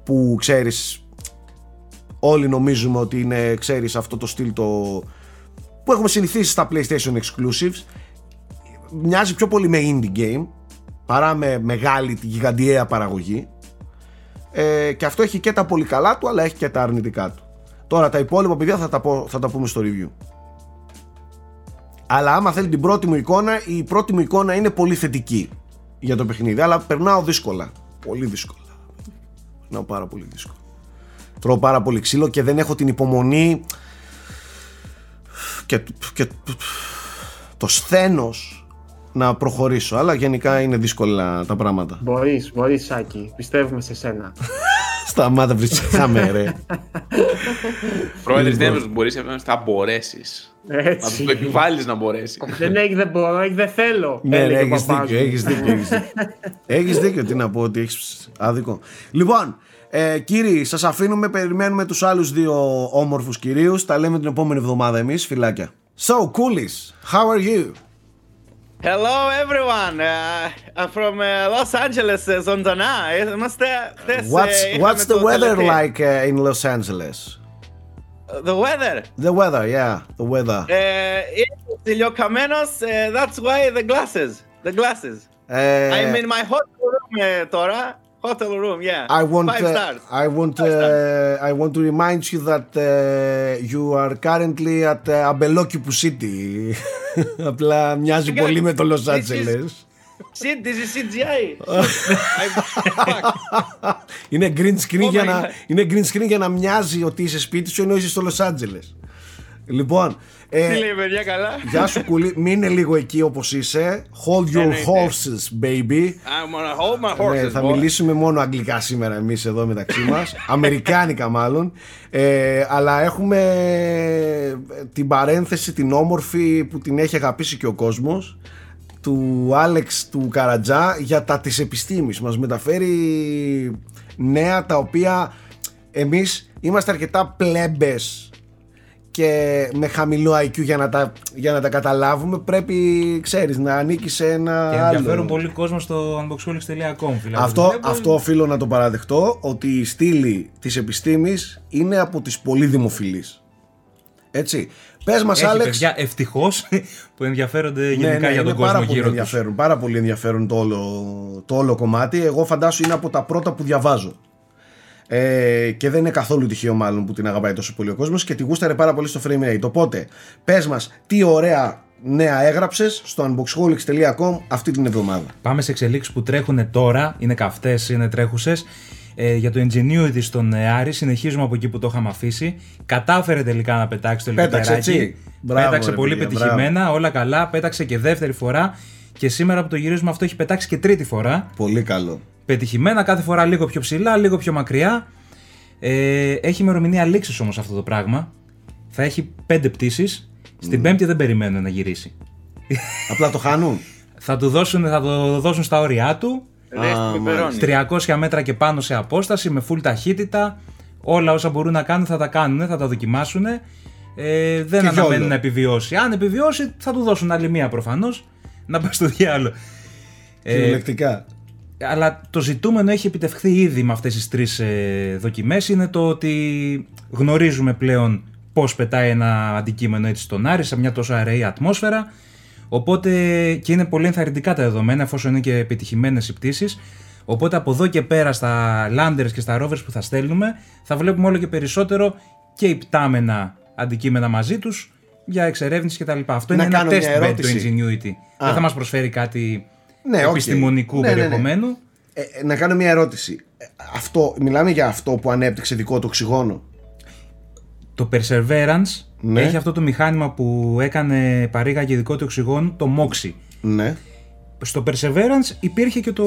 που ξέρεις όλοι νομίζουμε ότι είναι ξέρεις αυτό το στυλ το που έχουμε συνηθίσει στα PlayStation Exclusives μοιάζει πιο πολύ με indie game παρά με μεγάλη τη γιγαντιαία παραγωγή. Ε, και αυτό έχει και τα πολύ καλά του αλλά έχει και τα αρνητικά του. Τώρα τα υπόλοιπα παιδιά θα τα, πω, θα τα πούμε στο review. Αλλά άμα θέλει την πρώτη μου εικόνα η πρώτη μου εικόνα είναι πολύ θετική για το παιχνίδι αλλά περνάω δύσκολα. Πολύ δύσκολα. Περνάω πάρα πολύ δύσκολα. Τρώω πάρα πολύ ξύλο και δεν έχω την υπομονή και, και το σθένος να προχωρήσω αλλά γενικά είναι δύσκολα τα πράγματα Μπορείς, μπορείς, Σάκη. Πιστεύουμε σε σένα. Σταμάτα βρίσκαμε ρε Πρόεδρε, Λοιπόν. δεν μπορείς, θα μπορέσεις. Να Έτσι. του το επιβάλλεις να μπορέσεις. δεν έχει, δεν μπορώ, έχει, δεν θέλω. Ναι, ναι, έλεγε ο έχεις παπάς δίκιο, μου. έχεις δίκιο, έχεις δίκιο. Έχεις δίκιο, τι να πω, ότι έχεις άδικο. Λοιπόν, ε, κύριοι, σας αφήνουμε, περιμένουμε τους άλλους δύο όμορφους κυρίους. Τα λέμε την επόμενη εβδομάδα εμείς, φιλάκια. So, Coolies, how are you? Hello everyone, uh, I'm from uh, Los Angeles, uh, Zondana. Είμαστε χθες, What's, ε, what's είχαμε the το weather τελετή. like uh, in Los Angeles? The weather. The weather, yeah, the weather. Ε, είναι ηλιοκαμένος, ε, that's why the glasses. The glasses. Ε, I'm in my hotel room ε, τώρα. Hotel room, yeah. I want, Five uh, stars. I want, uh, I want to remind you that uh, you are currently at uh, Abelokipu City. Απλά μοιάζει Σιγά, πολύ με το Los this is- Angeles. Shit, this is CGI. I'm- fuck. είναι green screen, Oh για my να, God. είναι green screen για να μοιάζει ότι είσαι σπίτι σου ενώ είσαι στο Los Angeles. Λοιπόν, ε, Τι λέει παιδιά καλά; γεια σου κουλή, μείνε λίγο εκεί όπως είσαι. Hold your Εννοείται. horses, baby. I'm gonna hold my Ναι, horses, θα boy. μιλήσουμε μόνο αγγλικά σήμερα εμείς εδώ μεταξύ μας Αμερικάνικα μάλλον ε, Αλλά έχουμε την παρένθεση την όμορφη που την έχει αγαπήσει και ο κόσμος Του Άλεξ του Καρατζά για τα της επιστήμης Μας μεταφέρει νέα τα οποία εμείς είμαστε αρκετά πλέμπες και με χαμηλό IQ για να τα, για να τα καταλάβουμε πρέπει ξέρεις να ανήκει σε ένα Και άλλο ενδιαφέρουν πολύ κόσμο στο unboxholics.com. φίλε. αυτό, Βλέπω- αυτό οφείλω να το παραδεχτώ ότι η στήλη της επιστήμης είναι από τις πολύ δημοφιλείς. Έτσι. Πες μας, Έχει Άλεξ. παιδιά ευτυχώς που ενδιαφέρονται Ναι, γενικά ναι, για τον είναι πάρα κόσμο πολύ γύρω τους. ενδιαφέρον, πάρα πολύ ενδιαφέρον το όλο, το όλο κομμάτι. Εγώ φαντάσου είναι από τα πρώτα που διαβάζω. Ε, και δεν είναι καθόλου τυχαίο μάλλον που την αγαπάει τόσο πολύ ο κόσμος και τη γούσταρε πάρα πολύ στο frame rate. Οπότε, πες μας τι ωραία νέα έγραψες στο unboxholics.com αυτή την εβδομάδα. Πάμε σε εξελίξεις που τρέχουν τώρα, είναι καυτές, είναι τρέχουσες. Ε, για το Ingenuity στον ε, Άρη, συνεχίζουμε από εκεί που το είχαμε αφήσει. Κατάφερε τελικά να πετάξει το Πέταξε, ελικτεράκι. έτσι. Μπράβο, Πέταξε ρε πολύ παιδιά, πετυχημένα, όλα καλά. Πέταξε και δεύτερη φορά. Και σήμερα που το γυρίζουμε αυτό έχει πετάξει και τρίτη φορά. Πολύ καλό. Πετυχημένα, κάθε φορά λίγο πιο ψηλά, λίγο πιο μακριά. Ε, έχει ημερομηνία λήξης όμως αυτό το πράγμα. Θα έχει πέντε πτήσεις. Στην πέμπτη δεν περιμένω να γυρίσει. Απλά το χάνουν. Θα, του δώσουν, θα το δώσουν στα όρια του. Ρέστη με περώνει. 300 μέτρα και πάνω σε απόσταση, με full ταχύτητα. Όλα όσα μπορούν να κάνουν θα τα κάνουν, θα τα δοκιμάσουν. Ε, δεν Και αναμένουν γιόλο. να επιβιώσει. Αν επιβιώσει, θα του δώσουν άλλη μία προφανώς. Να πάει στο διάλογο. Ε, Κυριολεκτικά. Αλλά το ζητούμενο έχει επιτευχθεί ήδη με αυτές τις τρεις ε, δοκιμές είναι το ότι γνωρίζουμε πλέον πώς πετάει ένα αντικείμενο έτσι στον Άρη σε μια τόσο αραιή ατμόσφαιρα οπότε και είναι πολύ ενθαρρυντικά τα δεδομένα εφόσον είναι και επιτυχημένες οι πτήσεις οπότε από εδώ και πέρα στα landers και στα rovers που θα στέλνουμε θα βλέπουμε όλο και περισσότερο και υπτάμενα αντικείμενα μαζί τους για εξερεύνηση κτλ. Αυτό Να είναι ένα κάνω μια test bed το ερώτηση. Ingenuity. Δεν θα μας προσφέρει κάτι Ναι, οκ. επιστημονικού Ναι, ναι, ναι. περιεχομένου. Ε, ε, να κάνω μια ερώτηση. Ε, Αυτό, μιλάμε για αυτό που ανέπτυξε δικό του οξυγόνο; Το Perseverance Ναι. έχει αυτό το μηχάνημα που έκανε παρήγαγε δικό του οξυγόνο, το MOXIE. Ναι. Στο Perseverance υπήρχε και το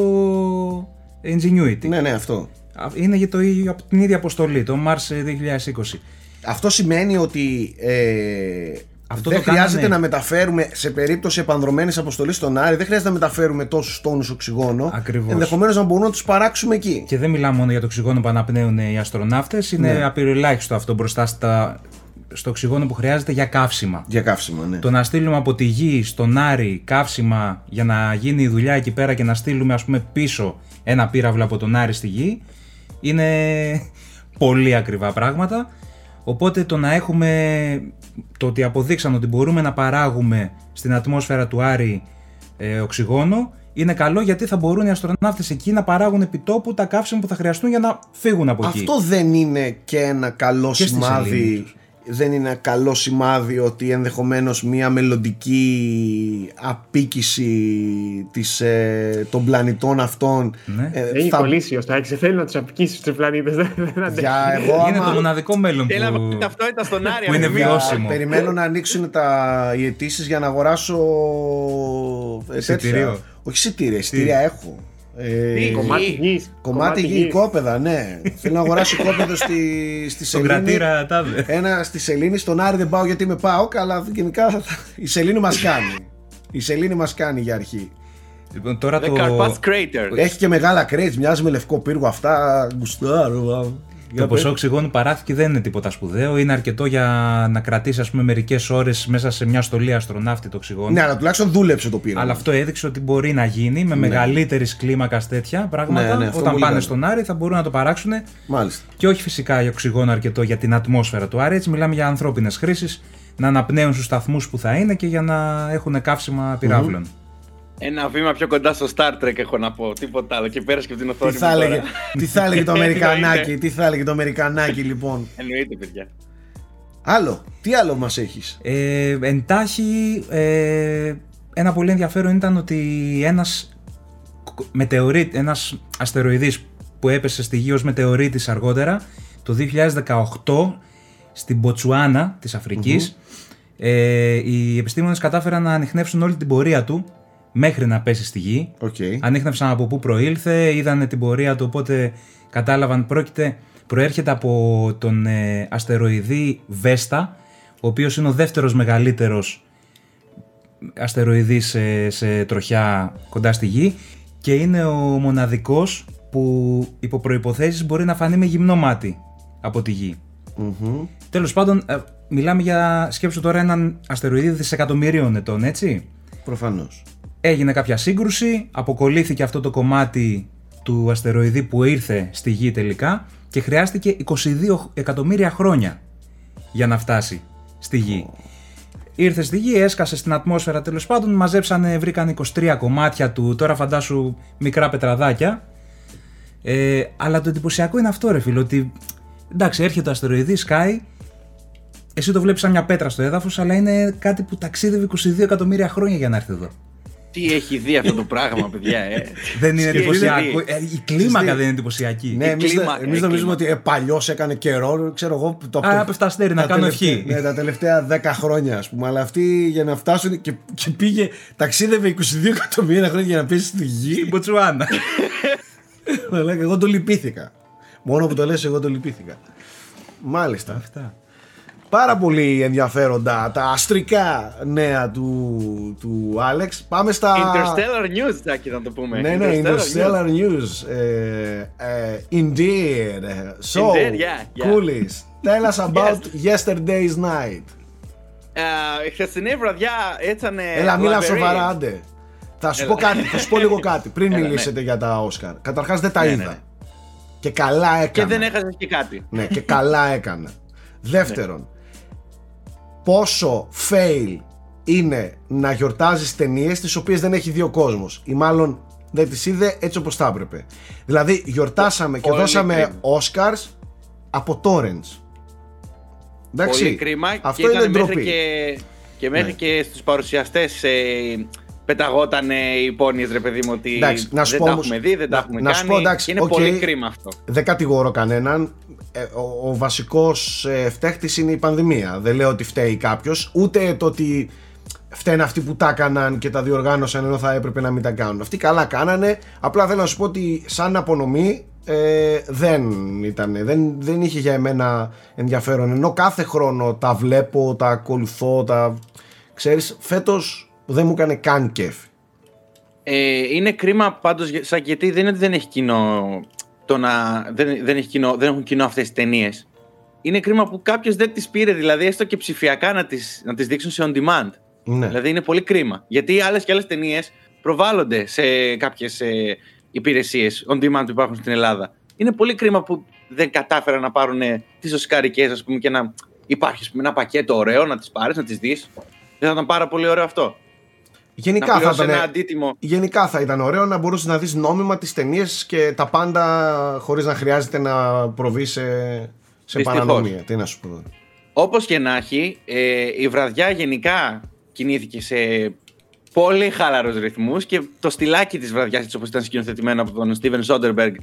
Ingenuity. Ναι, ναι, αυτό. Α, Είναι για το, ίδιο- από την ίδια αποστολή, το Mars ε, 2020. Αυτό σημαίνει ότι ε, Αυτό δεν το κάνανε. χρειάζεται να μεταφέρουμε σε περίπτωση επανδρομένης αποστολής στον Άρη, δεν χρειάζεται να μεταφέρουμε τόσους τόνους οξυγόνο. Ακριβώς. Ενδεχομένως να μπορούμε να τους παράξουμε εκεί. Και δεν μιλάμε μόνο για το οξυγόνο που αναπνέουν οι αστροναύτες, είναι Ναι. απειροελάχιστο αυτό μπροστά στα, στο οξυγόνο που χρειάζεται για καύσιμα. Για καύσιμα, ναι. Το να στείλουμε από τη γη στον Άρη καύσιμα για να γίνει η δουλειά εκεί πέρα και να στείλουμε ας πούμε πίσω ένα πύραυλο από τον Άρη στη γη είναι πολύ ακριβά πράγματα. Οπότε το να έχουμε το ότι αποδείξαν ότι μπορούμε να παράγουμε στην ατμόσφαιρα του Άρη ε, οξυγόνο είναι καλό γιατί θα μπορούν οι αστροναύτες εκεί να παράγουν επιτόπου τα καύσιμα που θα χρειαστούν για να φύγουν από εκεί. Αυτό δεν είναι και ένα καλό Και στη σελήνη σημάδι. Τους. Δεν είναι ένα καλό σημάδι ότι ενδεχομένως μια μελλοντική απίκηση της, ε, των πλανητών αυτών Ναι. ε, Έχει θα- κολλήσει ο Στάκης. Θέλει να τους απικήσεις τους πλανήτες. Δεν αντέχει. για εγώ Είναι άμα- το μοναδικό μέλλον Θέλει να που... βάλει ταυτότητα στον Άρη. που είναι ακριβώς. βιώσιμο. Περιμένω να ανοίξουν τα, οι αιτήσεις για να αγοράσω. ε, τέτοια. Εισιτήριο. Όχι εισιτήρια, εισιτήρια έχω. Ε, Τι, Κομμάτι Γης. γη. κομμάτι γη, οικόπεδα, ναι. Θέλω να αγοράσω οικόπεδο στη, στη Στον Σελήνη. κρατήρα τάδε. Ένα στη Σελήνη, στον Άρη δεν πάω γιατί με πάω, αλλά γενικά θα- η Σελήνη μας κάνει. Η Σελήνη μας κάνει για αρχή. Λοιπόν, τώρα The το... Carpath Crater. Έχει και μεγάλα κρέτς, μοιάζει με λευκό πύργο αυτά. Γκουστάρω. Το ποσό οξυγόνου παράχθηκε δεν είναι τίποτα σπουδαίο. Είναι αρκετό για να κρατήσει ας πούμε, μερικές ώρες μέσα σε μια στολή αστροναύτη το οξυγόνο. Ναι, αλλά τουλάχιστον δούλεψε το πύργο. Αλλά αυτό έδειξε ότι μπορεί να γίνει με μεγαλύτερης κλίμακας τέτοια πράγματα. Ναι, ναι, αυτό Όταν πολύ πάνε καλό. στον Άρη θα μπορούν να το παράξουν. Μάλιστα. Και όχι φυσικά για οξυγόνο αρκετό για την ατμόσφαιρα του Άρη. Έτσι μιλάμε για ανθρώπινες χρήσεις. Να αναπνέουν στους σταθμούς που θα είναι και για να έχουν καύσιμα πυράβλων. Ένα βήμα πιο κοντά στο Star Trek έχω να πω. Τίποτα άλλο. Και πέρασε και από την οθόνη Τι μου θα, τώρα. έλεγε, τι θα έλεγε το Αμερικανάκι, Εννοείται. τι θα έλεγε το Αμερικανάκι λοιπόν; Εννοείται, παιδιά. Άλλο, τι άλλο μας έχεις; Ε, εντάχει, ε, ένα πολύ ενδιαφέρον ήταν ότι ένας, μετεωρίτ, ένας αστεροειδής που έπεσε στη γη ως μετεωρίτης αργότερα, το 2018 στην Μποτσουάνα της αφρικης ε, οι επιστήμονες κατάφεραν να ανοιχνεύσουν όλη την πορεία του μέχρι να πέσει στη γη. Οκ. Ανείχνευσαν από πού προήλθε, είδαν την πορεία του, οπότε κατάλαβαν πρόκειται, προέρχεται από τον ε, αστεροειδή Βέστα, ο οποίος είναι ο δεύτερος μεγαλύτερος αστεροειδής σε, σε τροχιά κοντά στη Γη και είναι ο μοναδικός που υπό προϋποθέσεις μπορεί να φανεί με γυμνό μάτι από τη Γη. Μμμ. Τέλος πάντων, ε, μιλάμε για, σκέψου τώρα έναν αστεροειδή δισεκατομμυρίων ετών, έτσι; Προφανώς. Έγινε κάποια σύγκρουση, αποκολλήθηκε αυτό το κομμάτι του αστεροειδή που ήρθε στη Γη τελικά και χρειάστηκε 22 εκατομμύρια χρόνια για να φτάσει στη γη. Ήρθε στη γη, έσκασε στην ατμόσφαιρα τέλος πάντων, μαζέψανε, βρήκαν 23 κομμάτια του, τώρα φαντάσου μικρά πετραδάκια. Ε, αλλά το εντυπωσιακό είναι αυτό ρε φίλο, ότι εντάξει έρχεται το αστεροειδή, σκάει, εσύ το βλέπεις σαν μια πέτρα στο έδαφος, αλλά είναι κάτι που ταξίδευε 22 εκατομμύρια χρόνια για να έρθει εδώ. Τι έχει δει αυτό το πράγμα, παιδιά, ε; Δεν είναι Τι έχει εντυπωσιακό. δει. Ε, η κλίμακα δεν είναι εντυπωσιακή. Ναι, εμείς, κλίμακα, εμείς η νομίζουμε κλίμακα. ότι ε, παλιώς έκανε καιρό, ξέρω εγώ. Το, Α, έπεφτα αστέρι, να τα κάνω τελευταία- ευχή. Ναι, τα τελευταία 10 χρόνια, ας πούμε. Αλλά αυτοί για να φτάσουν και, και πήγε, ταξίδευε 22 εκατομμύρια χρόνια για να πέσει στη γη. Στην Μποτσουάνα. Μαλάκα, εγώ το λυπήθηκα. Μόνο που το λες, εγώ το λυπήθηκα. Μάλιστα. Αυτά. Πάρα πολύ ενδιαφέροντα τα αστρικά νέα του, του Άλεξ. Πάμε στα... Interstellar News, Τζάκη, να το πούμε. Ναι, ναι, News. Interstellar News. Ε, ε, indeed. So, Indeed, yeah, yeah. Coolies, tell us about yesterday's night. Ε, Η χθεσινή βραδιά έτσανε. Έλα, μίλα λαμπερή. σοβαρά, άντε. Θα σου πω κάτι, θα σου πω λίγο κάτι πριν Έλα, μιλήσετε για τα Όσκαρ. Καταρχάς δεν τα Ναι, ναι, είδα. ναι. Και καλά έκανα. Και δεν έχασες και κάτι. Ναι, και καλά έκανα. Δεύτερον, πόσο fail είναι να γιορτάζεις ταινίες τις οποίες δεν έχει δει ο κόσμος. Ή μάλλον δεν τις είδε έτσι όπως θα έπρεπε. Δηλαδή, γιορτάσαμε και Πολύ δώσαμε κρίμα. Oscars από Torrents. Εντάξει, Πολύ κρίμα. Αυτό και είναι ήταν μέχρι ντροπή. και, και μέχρι Ναι. και στους παρουσιαστές ε, πεταγόταν οι υπόνοιες ρε παιδί μου ότι Εντάξει, να σου δεν πω τα όμως- έχουμε δει, δεν τα να- έχουμε να σου κάνει. πω, εντάξει, και είναι οκ. πολύ κρίμα αυτό. Δεν κατηγορώ κανέναν. Ε, ο, ο βασικός ε, φταίχτης είναι η πανδημία. Δεν λέω ότι φταίει κάποιος, ούτε το ότι φταίνε αυτοί που τα έκαναν και τα διοργάνωσαν ενώ θα έπρεπε να μην τα κάνουν. Αυτοί καλά κάνανε. Απλά θέλω να σου πω ότι σαν απονομή ε, δεν ήταν. Δεν, δεν είχε για εμένα ενδιαφέρον. Ενώ κάθε χρόνο τα βλέπω, τα ακολουθώ, τα. Ξέρεις, φέτος δεν μου έκανε καν κέφι. Ε, είναι κρίμα πάντως για- σαν γιατί δεν είναι ότι δεν έχει κοινό το να, δεν, δεν, έχει κοινό, δεν έχουν κοινό αυτές τις ταινίες. Είναι κρίμα που κάποιος δεν τις πήρε, δηλαδή έστω και ψηφιακά να τις, να τις δείξουν σε on demand. Ναι. Δηλαδή είναι πολύ κρίμα. Γιατί άλλες και άλλες ταινίες προβάλλονται σε κάποιες ε, υπηρεσίες on demand που υπάρχουν στην Ελλάδα. Είναι πολύ κρίμα που δεν κατάφεραν να πάρουν τις οσκαρικές, ας πούμε, και να υπάρχει ας πούμε, ένα πακέτο ωραίο να τις πάρεις, να τις δεις. Δεν θα ήταν πάρα πολύ ωραίο αυτό. Γενικά να θα πληρώσει ήταν. ένα αντίτιμο. Γενικά θα ήταν ωραίο να μπορούσες να δεις νόμιμα τις ταινίες και τα πάντα χωρίς να χρειάζεται να προβείς σε, σε Δυστυχώς. παρανομία. Τι να σου πω. Όπως και να έχει, ε, η βραδιά γενικά κινήθηκε σε πολύ χαλαρούς ρυθμούς και το στυλάκι της βραδιάς, έτσι όπως ήταν σκηνοθετημένο από τον Steven Soderbergh,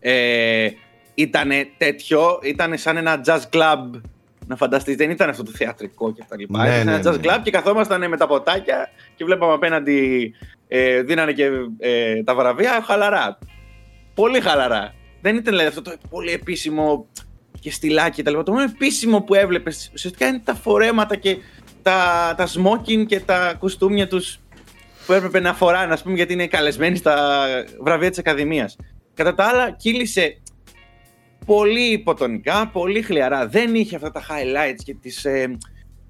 ε, ήταν τέτοιο, ήταν σαν ένα jazz club. Να φανταστείς, δεν ήταν αυτό το θεατρικό και τα λοιπά. Ναι, ήταν ναι, ένα jazz ναι. club και καθόμασταν με τα ποτάκια και βλέπαμε απέναντι, ε, δίνανε και ε, τα βραβεία χαλαρά. Πολύ χαλαρά. Δεν ήταν δηλαδή αυτό το πολύ επίσημο και στυλάκι και τα λοιπά. Το μόνο επίσημο που έβλεπες ουσιαστικά είναι τα φορέματα και τα, τα smoking και τα κουστούμια τους που έπρεπε να φοράνε, ας πούμε, γιατί είναι καλεσμένοι στα βραβεία της Ακαδημίας. Κατά τα άλλα, κύλησε πολύ υποτονικά, πολύ χλιαρά. Δεν είχε αυτά τα highlights και τις ε,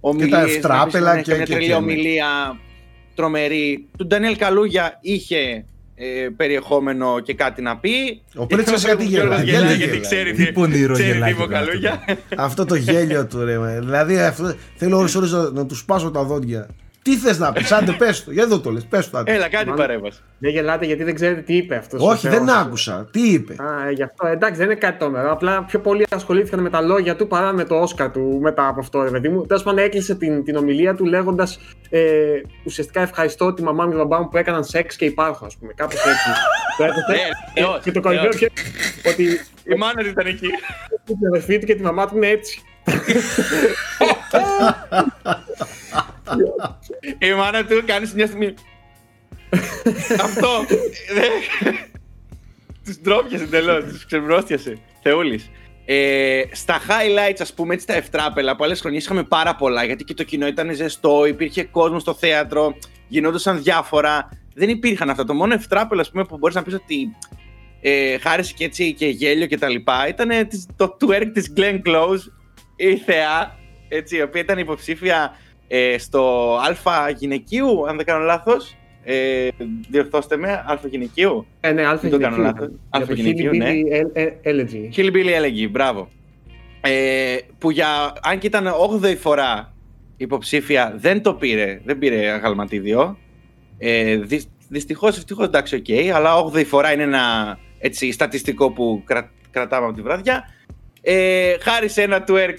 ομιλίες. ευτράπελα να πεις, και- Μια και- τρελή και, ναι. ομιλία τρομερή. Του Ντανιέλ Καλούγια είχε ε, περιεχόμενο και κάτι να πει. Ο Πρίτσας γιατί Γιώργος γελάει, γελάει, γιατί γιατί γελάει. ξέρει Τι πονηρό ξέρει τι γελάκι είπε ο είναι αυτό. Καλούγια. αυτό το γέλιο του ρε. με. Δηλαδή αυτό, θέλω ώρες ώρες να, να τους σπάσω τα δόντια. Τι θες να πεις, άντε πες το, για εδώ το λες, πες το. άντε. Έλα, κάτι Μάλλον- παρέμβαση. Δεν γελάτε γιατί δεν ξέρετε τι είπε αυτός. Όχι, δεν άκουσα. Τι είπε. Α, γι' αυτό εντάξει, δεν είναι κάτι τόμερο. Απλά πιο πολύ ασχολήθηκαν με τα λόγια του παρά με το Όσκαρ του μετά από αυτό, ρε παιδί μου. Τέλος πάντων, έκλεισε την, την ομιλία του λέγοντας ε, ουσιαστικά ευχαριστώ τη μαμά μου και τον μπαμπά μου που έκαναν σεξ και υπάρχω, ας πούμε. Κάπως έτσι. το έθεσε. Ναι, θεός, και το κορυφαίο θεός. ποιο- ότι Η μάνα του ήταν εκεί. η αδερφή του και τη μαμά του είναι έτσι. Η μάνα του κάνεις μια στιγμή. Αυτό. Τους ντρόπιασε εντελώς, τους ξεμπρόστιασε. Θεούλης. Ε, στα highlights, ας πούμε, έτσι τα ευτράπελα από άλλες χρονιές είχαμε πάρα πολλά γιατί και το κοινό ήταν ζεστό, υπήρχε κόσμος στο θέατρο, γινόντουσαν διάφορα. Δεν υπήρχαν αυτά. Το μόνο ευτράπελο, ας πούμε, που μπορείς να πεις ότι ε, χάρισε και έτσι και γέλιο και τα λοιπά ήταν ε, της- το twerk της Glenn Close, η θεά, έτσι, η οποία ήταν υποψήφια ε, στο Α γυναικείου, αν δεν κάνω λάθος. Ε, διορθώστε με, Α γυναικείου. Ε, ναι, Άλφα Δεν το κάνω γυναικείο. λάθος. Για Άλφα το γυναικείο, ναι. Hillbilly Ele- E- Elegy. Hillbilly Elegy, μπράβο. Ε, που για, αν και ήταν 8η φορά υποψήφια δεν το πήρε, δεν πήρε αγαλματίδιο. Ε, δυ, δυστυχώς, ευτυχώς, εντάξει, οκ, αλλά 8η φορά είναι ένα έτσι, στατιστικό που κρα, κρατάμε από τη βραδιά. Ε, χάρη σε ένα twerk,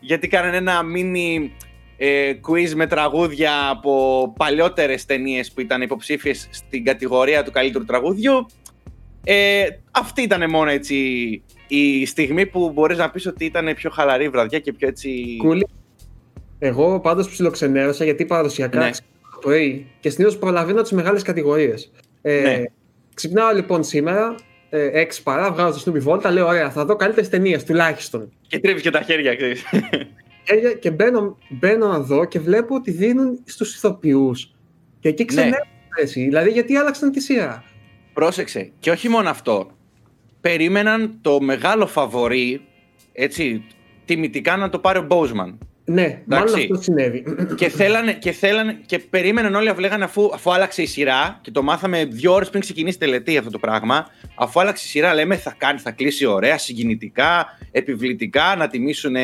γιατί κάνανε ένα mini ε, quiz με τραγούδια από παλιότερες ταινίες που ήταν υποψήφιες στην κατηγορία του καλύτερου τραγούδιου. Ε, αυτή ήταν μόνο έτσι η στιγμή που μπορείς να πεις ότι ήταν πιο χαλαρή βραδιά και πιο έτσι... Κούλι. Εγώ πάντως ψιλοξενέρωσα γιατί παραδοσιακά Ναι. ξυπνάω το πρωί και συνήθως προλαβαίνω τις μεγάλες κατηγορίες. Ε, Ναι. Ξυπνάω λοιπόν σήμερα, ε, 6 παρά, βγάζω το Snoopy Volta, λέω ωραία, θα δω καλύτερες ταινίες τουλάχιστον. Και τρίβεις και τα χέρια, ξέρεις. Και, και μπαίνω, μπαίνω να δω και βλέπω ότι δίνουν στους ηθοποιούς. Και εκεί ξενέρω εσύ. Δηλαδή γιατί άλλαξαν τη σειρά. Πρόσεξε. Και όχι μόνο αυτό. Περίμεναν το μεγάλο φαβορί, έτσι, τιμητικά να το πάρει ο Μπόουσμαν. Ναι, μάλλον Εντάξει. αυτό συνέβη. και θέλανε, και θέλανε, και περίμεναν όλοι αφού λέγανε αφού, αφού άλλαξε η σειρά και το μάθαμε δύο ώρες πριν ξεκινήσει η τελετή αυτό το πράγμα. Αφού άλλαξε η σειρά, λέμε θα κάνει, θα κλείσει ωραία, συγκινητικά, επιβλητικά, να τιμήσουν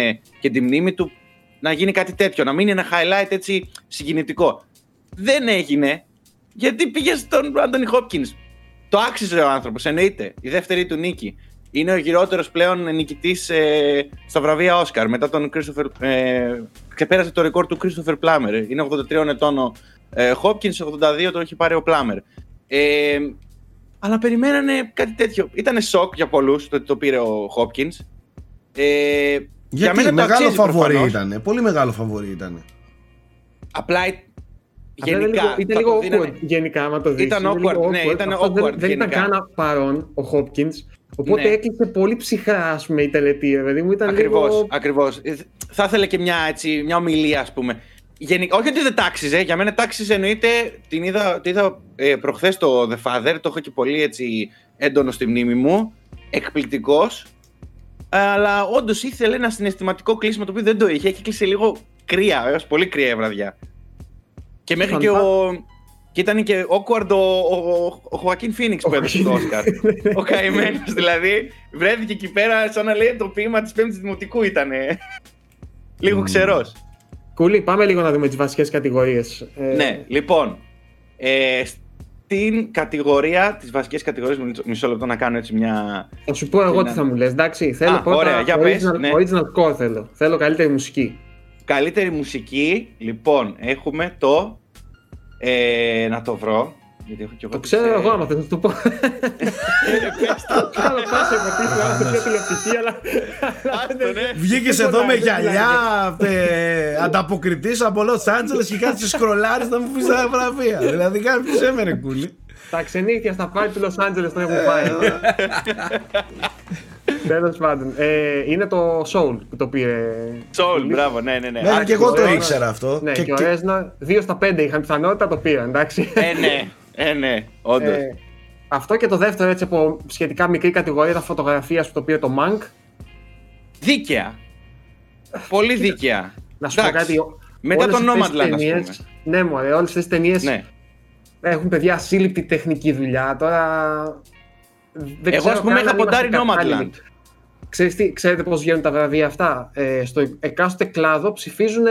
και τη μνήμη του. Να γίνει κάτι τέτοιο, να μείνει ένα highlight έτσι συγκινητικό. Δεν έγινε, γιατί πήγε στον Άντωνι Χόπκινς. Το άξιζε ο άνθρωπος, εννοείται. Η δεύτερη του νίκη. Είναι ο γυρότερος πλέον νικητής ε, στα βραβεία Όσκαρ. Μετά τον Christopher. Ε, ξεπέρασε το ρεκόρ του Christopher Plummer. Είναι 83 ετών ο ε, Hopkins, 82 το έχει πάρει ο Plummer. Ε, αλλά περιμένανε κάτι τέτοιο. Ήταν σοκ για πολλούς το ότι το πήρε ο Hopkins. Ε, για Γιατί μένα το μεγάλο αξίζει φαβορή προφανώς. ήταν. Πολύ μεγάλο φαβορή ήταν. Απλά ε, Αυτό ήταν γενικά. λίγο, ήταν θα λίγο το δίνανε- awkward γενικά, άμα το δεις. Ήταν Είναι λίγο awkward, ναι, ήταν Αυτό δεν- awkward Δεν, ήταν γενικά. καν παρόν ο Hopkins. Οπότε Ναι. έκλεισε πολύ ψυχρά, ας πούμε, η τελετή. ρε παιδί μου ήταν Ακριβώς, λίγο... ακριβώς. Ε, Θα ήθελε και μια, έτσι, μια ομιλία, ας πούμε. Γενικά, όχι ότι δεν τάξιζε, για μένα τάξιζε εννοείται, την είδα, την είδα ε, προχθές το The Father, το έχω και πολύ έτσι έντονο στη μνήμη μου, εκπληκτικός, αλλά όντως ήθελε ένα συναισθηματικό κλείσμα το οποίο δεν το είχε, έχει κλείσει λίγο κρύα, έως πολύ κρύα η βραδιά. Και μέχρι Fun και fact. ο... Και ήταν και awkward ο, ο, ο Joaquin Phoenix που Ο έδωσε το Joaquin. Όσκαρ. ο καημένος δηλαδή βρέθηκε εκεί πέρα σαν να λέει το ποίημα της Πέμπτης Δημοτικού ήταν. Λίγο Μμμ. ξερός. Κούλι, πάμε λίγο να δούμε τις βασικές κατηγορίες. Ε, Ναι, λοιπόν. Ε, στην κατηγορία, τις βασικές κατηγορίες, μισό- μισό λεπτό να κάνω έτσι μια... Θα σου πω εγώ Και τι να- θα μου λες, εντάξει. Θέλω Α, πρώτα ωραία, για πες, original, ναι. original score θέλω. Θέλω καλύτερη μουσική. Καλύτερη μουσική, λοιπόν, έχουμε το... Ε, να το βρω. Γιατί έχω και εγώ Το τις, ξέρω ε, εγώ άμα θες να σου το πω. Κάνω πάσα από πίσω, να σε πιο τηλεοπτική, αλλά... Άστο, ναι. Βγήκες Δεν εδώ με κολλάει, δεν γυαλιά ε, ανταποκριτής από Los Angeles και κάτσε σκρολάρι να μου πεις τα βραβεία. δηλαδή κάποιο έμενε κούλι. Τα ξενύχια στα πάρτι του Los Angeles τον έχουν πάει. Τέλος πάντων. Ε, είναι το Soul που το πήρε. Soul, μπράβο, ναι, ναι, ναι. Ναι, και εγώ το ωραία. ήξερα αυτό. Ναι, Και- και, ο και- Ρέσνα, 2 στα 5 είχαν πιθανότητα, το πήραν, εντάξει. Ε, ναι, ε, ναι, όντως. Ε, αυτό και το δεύτερο έτσι από σχετικά μικρή κατηγορία ήταν φωτογραφία που το πήρε το Mank. Δίκαια. Πολύ δίκαια. Να σου πω Εντάξει. κάτι. ο- Μετά όλες τον αυτές τις Nomadland, ας ταινίες- πούμε. Ναι, μωρέ, όλες αυτές τις ταινίες Ναι. έχουν παιδιά ασύλληπτη τεχνική δουλειά. Τώρα. Δεν Εγώ, ξέρω ας πούμε, καν είχα αν ποντάρει είμαστε Nomadland. Κατάλληλοι. Ξέρεις τι, ξέρετε πώς βγαίνουν τα βραβεία αυτά; Ε, στο εκάστοτε κλάδο ψηφίζουν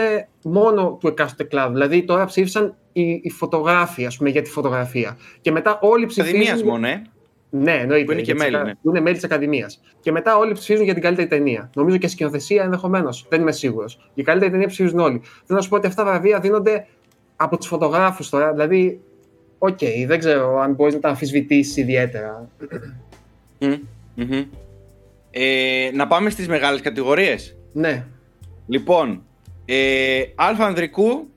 μόνο του εκάστοτε κλάδου. Δηλαδή τώρα ψήφισαν οι, οι φωτογράφοι, ας πούμε, για τη φωτογραφία. Και μετά όλοι ψηφίζουν... Ακαδημίας μόνο, ε. Ναι, εννοείται. Που είναι και για τις μέλη, ακα- ναι. που είναι μέλη της Ακαδημίας. Και μετά όλοι ψηφίζουν για την καλύτερη ταινία. Νομίζω και σκηνοθεσία ενδεχομένως. Δεν είμαι σίγουρος. Για καλύτερη ταινία ψηφίζουν όλοι. Θέλω να σου πω ότι αυτά τα βραβεία δίνονται από τους φωτογράφους τώρα. Δηλαδή, οκ, δεν ξέρω αν μπορείς να τα αμφισβητήσεις ιδιαίτερα. Μμ, μμμ. Ε, να πάμε στις μεγάλες κατηγορίες. Ναι. Λοιπόν, ε, Α ανδρικού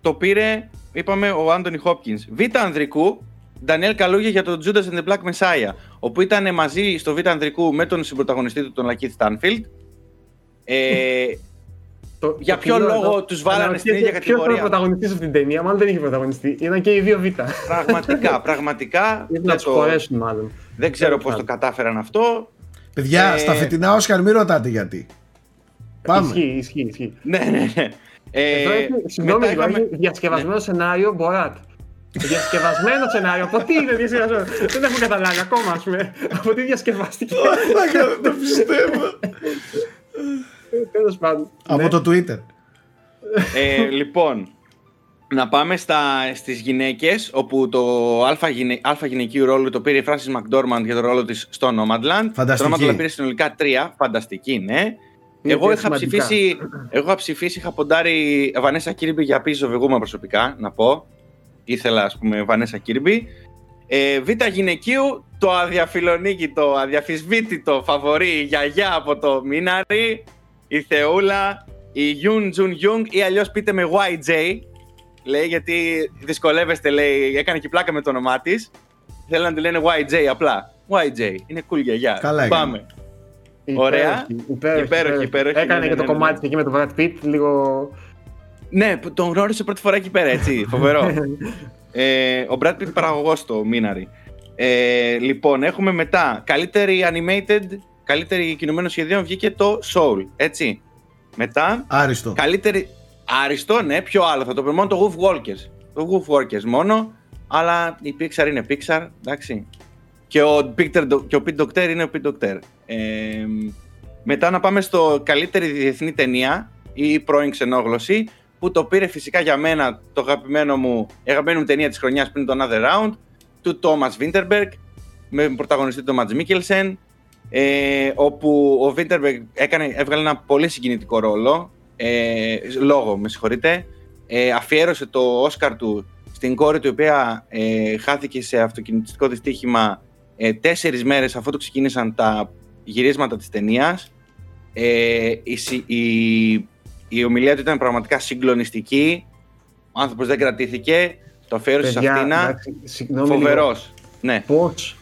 το πήρε, είπαμε, ο Άντωνι Χόπκινς. Β ανδρικού, Ντανιέλ Καλούγια για το Judas and the Black Messiah, όπου ήταν μαζί στο Β ανδρικού με τον συμπροταγωνιστή του, τον Λακίτ Στάνφιλντ. Ε, Το, Για το ποιο κοινό λόγο εδώ τους βάλανε στην ίδια αναρωτιέται Ποιος κατηγορία. ήταν ο πρωταγωνιστής σε αυτήν την ταινία, μάλλον δεν είχε πρωταγωνιστή. Ήταν και οι δύο Β. πραγματικά, πραγματικά Ήρθαν να δεν, τους το, χωρέσουν μάλλον. δεν ξέρω Τέλος πώς το πάντων. κατάφεραν αυτό. Παιδιά, Ε, στα φετινά Όσκαρ μην ρωτάτε γιατί. Πάμε. Ισχύει, ισχύει, ισχύει. Ναι, ναι, ναι. Ε, Εδώ έχει, συγγνώμη, μετά λίγο, είχαμε- έχει διασκευασμένο σενάριο Μποράτ. Διασκευασμένο σενάριο. Από τι είναι διασκευασμένο. Δεν έχω καταλάβει ακόμα, ας πούμε. Από τι διασκευάστηκε. Δεν το πιστεύω. Τέλος πάντων. Από Ναι. το Twitter. Ε, λοιπόν, να πάμε στα, στις γυναίκες, όπου το αλφα, γυναι, αλφα γυναικείο ρόλο το πήρε η Frances McDormand για το ρόλο της στο Nomadland. Φανταστική. Το Nomadland πήρε συνολικά τρία, φανταστική, ναι. Είναι Εγώ και είχα σημαντικά. ψηφίσει, εγώ είχα ψηφίσει, είχα ποντάρει Βανέσα Κίρμπι για πίσω οβηγούμε προσωπικά, να πω. Ήθελα, ας πούμε, Βανέσα Κίρμπι. Ε, Β γυναικείου, το αδιαφιλονίκητο, αδιαμφισβήτητο φαβορή η γιαγιά από το Μίναρι, η Θεούλα, η Γιουν Τζουν Γιούγκ ή αλλιώς πείτε με YJ, λέει, γιατί δυσκολεύεστε, λέει, έκανε και πλάκα με το όνομά της. Θέλω να τη λένε YJ απλά. YJ, είναι cool γιαγιά. Καλά έκανε. Πάμε. Υπέροχη, Ωραία. Υπέροχη, Υπέροχη, υπέροχη, Έκανε ναι, και ναι, το ναι, ναι. κομμάτι εκεί με τον Brad Pitt λίγο. Ναι, που τον γνώρισε πρώτη φορά εκεί πέρα, έτσι. Φοβερό. ε, ο Brad Pitt παραγωγός στο Μίναρι. Ε, λοιπόν, έχουμε μετά καλύτερη animated, καλύτερη κινουμένο σχεδίων βγήκε το Soul, έτσι. Μετά, Άριστο. καλύτερη. Άριστο, ναι, πιο άλλο. Θα το πούμε μόνο το Wolf Walkers. Το Wolf Walkers μόνο, αλλά η Pixar είναι Pixar, εντάξει. Και ο, Peter, Do- και ο Pete Docter είναι ο Pete Docter. Ε, μετά να πάμε στο καλύτερη διεθνή ταινία ή πρώην ξενόγλωση, που το πήρε φυσικά για μένα το αγαπημένο μου, η αγαπημένη μου ταινία της χρονιάς πριν το Another Round, του Thomas Winterberg, με πρωταγωνιστή τον Mads Mikkelsen, ε, όπου ο Winterberg έκανε, έβγαλε ένα πολύ συγκινητικό ρόλο, ε, λόγο, με συγχωρείτε, ε, αφιέρωσε το Όσκαρ του στην κόρη του, η οποία ε, χάθηκε σε αυτοκινητιστικό δυστύχημα ε, τέσσερις μέρες αφού το ξεκίνησαν τα γυρίσματα της ταινίας. Ε, η, συ- η, η ομιλία του ήταν πραγματικά συγκλονιστική. Ο άνθρωπος δεν κρατήθηκε. Το αφιέρωσε σε Παιδιά, αυτήν. εντάξει, συγγνώμη λίγο. Φοβερός. Ναι. Πώς,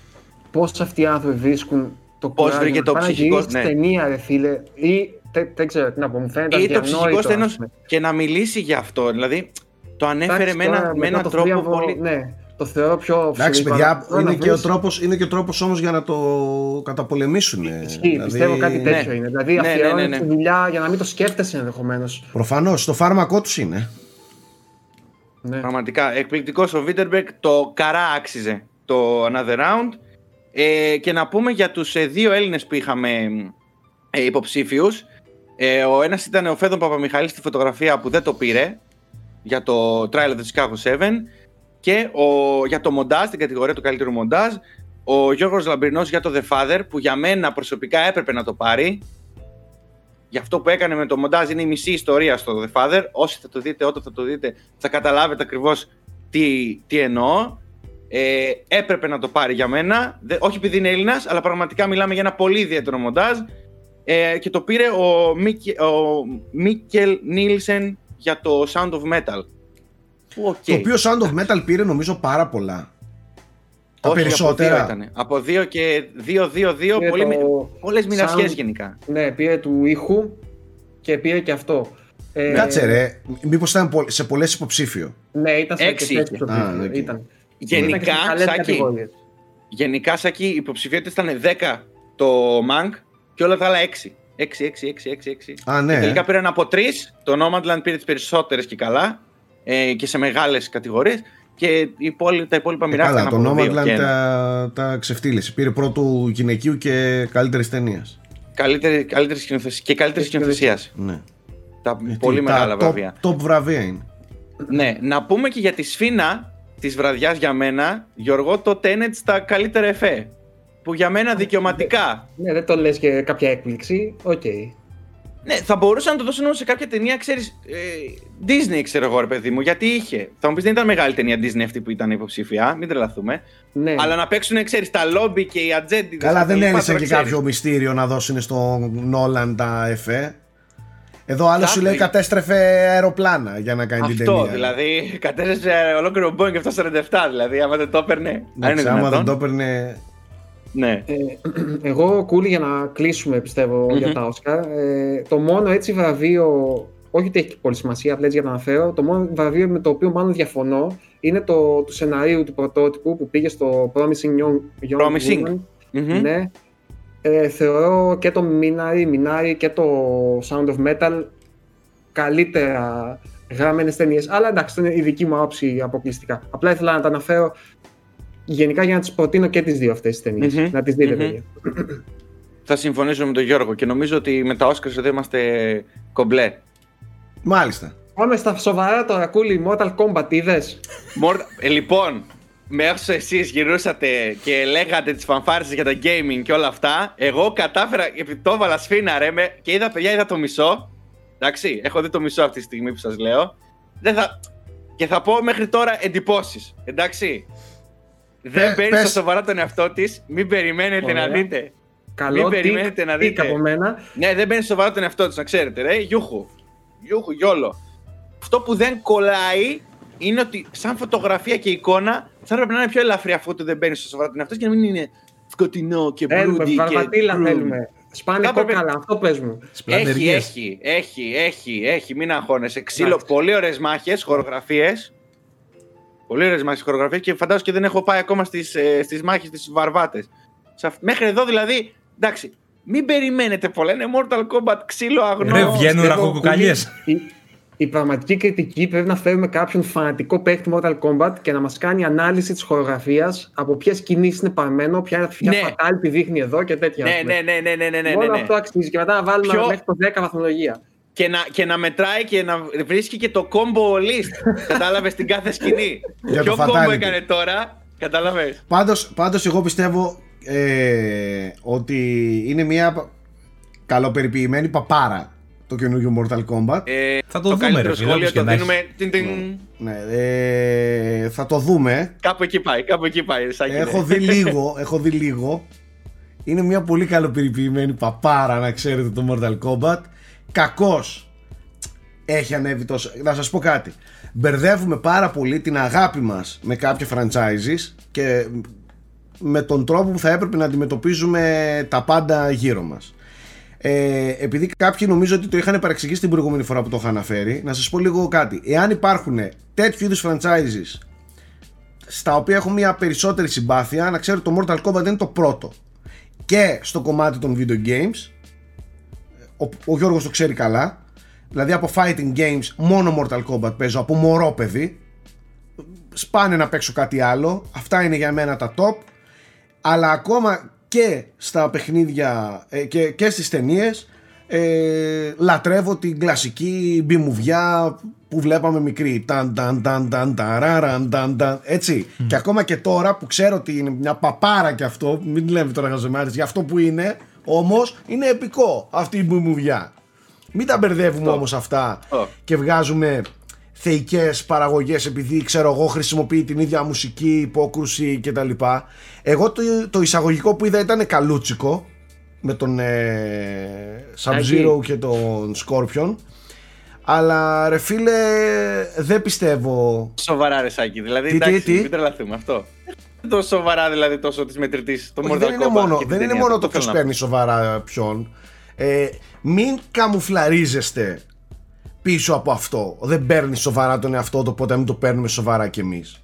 πώς αυτοί οι άνθρωποι βρίσκουν το Πώς κουράγιο βρήκε να το πάνε να ψυχικό- γυρίσεις ναι. ταινία, ρε φίλε, ή τε- δεν ξέρω τι να πω, μου φαίνεται Ή το ψυχικός αδιανόητο, ας στένος πούμε. και να μιλήσει για αυτό. Δηλαδή, το ανέφερε Εντάξει, με, τώρα, ένα, με μετά έναν το τρόπο θρίαμβο, πολύ... Ναι, το θεωρώ πιο Εντάξει, φυσικό, παιδιά, αλλά τώρα είναι να και, ο βρεις- τρόπος, είναι και ο τρόπος όμως για να το καταπολεμήσουν. Ισχύει, πιστεύω κάτι τέτοιο Ναι. είναι. Δηλαδή, Ναι, ναι, αφιερώνεις ναι, ναι. τη δουλειά για να μην το σκέφτεσαι ενδεχομένως. Προφανώς, το φάρμακό τους είναι. Ναι. Πραγματικά, εκπληκτικός ο Βίτερμπεκ, το καρά άξιζε το Another Round. Ε, και να πούμε για τους ε, δύο Έλληνες που είχαμε ε, υποψήφιους. Ε, ο ένας ήταν ο Φέδων Παπαμιχαλής στη φωτογραφία που δεν το πήρε για το Trial of the Chicago 7 και ο, για το μοντάζ, την κατηγορία του καλύτερου μοντάζ, ο Γιώργος Λαμπρινός για το The Father που για μένα προσωπικά έπρεπε να το πάρει. Για αυτό που έκανε με το μοντάζ είναι η μισή ιστορία στο The Father. Όσοι θα το δείτε, όταν θα το δείτε, θα καταλάβετε ακριβώς τι, τι εννοώ. Ε, έπρεπε να το πάρει για μένα. Δε- όχι επειδή είναι Έλληνας, αλλά πραγματικά μιλάμε για ένα πολύ ιδιαίτερο μοντάζ. Ε, και το πήρε ο, Μίκε, ο Μίκελ Νίλσεν για το Sound of Metal. Που, οκ. Το οποίο Sound of Metal πήρε νομίζω πάρα πολλά. Τα Όχι, περισσότερα. Από δύο, ήτανε. από δύο και δύο, δύο, δύο. Πήρε Πολύ, το Πολλές μοιρασιές sound- γενικά. Ναι, πήρε του ήχου και πήρε και αυτό. Ε, Κάτσε ρε, μήπως ήταν πο- σε πολλές υποψήφιο. Ναι, ήταν σε Έξι αρκετές είχε. Α, ψηφοφορίες. οκ. Ήταν. Γενικά, Ήταν και σε καλές Σάκη, κατηγορίες. γενικά, Σάκη, οι υποψηφιότητες ήταν 10 το Mank και όλα τα άλλα 6. 6, 6, 6, 6, 6. Α, ναι. Και τελικά πήραν από 3. Το Nomadland πήρε τις περισσότερες και καλά ε, και σε μεγάλες κατηγορίες. Και οι υπόλοι- τα υπόλοιπα Ε, μοιράστηκαν καλά, το από δύο Nomadland και ένα. τα, τα ξεφτύλισε. Πήρε πρώτου γυναικείου και καλύτερης ταινίας. Καλύτερη, καλύτερης σκηνοθεσίας και καλύτερης Και σκηνοθεσίας. Ναι. Τα Γιατί πολύ τα μεγάλα top, βραβεία. Top βραβεία είναι. Ναι, να πούμε και για τη σφίνα της βραδιάς για μένα, Γιώργο, το Tenet στα καλύτερα εφέ. Που για μένα δικαιωματικά. Ναι, δεν το λες και κάποια έκπληξη. Οκ. Ναι, θα μπορούσα να το δώσω όμως σε κάποια ταινία, ξέρεις. Ε, Disney, ξέρω εγώ, ρε παιδί μου, γιατί είχε. Θα μου πεις δεν ήταν μεγάλη ταινία Disney αυτή που ήταν υποψήφια, μην τρελαθούμε. Ναι. Αλλά να παίξουν, ξέρεις, τα λόμπι και οι ατζέντες. Καλά, δεν έλυσε και κάποιο μυστήριο να δώσουν στον Νόλαν τα εφέ. Εδώ άλλο σου Κάτι. λέει κατέστρεφε αεροπλάνα για να κάνει την Αυτό, ταινία. δηλαδή, κατέστρεψε ολόκληρο Boeing 747, δηλαδή, άμα δεν το έπαιρνε. Αν είναι Εντάξει, άμα δεν δυνατόν. το έπαιρνε. Ναι. Ε, εγώ, Κούλη, για να κλείσουμε, πιστεύω, Μμμ. για τα Όσκαρ, ε, το μόνο έτσι βραβείο, όχι ότι έχει πολύ σημασία, απλά έτσι για να αναφέρω, το μόνο βραβείο με το οποίο μάλλον διαφωνώ είναι το του σεναρίου του πρωτότυπου που πήγε στο Promising Young, young Promising. Woman. Μμμ. Ναι. Ε, θεωρώ και το Minari, Minari και το Sound of Metal καλύτερα γραμμένες ταινίες. Αλλά εντάξει, αυτό είναι η δική μου άποψη αποκλειστικά. Απλά ήθελα να τα αναφέρω γενικά για να τις προτείνω και τις δύο αυτές τις ταινίες. Μμμ. Να τις δείτε, Μμμ. παιδιά. Θα συμφωνήσω με τον Γιώργο και νομίζω ότι με τα Oscars εδώ είμαστε κομπλέ. Μάλιστα. Πάμε στα σοβαρά τώρα, κούλι. Mortal Kombat, είδες; Μόρ- ε, λοιπόν, με όσο εσείς γυρούσατε και λέγατε τις φανφάρες για τα gaming και όλα αυτά, εγώ κατάφερα, επειδή το έβαλα σφίνα ρε, με, και είδα παιδιά, είδα το μισό, εντάξει, έχω δει το μισό αυτή τη στιγμή που σας λέω, δεν θα, και θα πω μέχρι τώρα εντυπώσεις, εντάξει. Δεν Πε- παίρνεις πες. στα σοβαρά τον εαυτό της, μην περιμένετε Ωραία. να δείτε. Καλό περιμένετε τικ, να τικ δείτε. από μένα. Ναι, δεν παίρνεις σοβαρά τον εαυτό της, να ξέρετε, ρε. Γιούχου. Γιούχου, γιόλο. Αυτό που δεν κολλάει είναι ότι σαν φωτογραφία και εικόνα θα έπρεπε να είναι πιο ελαφρύ αφού το δεν παίρνεις σοβαρά τον εαυτό της και να μην είναι σκοτεινό και Θέλουμε, μπρούντι. βαρβατήλα και... θέλουμε. Σπάνε Θα έπρεπε- κόκαλα, αυτό πες μου. Έχει, Σπλαντεριές. έχει, έχει, έχει, έχει, μην αγχώνεσαι. Ξύλο, Εντάξει. πολύ ωραίες μάχες, χορογραφίες. Πολύ ωραίε μάχε, χορογραφίε και φαντάζομαι και δεν έχω πάει ακόμα στις στις μάχες της βαρβάτες. Μέχρι εδώ δηλαδή, εντάξει, μην περιμένετε πολλά. Είναι Mortal Kombat ξύλο αγνό. Ρε, βγαίνουν Πιστεύω, ραχοκοκαλιές. Η, η πραγματική κριτική πρέπει να φέρουμε κάποιον φανατικό παίκτη Mortal Kombat και να μας κάνει ανάλυση της χορογραφίας από ποιες κινήσεις είναι παρμένο, ποια, ποια Ναι. fatality δείχνει εδώ και τέτοια. Ναι, ας πούμε. ναι, ναι, ναι, ναι, ναι, ναι, Όλο ναι. αυτό αξίζει και μετά να βάλουμε Ποιο- μέχρι το 10 βαθμολογία. Και, να, και να μετράει και να βρίσκει και το combo list. Κατάλαβες την κάθε σκηνή. Για το Ποιο combo fatality. έκανε τώρα, κατάλαβες; Πάντως, πάντως εγώ πιστεύω ε, ότι είναι μια πα- καλοπεριποιημένη παπάρα το καινούργιο Mortal Kombat. Ε, Θα το δούμε, καλύτερο ρε φίλε, σχόλιο όπως και το να έχεις. δίνουμε. τιν, τιν. Ναι, ε, θα το δούμε. Κάπου εκεί πάει, κάπου εκεί πάει. Σάκη, ναι. έχω δει λίγο, έχω δει λίγο. Είναι μια πολύ καλοπεριποιημένη παπάρα να ξέρετε το Mortal Kombat. Κακός έχει ανέβει τόσο. Να σας πω κάτι. Μπερδεύουμε πάρα πολύ την αγάπη μας με κάποια franchises και με τον τρόπο που θα έπρεπε να αντιμετωπίζουμε τα πάντα γύρω μας. Ε, επειδή κάποιοι νομίζω ότι το είχαν παρεξηγήσει την προηγούμενη φορά που το είχα αναφέρει, να σας πω λίγο κάτι. Εάν υπάρχουν τέτοιου είδους franchises στα οποία έχω μια περισσότερη συμπάθεια, να ξέρω το Mortal Kombat είναι το πρώτο. Και στο κομμάτι των video games, ο, ο Γιώργος το ξέρει καλά, δηλαδή από fighting games μόνο Mortal Kombat παίζω, από μωρό παιδί, σπάνε να παίξω κάτι άλλο, αυτά είναι για μένα τα top, αλλά ακόμα και στα παιχνίδια ε, και, και στις ταινίες ε, λατρεύω την κλασική μπιμουβιά που βλέπαμε μικρή. Ταν, ταν, ταν, ταν, ταράραν, ταν, ταν, έτσι. Και ακόμα και τώρα που ξέρω ότι είναι μια παπάρα και αυτό μην λέμε τώρα χαζομάρες για αυτό που είναι όμως είναι επικό αυτή η μπιμουβιά μην τα μπερδεύουμε όμως αυτά Ω. και βγάζουμε θεϊκές παραγωγές επειδή ξέρω εγώ χρησιμοποιεί την ίδια μουσική, υπόκρουση κτλ. Εγώ το, το εισαγωγικό που είδα ήταν καλούτσικο με τον ε, Sub-Zero και τον Scorpion αλλά ρε φίλε δεν πιστεύω Σοβαρά, ρε Σάκη. Δηλαδή, Τι, τι, εντάξει, τι; μην τρελαθούμε αυτό. Δεν το σοβαρά δηλαδή τόσο της μετρητής. Το Όχι, Mortal δεν είναι Kombat μόνο, και την δεν είναι ταινία. μόνο Αυτό το ποιος θέλω να παίρνει σοβαρά ποιον ε, μην καμουφλαρίζεστε πίσω από αυτό δεν παίρνει σοβαρά τον εαυτό του οπότε μην το παίρνουμε σοβαρά κι εμείς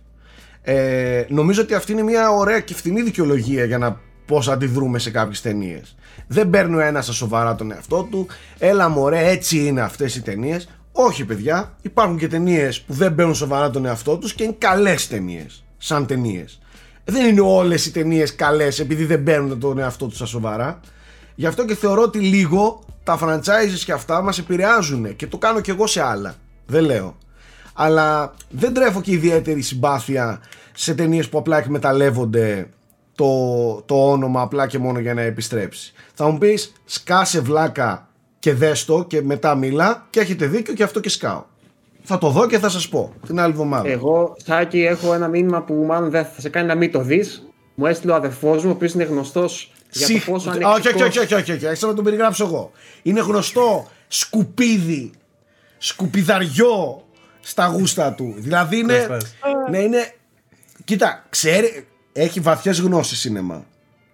ε, νομίζω ότι αυτή είναι μια ωραία και φθηνή δικαιολογία για να πώς αντιδρούμε σε κάποιες ταινίες. Δεν παίρνει ο ένας στα σοβαρά τον εαυτό του. Έλα μωρέ, έτσι είναι αυτές οι ταινίες. Όχι, παιδιά. Υπάρχουν και ταινίες που δεν παίρνουν σοβαρά τον εαυτό τους και είναι καλές ταινίες. Σαν ταινίες. Δεν είναι όλες οι ταινίες καλές επειδή δεν παίρνουν τον εαυτό τους στα σοβαρά. Γι' αυτό και θεωρώ ότι λίγο τα franchises και αυτά μας επηρεάζουν και το κάνω και εγώ σε άλλα. Δεν λέω. Αλλά δεν τρέφω και ιδιαίτερη συμπάθεια σε ταινίες που απλά εκμεταλλεύονται το, το όνομα απλά και μόνο για να επιστρέψει. Θα μου πεις σκάσε βλάκα και δες το και μετά μιλά και έχετε δίκιο και αυτό και σκάω. Θα το δω και θα σας πω την άλλη εβδομάδα. Εγώ, Σάκη, έχω ένα μήνυμα που μάλλον δεν θα σε κάνει να μην το δεις. Μου έστειλε ο αδερφός μου, ο οποίος είναι γνωστός για το Συχ- πόσο όχι, ανεκτικός... όχι, όχι, όχι, όχι, όχι, να τον περιγράψω εγώ. Είναι γνωστό σκουπίδι, σκουπιδαριό στα γούστα του. Δηλαδή είναι, Κώστας. ναι, είναι, κοίτα, ξέρει, έχει βαθιές γνώσεις σίνεμα.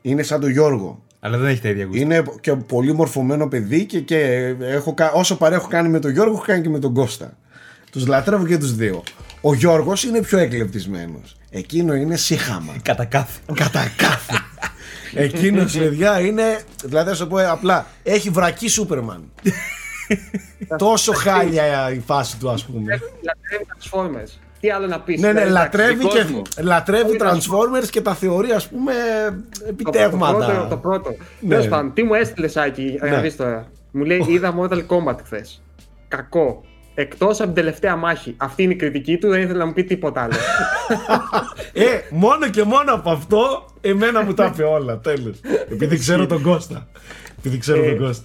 Είναι σαν τον Γιώργο. Αλλά δεν έχει τα ίδια γούστα. Είναι και πολύ μορφωμένο παιδί και, και έχω, κα- όσο παρέα έχω κάνει με τον Γιώργο, έχω κάνει και με τον Κώστα. Τους λατρεύω και τους δύο. Ο Γιώργος είναι πιο εκλεπτισμένος. Εκείνο είναι σύχαμα. Κατά κάθε. Κατά κάθε. Εκείνος, παιδιά, είναι. Δηλαδή, θα σου πω απλά. Έχει βρακή Σούπερμαν. Τόσο χάλια η φάση του, ας πούμε. Λατρεύει Transformers. Τι άλλο να πεις. ναι, ναι, λατρεύει, δικός και, μου. λατρεύει Όχι, να Transformers και τα θεωρεί, ας πούμε, Το πρώτο, επιτεύγματα. το πρώτο. Ναι. Τέλος πάντων, τι μου έστειλες Σάκη, Ναι. να δεις τώρα. Μου λέει είδα Mortal Kombat χθες. Κακό. Εκτός από την τελευταία μάχη. Αυτή είναι η κριτική του, δεν ήθελε να μου πει τίποτα άλλο. Ε, μόνο και μόνο από αυτό, εμένα μου τα είπε όλα. Τέλος. Επειδή ξέρω τον Κώστα. Επειδή ξέρω Ε, τον Κώστα.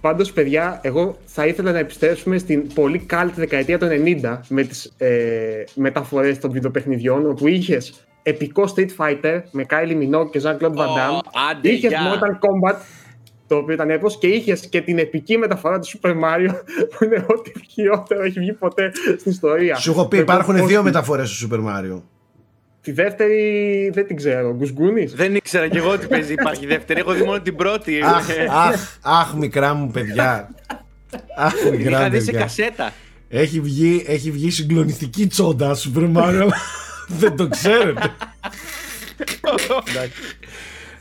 Πάντως, παιδιά, εγώ θα ήθελα να επιστρέψουμε στην πολύ cult δεκαετία του 90 με τις ε, μεταφορές των βιντεοπαιχνιδιών, όπου είχες επικό Street Fighter με Kylie Minogue και Jean-Claude Van Damme. άντε, είχες γεια. Mortal Kombat, το οποίο ήταν έπος, και είχες και την επική μεταφορά του Super Mario, που είναι ό,τι χειρότερο έχει βγει ποτέ στην ιστορία. Σου έχω πει, Το υπάρχουν πώς- δύο μεταφορές στο Super Mario. Τη δεύτερη δεν την ξέρω. Γκουσγκούνης; Δεν ήξερα κι εγώ ότι παίζει υπάρχει δεύτερη. Έχω δει μόνο την πρώτη. Αχ, Ε, αχ, αχ, μικρά μου παιδιά. Αχ, μικρά Είχα μου δει σε παιδιά. κασέτα. Έχει βγει, έχει βγει συγκλονιστική τσόντα Super Mario, αλλά δεν το ξέρετε.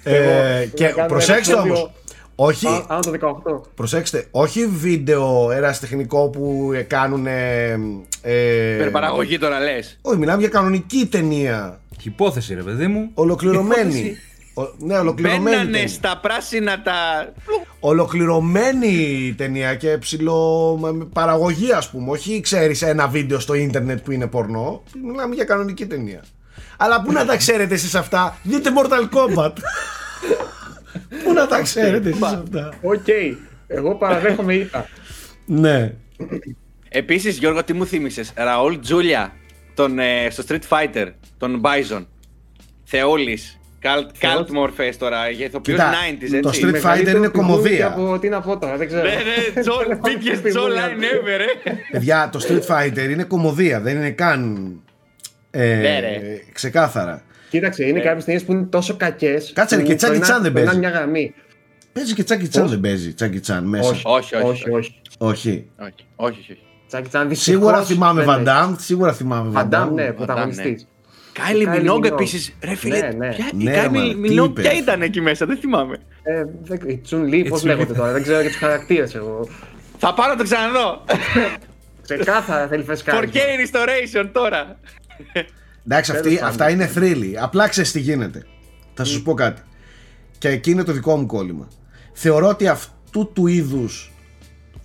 ε, και να κάνω προσέξτε ένα όμως, επεισόδιο όχι, Άνω το 18. προσέξτε, όχι βίντεο ερασιτεχνικό που κάνουν. Ε, ε, Υπερπαραγωγή τώρα λες. όχι, μιλάμε για κανονική ταινία. Υπόθεση, ρε παιδί μου. Ολοκληρωμένη. Ο, ναι, ολοκληρωμένη. Μπαίνανε ταινία. στα πράσινα τα. Ολοκληρωμένη ταινία και ψηλό με- με παραγωγή, ας πούμε. Όχι, ξέρεις ένα βίντεο στο ίντερνετ που είναι πορνό. Μιλάμε για κανονική ταινία. Αλλά πού να τα ξέρετε εσείς αυτά, δείτε Mortal Kombat. πού να τα ξέρετε εσείς αυτά; Οκ. Εγώ παραδέχομαι ήττα. Ναι. Επίσης, Γιώργο, τι μου θύμισες; Ραούλ Τζούλια τον, ε, στο Street Fighter, τον Bison. Θεόλης. Καλτ, Θεός. καλτ μορφές τώρα. Για ηθοποιούς Κοίτα, 90s, έτσι. το Street Fighter Μεγαλύτερο είναι πηγούνι κωμωδία. και Από, τι να πω τώρα, δεν ξέρω. Ναι, ναι, Τζο- biggest jawline ever, ε. Παιδιά, το Street Fighter είναι κωμωδία, δεν είναι καν. Ε, Ναι, ρε. ξεκάθαρα. Κοίταξε, είναι κάποιες ταινίες που είναι τόσο κακές. Κάτσε, ρε, και Jackie Chan δεν παίζει. μια γραμμή. Παίζει και Τσάκι Τσάν Πώς; δεν παίζει. Τσάκι Τσάν μέσα. Όχι, Όχι, όχι, όχι. όχι. Όχι. Όχι, όχι, όχι. Τζάκι Τσάν δυστυχώς Σίγουρα θυμάμαι δεν Van Damme. Σίγουρα θυμάμαι Van Van Damme, Damme. ναι, ναι. πρωταγωνιστής. Κάιλι Kylie Μινόγκ Minogue. επίσης. Ρε φίλε, Ναι, ναι. ποια- Ναι, η ρε, Κάιλι μάνα, τι Μινόγκ είπες. ποια ήταν εκεί μέσα, δεν θυμάμαι. Ε, δεν- Η Τσουν Λί, πώς It's λέγονται me. τώρα, δεν ξέρω και τους χαρακτήρες εγώ. Θα πάρω να το ξαναδώ. Ξεκάθαρα θέλει φες κάτι. 4K restoration τώρα. Εντάξει, Τέλος αυτή, πάντων. αυτά είναι θρύλοι. Απλά ξέρεις τι γίνεται. Θα σου πω κάτι. Και εκεί είναι το δικό μου κόλλημα. Θεωρώ ότι αυτού του είδους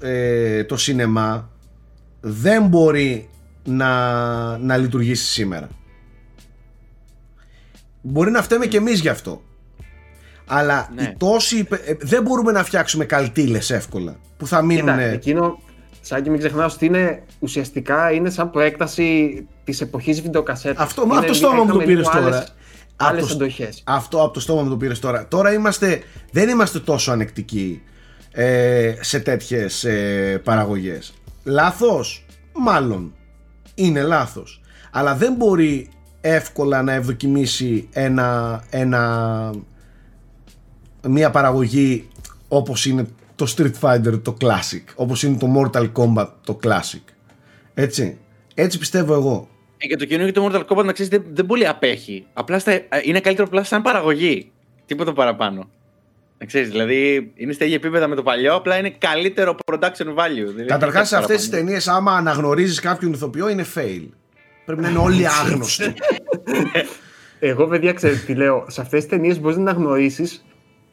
ε, το σινεμά δεν μπορεί να, να λειτουργήσει σήμερα. Μπορεί να φταίμε κι εμείς γι' αυτό. Αλλά Ναι. οι τόσοι, υπε- ε, δεν μπορούμε να φτιάξουμε καλτήλες εύκολα που θα μείνουν. Κοίτα, εκείνο, σαν και μην ξεχνάω ότι είναι ουσιαστικά είναι σαν προέκταση της εποχής βιντεοκασέτας. Αυτό, μα από το στόμα μου το πήρες τώρα. Άλλε Από το- εντοχέ. Αυτό από το στόμα μου το πήρες τώρα. Τώρα είμαστε, δεν είμαστε τόσο ανεκτικοί ε, σε τέτοιες ε, παραγωγές. Λάθος, μάλλον. Είναι λάθος. Αλλά δεν μπορεί εύκολα να ευδοκιμήσει ένα, ένα, μια παραγωγή όπως είναι το Street Fighter το Classic, όπως είναι το Mortal Kombat το Classic. Έτσι. Έτσι πιστεύω εγώ. Ε, Και το καινούργιο του Mortal Kombat να ξέρεις δεν, δεν πολύ απέχει. Απλά στα, ε, είναι καλύτερο απλά σαν παραγωγή. Τίποτα παραπάνω. Να ξέρεις, δηλαδή είναι στα ίδια επίπεδα με το παλιό, απλά είναι καλύτερο production value. Δηλαδή, Καταρχάς, σε κάτι αυτές τις παραπάνω. ταινίες, άμα αναγνωρίζεις κάποιον ηθοποιό, είναι fail. Πρέπει να είναι όλοι άγνωστοι. Εγώ, παιδιά, ξέρετε τι λέω. Σε αυτές τις ταινίες μπορείς να αναγνωρίσεις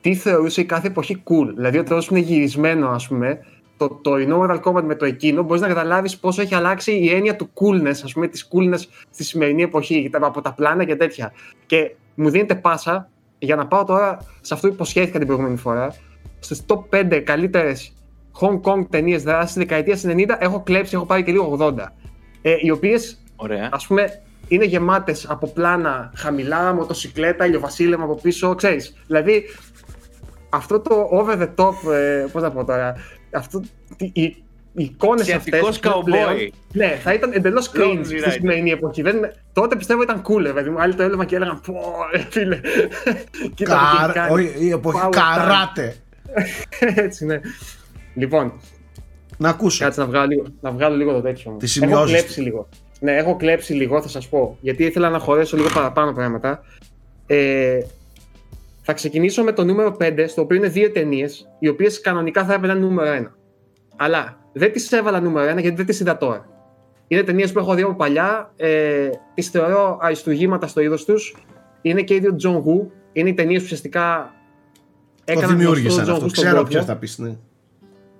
τι θεωρούσε η κάθε εποχή cool. Δηλαδή, όταν είναι γυρισμένο, ας πούμε, το τωρινό Mortal Kombat με το εκείνο, μπορείς να καταλάβεις πόσο έχει αλλάξει η έννοια του coolness, ας πούμε, της coolness στη σημερινή εποχή, τα- από τα πλάνα και τέτοια. Και μου δίνετε πάσα για να πάω τώρα σε αυτό που υποσχέθηκα την προηγούμενη φορά. Στις top 5 καλύτερες Hong Kong ταινίες δράσης της δεκαετίας 90, έχω κλέψει, έχω πάρει και λίγο 80. Ε, οι οποίες Ωραία. ας πούμε είναι γεμάτες από πλάνα χαμηλά, μοτοσυκλέτα, ηλιοβασίλεμα από πίσω, ξέρεις. Δηλαδή αυτό το over the top, ε, πώς να πω τώρα, αυτό, οι, οι εικόνες Ασιατικός αυτές που cowboy. πλέον, ναι, θα ήταν εντελώς cringe Lonely στη Rider. σημερινή εποχή. Δεν, τότε πιστεύω ήταν cool, δηλαδή μου άλλοι το έλεγαν και έλεγαν πω, ρε φίλε, κοίτα τι έχει Καρ... κάνει. όχι, η εποχή Power καράτε. Έτσι, ναι. Λοιπόν, Να ακούσω. Κάτσε να βγάλω λίγο, να βγάλω λίγο το τέτοιο μου. Τις Έχω σημειώσεις κλέψει λίγο. Ναι, έχω κλέψει λίγο, θα σας πω. Γιατί ήθελα να χωρέσω λίγο παραπάνω πράγματα. Ε, θα ξεκινήσω με το νούμερο 5, στο οποίο είναι δύο ταινίες, οι οποίες κανονικά θα έπαιρναν νούμερο 1. Αλλά δεν τις έβαλα νούμερο 1 γιατί δεν τις είδα τώρα. Είναι ταινίες που έχω δει από παλιά. Ε, τις θεωρώ αριστουργήματα στο είδος τους. Είναι και ίδιο John Woo. Είναι οι ταινίες που ουσιαστικά Το έκαναν γνωστό δημιούργησαν τον John αυτό. Woo στον Ξέρω κόσμο. ποιος θα πεις. Ναι.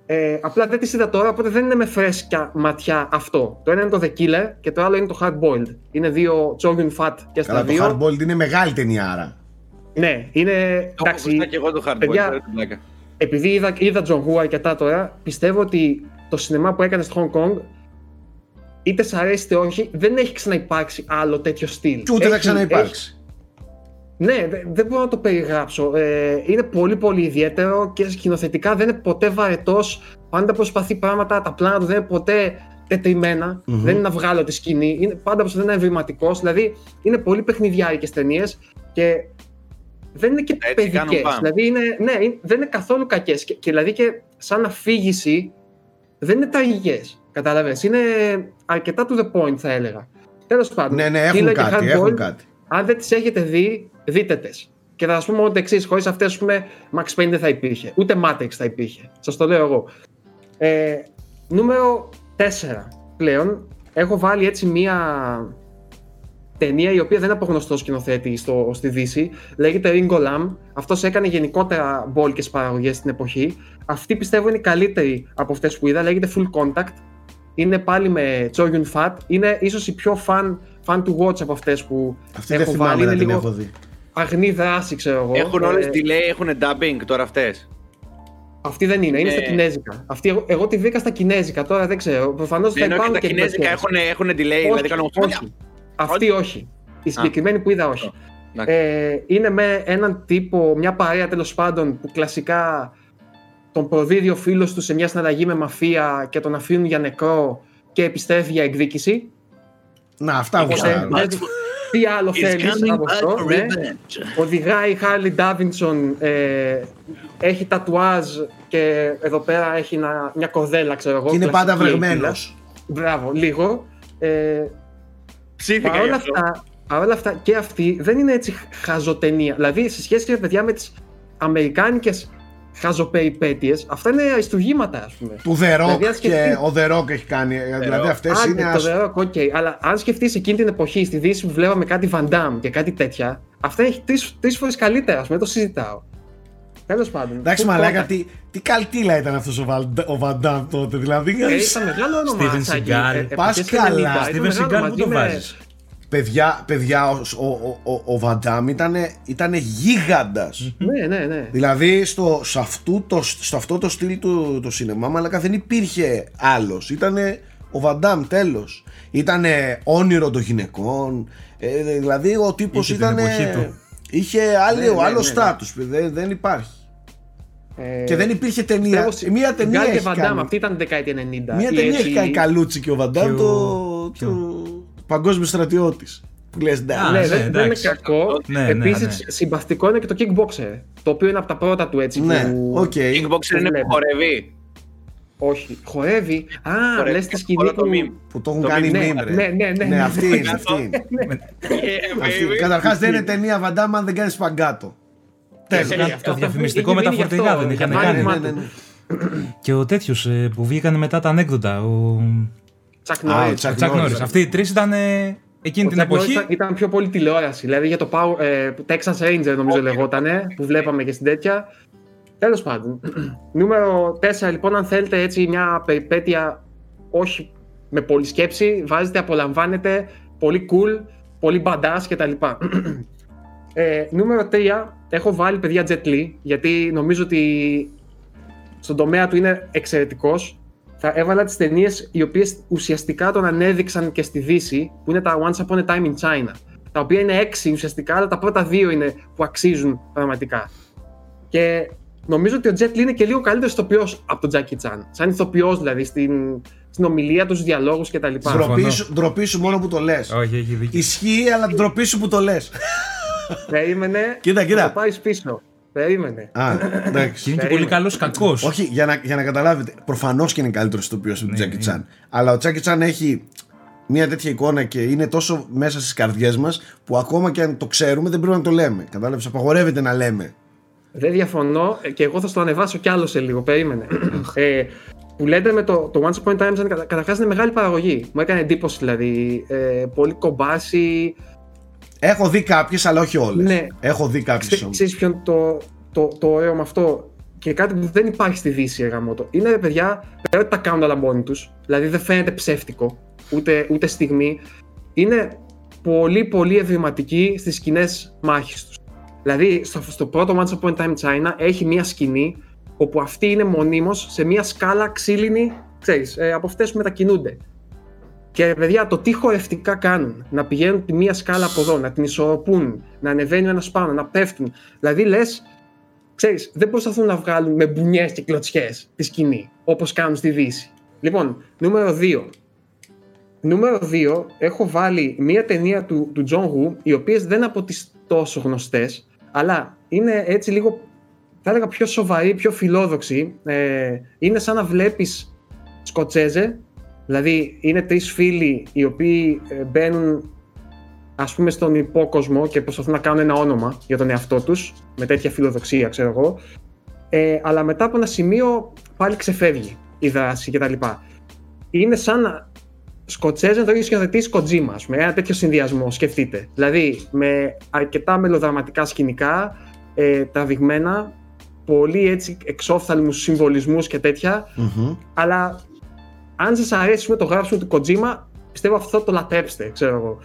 Ε, απλά δεν τις είδα τώρα, οπότε δεν είναι με φρέσκια ματιά αυτό. Το ένα είναι το The Killer και το άλλο είναι το Hard Boiled. Είναι δύο Chogun Fat και στα Καλά, το δύο. Hard Boiled είναι μεγάλη ταινιάρα. Ναι, είναι. Το Εντάξει, έχω και εγώ το hardboiled. παιδιά, ρε, την πλάκα. επειδή είδα, είδα John Woo αρκετά τώρα, πιστεύω ότι το σινεμά που έκανε στο Hong Kong, είτε σ' αρέσει είτε όχι, δεν έχει ξαναυπάρξει άλλο τέτοιο στυλ. Και ούτε θα Έχει- ξαναυπάρξει. Ναι, δε- δεν μπορώ να το περιγράψω. Ε, είναι πολύ πολύ ιδιαίτερο και σκηνοθετικά δεν είναι ποτέ βαρετός. Πάντα προσπαθεί πράγματα, τα πλάνα του δεν είναι ποτέ τετριμένα. Μμμ. Δεν είναι να βγάλω τη σκηνή. Είναι, πάντα προσπαθεί να είναι εμβληματικός. Δηλαδή είναι πολύ παιχνιδιάρικες ταινίες και δεν είναι και Έτσι κάνουν παιδικέ. πάμε. Δηλαδή είναι, ναι, είναι- δεν είναι καθόλου κακές. Και, και δηλαδή και σαν αφήγηση δεν είναι τραγικές. Κατάλαβες. Είναι αρκετά to the point, θα έλεγα. Τέλος πάντων. Ναι, ναι, Killer έχουν και κάτι, Hard έχουν Boiled, κάτι. αν δεν τις έχετε δει, δείτε τες. Και θα σας πούμε ότι εξής: Χωρίς αυτές, ας πούμε, Max Payne δεν θα υπήρχε. Ούτε Matrix θα υπήρχε. Σας το λέω εγώ. Ε, νούμερο 4 πλέον. Έχω βάλει έτσι μία ταινία η οποία δεν είναι από γνωστό σκηνοθέτη στο, στη Δύση. Λέγεται Ringo Lam. Αυτός έκανε γενικότερα μπόλικες παραγωγές στην εποχή. Αυτή πιστεύω είναι η καλύτερη από αυτές που είδα. Λέγεται Full Contact. Είναι πάλι με Chogyun Fat. Είναι ίσως η πιο fan, fan to watch από αυτές που Αυτή δεν έχω βάλει. θυμάμαι να Είναι την λίγο έχω δει. αγνή δράση, ξέρω εγώ. Έχουν Ε, όλε delay, έχουν dubbing τώρα αυτές. Αυτή δεν είναι, είναι στα Ναι. κινέζικα. Αυτή, εγώ, εγώ τη βρήκα στα κινέζικα, τώρα δεν ξέρω. Προφανώς θα Ενώ και υπάρχουν τα και κινέζικα εντυπωσίες. έχουν, έχουν delay, δηλαδή κάνουν. όχι. Αυτή όχι. Η συγκεκριμένη που είδα όχι. Εντάξει. Ε, είναι με έναν τύπο, μια παρέα τέλος πάντων που κλασικά τον προδίδει ο φίλος του σε μια συναλλαγή με μαφία και τον αφήνουν για νεκρό και επιστρέφει για εκδίκηση. Να, αυτά Οπότε, γουστάρω. δεν- τι άλλο θέλεις από αυτό. ναι. Οδηγάει η Χάρλι Ντάβινσον, ε, έχει τατουάζ και εδώ πέρα έχει ένα- μια κορδέλα, ξέρω εγώ. Και είναι κλασική πάντα βρεγμένος. αιτήλα. Μπράβο, λίγο. Ε, Ψήθηκα γι' Παρ' όλα αυτό. αυτά, παρόλα αυτά και αυτή δεν είναι έτσι χαζοταινία. Δηλαδή σε σχέση με παιδιά με τις αμερικάνικες χαζοπεριπέτειες, αυτά είναι αριστουργήματα ας πούμε. Του The Rock Δηλαδή, αν και σκεφτεί- ο The Rock έχει κάνει. Δηλαδή Rock. αυτές Άντε, είναι. το ας- The Rock, OK. Αλλά αν σκεφτείς εκείνη την εποχή, στη Δύση που βλέπαμε κάτι Van Damme και κάτι τέτοια, αυτά έχει τρεις, τρεις φορές καλύτερα, ας πούμε, το συζητάω. Τέλος πάντων. Εντάξει, Full μαλάκα, contact. τι, τι καλτήλα ήταν αυτός ο, Βαλ- ο Βαντάμ τότε. Δηλαδή, Ε, ήταν μεγάλο όνομα. Steven Σάκη, Seagal. ε, εποχές Πας 90, καλά. ήταν Steven μεγάλο Seagal που μαζί το με- βάζεις; παιδιά, παιδιά ο, ο, ο, ο Βαντάμ ήταν, ήταν γίγαντας. Ναι, ναι, ναι. Δηλαδή στο, σε, αυτού το, στο αυτό το στυλ του το σινεμά μαλάκα δεν υπήρχε άλλος. Ήτανε ο Βαντάμ τέλος. Ήτανε όνειρο των γυναικών. Ε, δηλαδή ο τύπος Είχε την ήταν. Εποχή του. Είχε άλλο, Ναι, ναι, άλλο ναι, ναι. στάτους. Δεν, δεν υπάρχει. Ε, Και δεν υπήρχε ταινία. πιστεύω στη- Μία ταινία Γκάλ και έχει Van Damme, κάνει. αυτή ήταν δεκαετία 90. Μία ή ταινία έτσι- έχει κάνει καλούτσι και ο Βαντάμ Ποιο- το, ποιο; το παγκόσμιος στρατιώτης. Που λες Α, «Ντα». Ναι, ναι, δεν, δεν είναι εντάξει. κακό. Ναι, ναι, Επίσης, ναι. συμπαστικό είναι και το Kickboxer. Το οποίο είναι από τα πρώτα του έτσι. Ναι, που... οκ. Kickboxer είναι που βλέπω. χορεύει. Όχι. Χορεύει. Α, Χορεύει. λε τη σκηνή Όλο το που. meme. Που το έχουν Το κάνει ναι, meme, ρε. ναι, ναι, ναι, ναι. αυτή είναι. Αυτή είναι. Yeah, Αυτή. baby. Καταρχάς δεν είναι ταινία Βαντάμ αν δεν κάνει σπαγκάτο. Τέλος. Ε, Το αυτό- αυτό διαφημιστικό είχε με τα μείνει γι' φορτηγά αυτό, δεν είχαν για το κάνει. άνοιγμα Ναι, ναι, του. ναι. Και ο τέτοιο που βγήκαν μετά τα ανέκδοτα. Ο Τσακ Α, ο Νόρις. Τσακ Τσακ Νόρις. Νόρις. Αυτοί οι τρει ήταν ε, εκείνη Ο την Chuck Norris εποχή. ήταν- Ήταν πιο πολύ τηλεόραση. Δηλαδή για το Power, ε, Texas Ranger νομίζω λεγότανε, που βλέπαμε και στην τέτοια. Τέλος πάντων. Νούμερο 4, λοιπόν, αν θέλετε έτσι μια περιπέτεια όχι με πολλή σκέψη, βάζετε, απολαμβάνετε, πολύ cool, πολύ badass κτλ. Ε, νούμερο 3, έχω βάλει παιδιά Jet Li, γιατί νομίζω ότι στον τομέα του είναι εξαιρετικός. Θα έβαλα τις ταινίες οι οποίες ουσιαστικά τον ανέδειξαν και στη Δύση, που είναι τα Once Upon a Time in China. Τα οποία είναι έξι ουσιαστικά, αλλά τα πρώτα δύο είναι που αξίζουν πραγματικά. Και νομίζω ότι ο Jet Li είναι και λίγο καλύτερος ηθοποιός από τον Jackie Chan. Σαν ηθοποιός δηλαδή, στην, στην ομιλία του, στους διαλόγους κτλ. Συμφωνώ. Ντροπή σου- Ντροπής σου μόνο που το λες. Όχι, έχει δίκιο. Ισχύει, αλλά ντροπής σου που το λες. Περίμενε. Κοίτα, κοίτα. Θα το πάρεις πίσω. Περίμενε. Α, Και εντάξει. είναι και Περίμενε. πολύ καλός κακός. Όχι, για να, για να καταλάβετε, προφανώς και είναι καλύτερος ηθοποιός από τον Ναι, Τζάκι είναι. Τσάν. Αλλά ο Τζάκι Τσάν έχει μια τέτοια εικόνα και είναι τόσο μέσα στις καρδιές μας που ακόμα και αν το ξέρουμε δεν πρέπει να το λέμε. Κατάλαβες, απαγορεύεται να λέμε. Δεν διαφωνώ ε, και εγώ θα στο ανεβάσω κι άλλο σε λίγο. Περίμενε. ε, που λέτε με το, το Once Upon a Time, κατα, καταρχάς είναι μεγάλη παραγωγή. Μου έκανε εντύπωση δηλαδή. Ε, πολύ κομπάση. Έχω δει κάποιες, αλλά όχι όλες. Ναι. Έχω δει κάποιες Ξέ- όμω. Ξέρεις ποιο είναι το, το, το ωραίο με αυτό; και κάτι που δεν υπάρχει στη Δύση, Εργαμότο. Είναι ρε παιδιά, πέρα ότι τα κάνουν όλα μόνοι τους, δηλαδή δεν φαίνεται ψεύτικο ούτε, ούτε στιγμή. Είναι πολύ πολύ ευρηματικοί στις σκηνές μάχης τους. Δηλαδή, στο, στο πρώτο Once Upon a Time China έχει μία σκηνή όπου αυτή είναι μονίμως σε μία σκάλα ξύλινη, ξέρεις, ε, από αυτές που μετακινούνται. Και παιδιά, το τι χορευτικά κάνουν, να πηγαίνουν τη μία σκάλα από εδώ, να την ισορροπούν, να ανεβαίνουν ένας πάνω, να πέφτουν. Δηλαδή, λες, ξέρεις, δεν προσπαθούν να βγάλουν με μπουνιές και κλωτσιές τη σκηνή, όπως κάνουν στη Δύση. Λοιπόν, νούμερο 2. Νούμερο 2, έχω βάλει μία ταινία του, του John Woo, οι οποίες δεν είναι από τις τόσο γνωστές, αλλά είναι έτσι λίγο, θα έλεγα πιο σοβαρή, πιο φιλόδοξη. Ε, είναι σαν να βλέπεις Σκοτσέζε, δηλαδή είναι τρεις φίλοι οι οποίοι ε, μπαίνουν ας πούμε στον υπόκοσμο και προσπαθούν να κάνουν ένα όνομα για τον εαυτό τους, με τέτοια φιλοδοξία ξέρω εγώ, ε, αλλά μετά από ένα σημείο πάλι ξεφεύγει η δράση κτλ. Είναι σαν να Σκοτσέζε το ίδιο σκηνοθετή Κοτζίμα, με ένα τέτοιο συνδυασμό, σκεφτείτε. Δηλαδή με αρκετά μελοδραματικά σκηνικά, ε, τραβηγμένα, πολύ έτσι εξόφθαλμους συμβολισμούς και τέτοια αλλά αν σας αρέσει με το γράψιμο του Κοτζίμα, πιστεύω αυτό το λατρέψτε, ξέρω εγώ.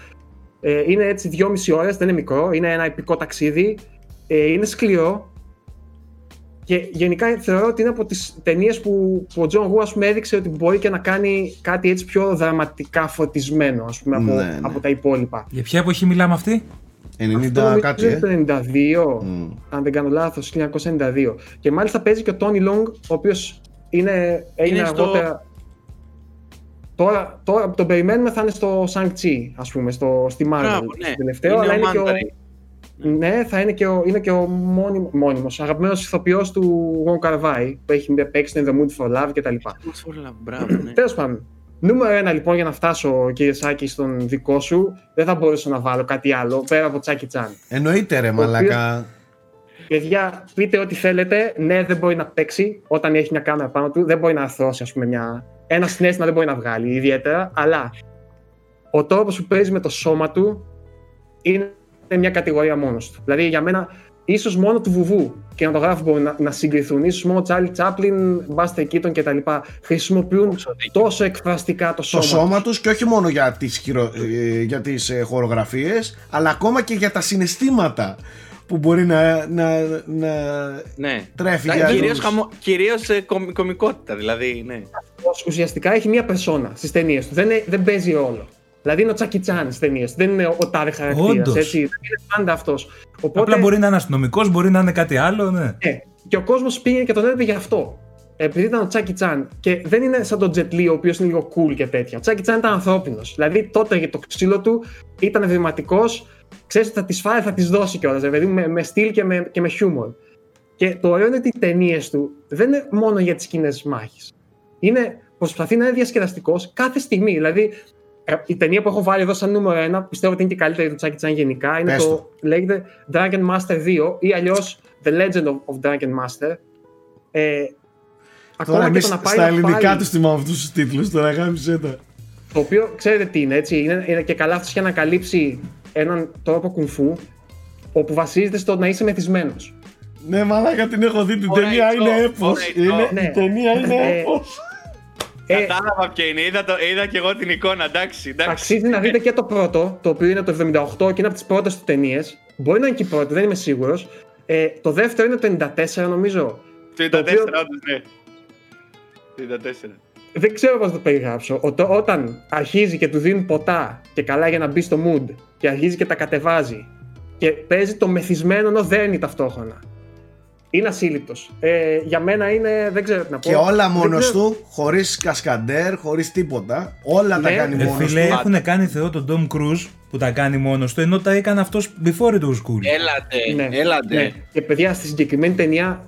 Ε, είναι έτσι δυόμιση ώρες, δεν είναι μικρό, είναι ένα επικό ταξίδι, ε, είναι σκληρό, και γενικά θεωρώ ότι είναι από τις ταινίες που, που ο Τζον Γου έδειξε ότι μπορεί και να κάνει κάτι έτσι πιο δραματικά φωτισμένο ας πούμε, από, Ναι, ναι. από τα υπόλοιπα. Για ποια εποχή μιλάμε αυτή; 90 κάτι, ε. Το 92, Μμ. αν δεν κάνω λάθος, 1992. Και μάλιστα παίζει και ο Τόνι Λόγκ, ο οποίος είναι, έγινε στο- αργότερα... Τώρα, τώρα που τον περιμένουμε θα είναι στο Shang-Chi, ας πούμε, στο, στη Marvel, Μπράβο, ναι. στο τελευταίο, Είναι αλλά ο είναι και ο, Mandarin. Ναι, θα είναι και ο, είναι και ο μόνιμο, μόνιμος, αγαπημένος ηθοποιός του Wong Kar-wai, που έχει παίξει στο In The Mood for Love κτλ. Μπράβο, ναι. Τέλος πάντων. Νούμερο ένα λοιπόν για να φτάσω κύριε Σάκη στον δικό σου, δεν θα μπορούσα να βάλω κάτι άλλο πέρα από Τσάκι Τσάν. Εννοείται ρε μαλακά. Παιδιά, πείτε ό,τι θέλετε. Ναι, δεν μπορεί να παίξει όταν έχει μια κάμερα πάνω του. Δεν μπορεί να αρθρώσει, ας πούμε, μια... ένα συνέστημα δεν μπορεί να βγάλει ιδιαίτερα. Αλλά ο τρόπος που παίζει με το σώμα του είναι μια κατηγορία μόνος του. Δηλαδή, για μένα, ίσως μόνο του βουβού και να το γράφω μπορεί να, να συγκριθούν. σω μόνο Τσάρλι Τσάπλιν, Μπάστερ Κίτον κτλ. Χρησιμοποιούν τόσο εκφραστικά το σώμα. Το σώμα τους και όχι μόνο για τις, χειρο... ε, για τις ε, χορογραφίες αλλά ακόμα και για τα συναισθήματα που μπορεί να, να, να ναι. τρέφει Τα- για Κυρίως, τους- χαμο... Κυρίως ε, κομ- κομικότητα, δηλαδή, ναι. Ως ουσιαστικά έχει μία περσόνα στις ταινίες του. Δεν, είναι- δεν παίζει ρόλο. Δηλαδή είναι ο Τσάκι Τσάν στις ταινίες του. Δεν είναι ο τάδε χαρακτήρας. Όντως. Έτσι. Δεν είναι πάντα αυτός. Οπότε, Απλά μπορεί να είναι αστυνομικός, μπορεί να είναι κάτι άλλο, ναι. ναι. Και ο κόσμος πήγε και τον έδινε γι' αυτό. Επειδή ήταν ο Τσάκι Τσάν και δεν είναι σαν τον Jet Li, ο οποίος είναι λίγο cool και τέτοια. Ο Τσάκι Τσάν ήταν ανθρώπινος. Δηλαδή τότε για το ξύλο του ήταν ευρηματικό. Ξέρεις ότι θα τη φάει, θα τη δώσει κιόλας. Δηλαδή με, με στυλ και με, και με χιούμορ. Και το ωραίο είναι ότι οι ταινίες του δεν είναι μόνο για τις κοινέ μάχε. Είναι, προσπαθεί να είναι διασκεδαστικός κάθε στιγμή. Δηλαδή, ε, η ταινία που έχω βάλει εδώ σαν νούμερο ένα, πιστεύω ότι είναι και η καλύτερη του Τσάκι Τσάν γενικά, είναι Πες το λέγεται Dragon Master 2 ή αλλιώς The Legend of, of Dragon Master. Ε, Τώρα ακόμα και εμείς το να πάει στα να ελληνικά πάρει- τους θυμάμαι αυτούς τους τίτλους, τώρα γάμισε τα. το οποίο ξέρετε τι είναι, έτσι. Είναι, είναι και καλά αυτός για να καλύψει έναν τρόπο κουνφού όπου βασίζεται στο να είσαι μεθυσμένος. Ναι μαλάκα την έχω δει την Ωραία ταινία, ηθό, είναι έπος. ωραία ηθό. Είναι, Ναι. Η ταινία είναι Ε, έπος. Ε, Κατάλαβα ποια είναι, είδα, το, είδα και εγώ την εικόνα, εντάξει, εντάξει. αξίζει να δείτε και το πρώτο, το οποίο είναι το 78 και είναι από τις πρώτες του ταινίες. Μπορεί να είναι και η πρώτη, δεν είμαι σίγουρος. Ε, το δεύτερο είναι το 94, νομίζω. Το 94, το οποίο- όντως, ναι. Το 94. Δεν ξέρω πώς να το περιγράψω. Ο, το- όταν αρχίζει και του δίνουν ποτά και καλά για να μπει στο mood και αρχίζει και τα κατεβάζει και παίζει το μεθυσμένο ενώ δένει ταυτόχρονα. Είναι ασύλληπτος. Ε, για μένα είναι. Δεν ξέρω τι να πω. Και όλα Δεν μόνος ξέρω- του, χωρίς κασκαντέρ, χωρίς τίποτα. Όλα τα Ναι. κάνει Ρε μόνος φίλε, του. έχουν κάνει θεό τον Tom Cruise που τα κάνει μόνος του, ενώ τα έκανε αυτός before it was cool. Έλατε, Ναι. έλατε. Ναι. Και παιδιά, στη συγκεκριμένη ταινία,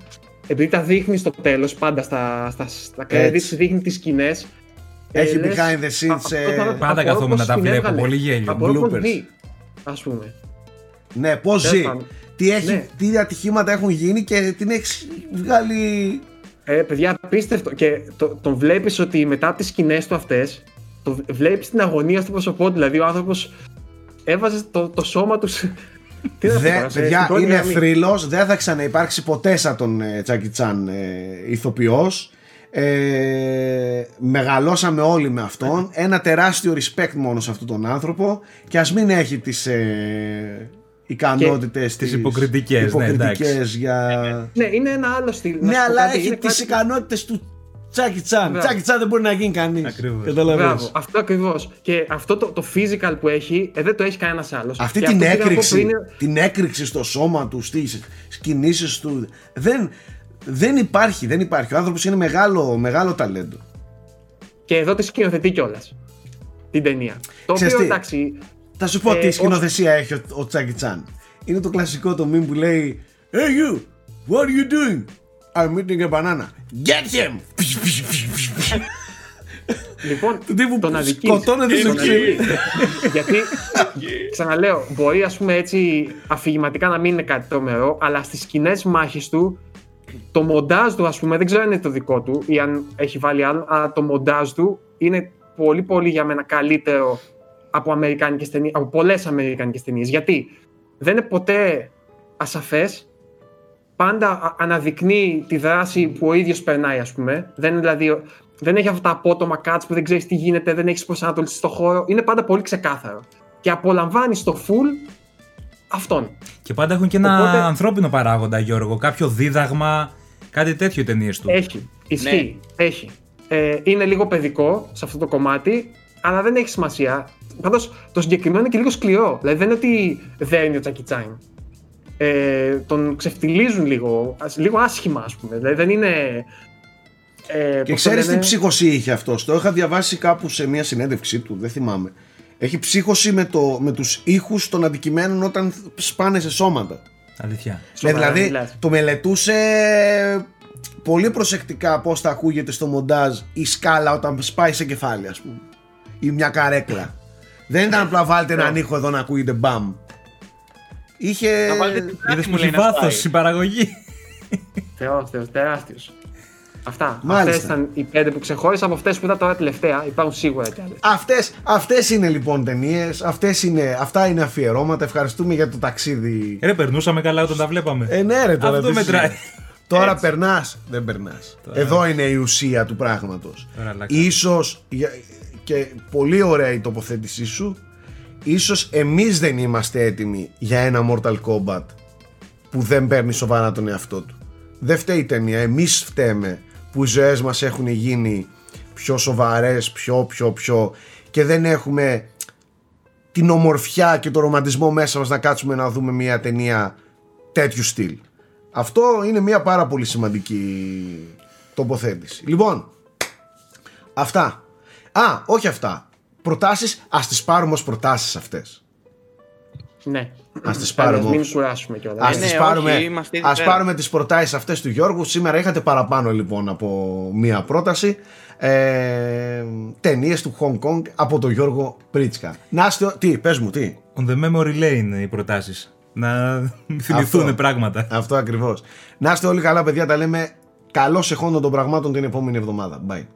επειδή τα δείχνει στο τέλος, πάντα στα, στα, στα Έτσι. credits, δείχνει τις σκηνές. Έχει behind the scenes, ε, Πάντα καθόμουν να τα βλέπω, πολύ γέλιο, bloopers. Α πούμε. Ναι, πώς Τέλος ζει. Πάντων. Τι, έχει, Ναι. τι ατυχήματα έχουν γίνει και την έχεις βγάλει. Ε, παιδιά, απίστευτο. Και το, τον βλέπεις ότι μετά από τις σκηνές του αυτές, βλέπεις την αγωνία στο πρόσωπό του. Δηλαδή, ο άνθρωπος έβαζε το, το σώμα τους σε- Τι να πω Δε, τώρα, σε- παιδιά, στην πρώτη είναι γραμμή. θρύλος, δεν θα ξαναυπάρξει ποτέ σαν τον ε, Τσάκι Τσάν ε, ηθοποιός. Ε, μεγαλώσαμε όλοι με αυτόν. Ένα τεράστιο respect μόνο σε αυτόν τον άνθρωπο και ας μην έχει τις ε, ικανότητες τις υποκριτικές, ναι, υποκριτικές για... Ναι, είναι ένα άλλο στυλ. Να Ναι, σου πω αλλά κάτι, έχει είναι τις κάτι- ικανότητες του Τσάκι Τσάν. Μπράβο. Τσάκι Τσάν δεν μπορεί να γίνει κανείς. Ακριβώς. Καταλαβαίνεις. Μπράβο, αυτό ακριβώς. Και αυτό το, το physical που έχει, ε, δεν το έχει κανένας άλλος. Αυτή την έκρηξη, την έκρηξη στο σώμα του, στις κινήσεις του, δεν, δεν υπάρχει, δεν υπάρχει. Ο άνθρωπος είναι μεγάλο, μεγάλο ταλέντο. Και εδώ τη σκηνοθετεί κιόλας. Την ταινία. Το Ξέρεις οποίο τι, εντάξει. Θα σου πω Ε, τι ως- σκηνοθεσία έχει ο, ο Τσάκι Τσάν. Είναι το κλασικό το meme που λέει Hey you, what are you doing? I'm eating a banana. Get him! Λοιπόν, Του τύπου τον που αδικείς. σκοτώνεται στο Τον ξύλο. αδικείς. Γιατί, ξαναλέω, μπορεί ας πούμε έτσι αφηγηματικά να μην είναι κάτι τρομερό, αλλά στις σκηνές μάχης του, το μοντάζ του ας πούμε, δεν ξέρω αν είναι το δικό του ή αν έχει βάλει άλλο, αλλά το μοντάζ του είναι πολύ πολύ για μένα καλύτερο από, αμερικάνικες ταινίες, από πολλές αμερικάνικες ταινίες. Γιατί δεν είναι ποτέ ασαφές, πάντα α- αναδεικνύει τη δράση που ο ίδιος περνάει ας πούμε. Δεν, είναι δηλαδή, δεν έχει αυτά τα απότομα cuts που δεν ξέρεις τι γίνεται, δεν έχεις προσανατολίσει στο χώρο. Είναι πάντα πολύ ξεκάθαρο. Και απολαμβάνει το full αυτόν. Και πάντα έχουν και ένα Οπότε- ανθρώπινο παράγοντα, Γιώργο. Κάποιο δίδαγμα, κάτι τέτοιο οι ταινίες του. Έχει. Ισχύει. Έχει. Ε, είναι λίγο παιδικό σε αυτό το κομμάτι, αλλά δεν έχει σημασία. Πάντως το συγκεκριμένο είναι και λίγο σκληρό. Δηλαδή δεν είναι ότι δέρνει ο Τσάκι Τσάιν. Ε, τον ξεφτιλίζουν λίγο, ας- λίγο άσχημα ας πούμε. Δηλαδή δεν είναι... Ε, Και πώς το ξέρεις τι λένε, ψύχωση είχε αυτός. Το είχα διαβάσει κάπου σε μια συνέντευξή του, δεν θυμάμαι. Έχει ψύχωση με, το, με τους ήχους των αντικειμένων όταν σπάνε σε σώματα. Αλήθεια. Ναι, Σοβαρά δηλαδή μιλάς. το μελετούσε πολύ προσεκτικά πώς θα ακούγεται στο μοντάζ η σκάλα όταν σπάει σε κεφάλι ας πούμε. Ή μια καρέκλα. Δεν ήταν απλά βάλτε έναν ήχο εδώ να ακούγεται μπαμ. Είχε... Να βάλετε την Είδες άκρη που μου, έχει λέει, να βάθο σπάει. στην παραγωγή. Θεός, θεός, τεράστιος. Αυτά. Μάλιστα. Αυτές ήταν οι πέντε που ξεχώρισα από αυτές που ήταν τώρα τελευταία. Υπάρχουν σίγουρα κι άλλες. Αυτές, αυτές είναι λοιπόν ταινίες, αυτές είναι, αυτά είναι αφιερώματα. Ευχαριστούμε για το ταξίδι. Ρε, περνούσαμε καλά όταν τα βλέπαμε. Ε, ναι, ρε, τώρα Αυτό τι μετράει. σημαίνει. Τώρα περνάς, δεν περνάς. Εδώ είναι η ουσία του πράγματος. Τώρα αλλάξαμε. Ίσως για- και πολύ ωραία η τοποθέτησή σου. Ίσως εμείς δεν είμαστε έτοιμοι για ένα Mortal Kombat που δεν παίρνει σοβαρά τον εαυτό του. Δεν φταίει η ταινία. Εμείς φταίμε που οι ζωές μας έχουν γίνει πιο σοβαρές, πιο, πιο, πιο και δεν έχουμε την ομορφιά και το ρομαντισμό μέσα μας να κάτσουμε να δούμε μια ταινία τέτοιου στυλ. Αυτό είναι μια πάρα πολύ σημαντική τοποθέτηση. Λοιπόν, αυτά. Α, όχι αυτά. Προτάσεις, ας τις πάρουμε ως προτάσεις αυτές. Ναι. Ας τις πάρουμε Ας μην όμως. σουράσουμε κιόλας. Ας, ναι, τις όχι, πάρουμε, είμαστε ήδη ας πέρα. πάρουμε τις προτάσεις αυτές του Γιώργου. Σήμερα είχατε παραπάνω λοιπόν από μία πρόταση. Ε, ταινίες του Hong Kong από τον Γιώργο Πρίτσκα. Να είστε, τι, πες μου, τι; On the memory lane οι προτάσεις. Να θυμηθούν Αυτό. πράγματα. Αυτό ακριβώς. Να είστε όλοι καλά παιδιά, τα λέμε καλώς εχόντων των πραγμάτων την επόμενη εβδομάδα. Bye.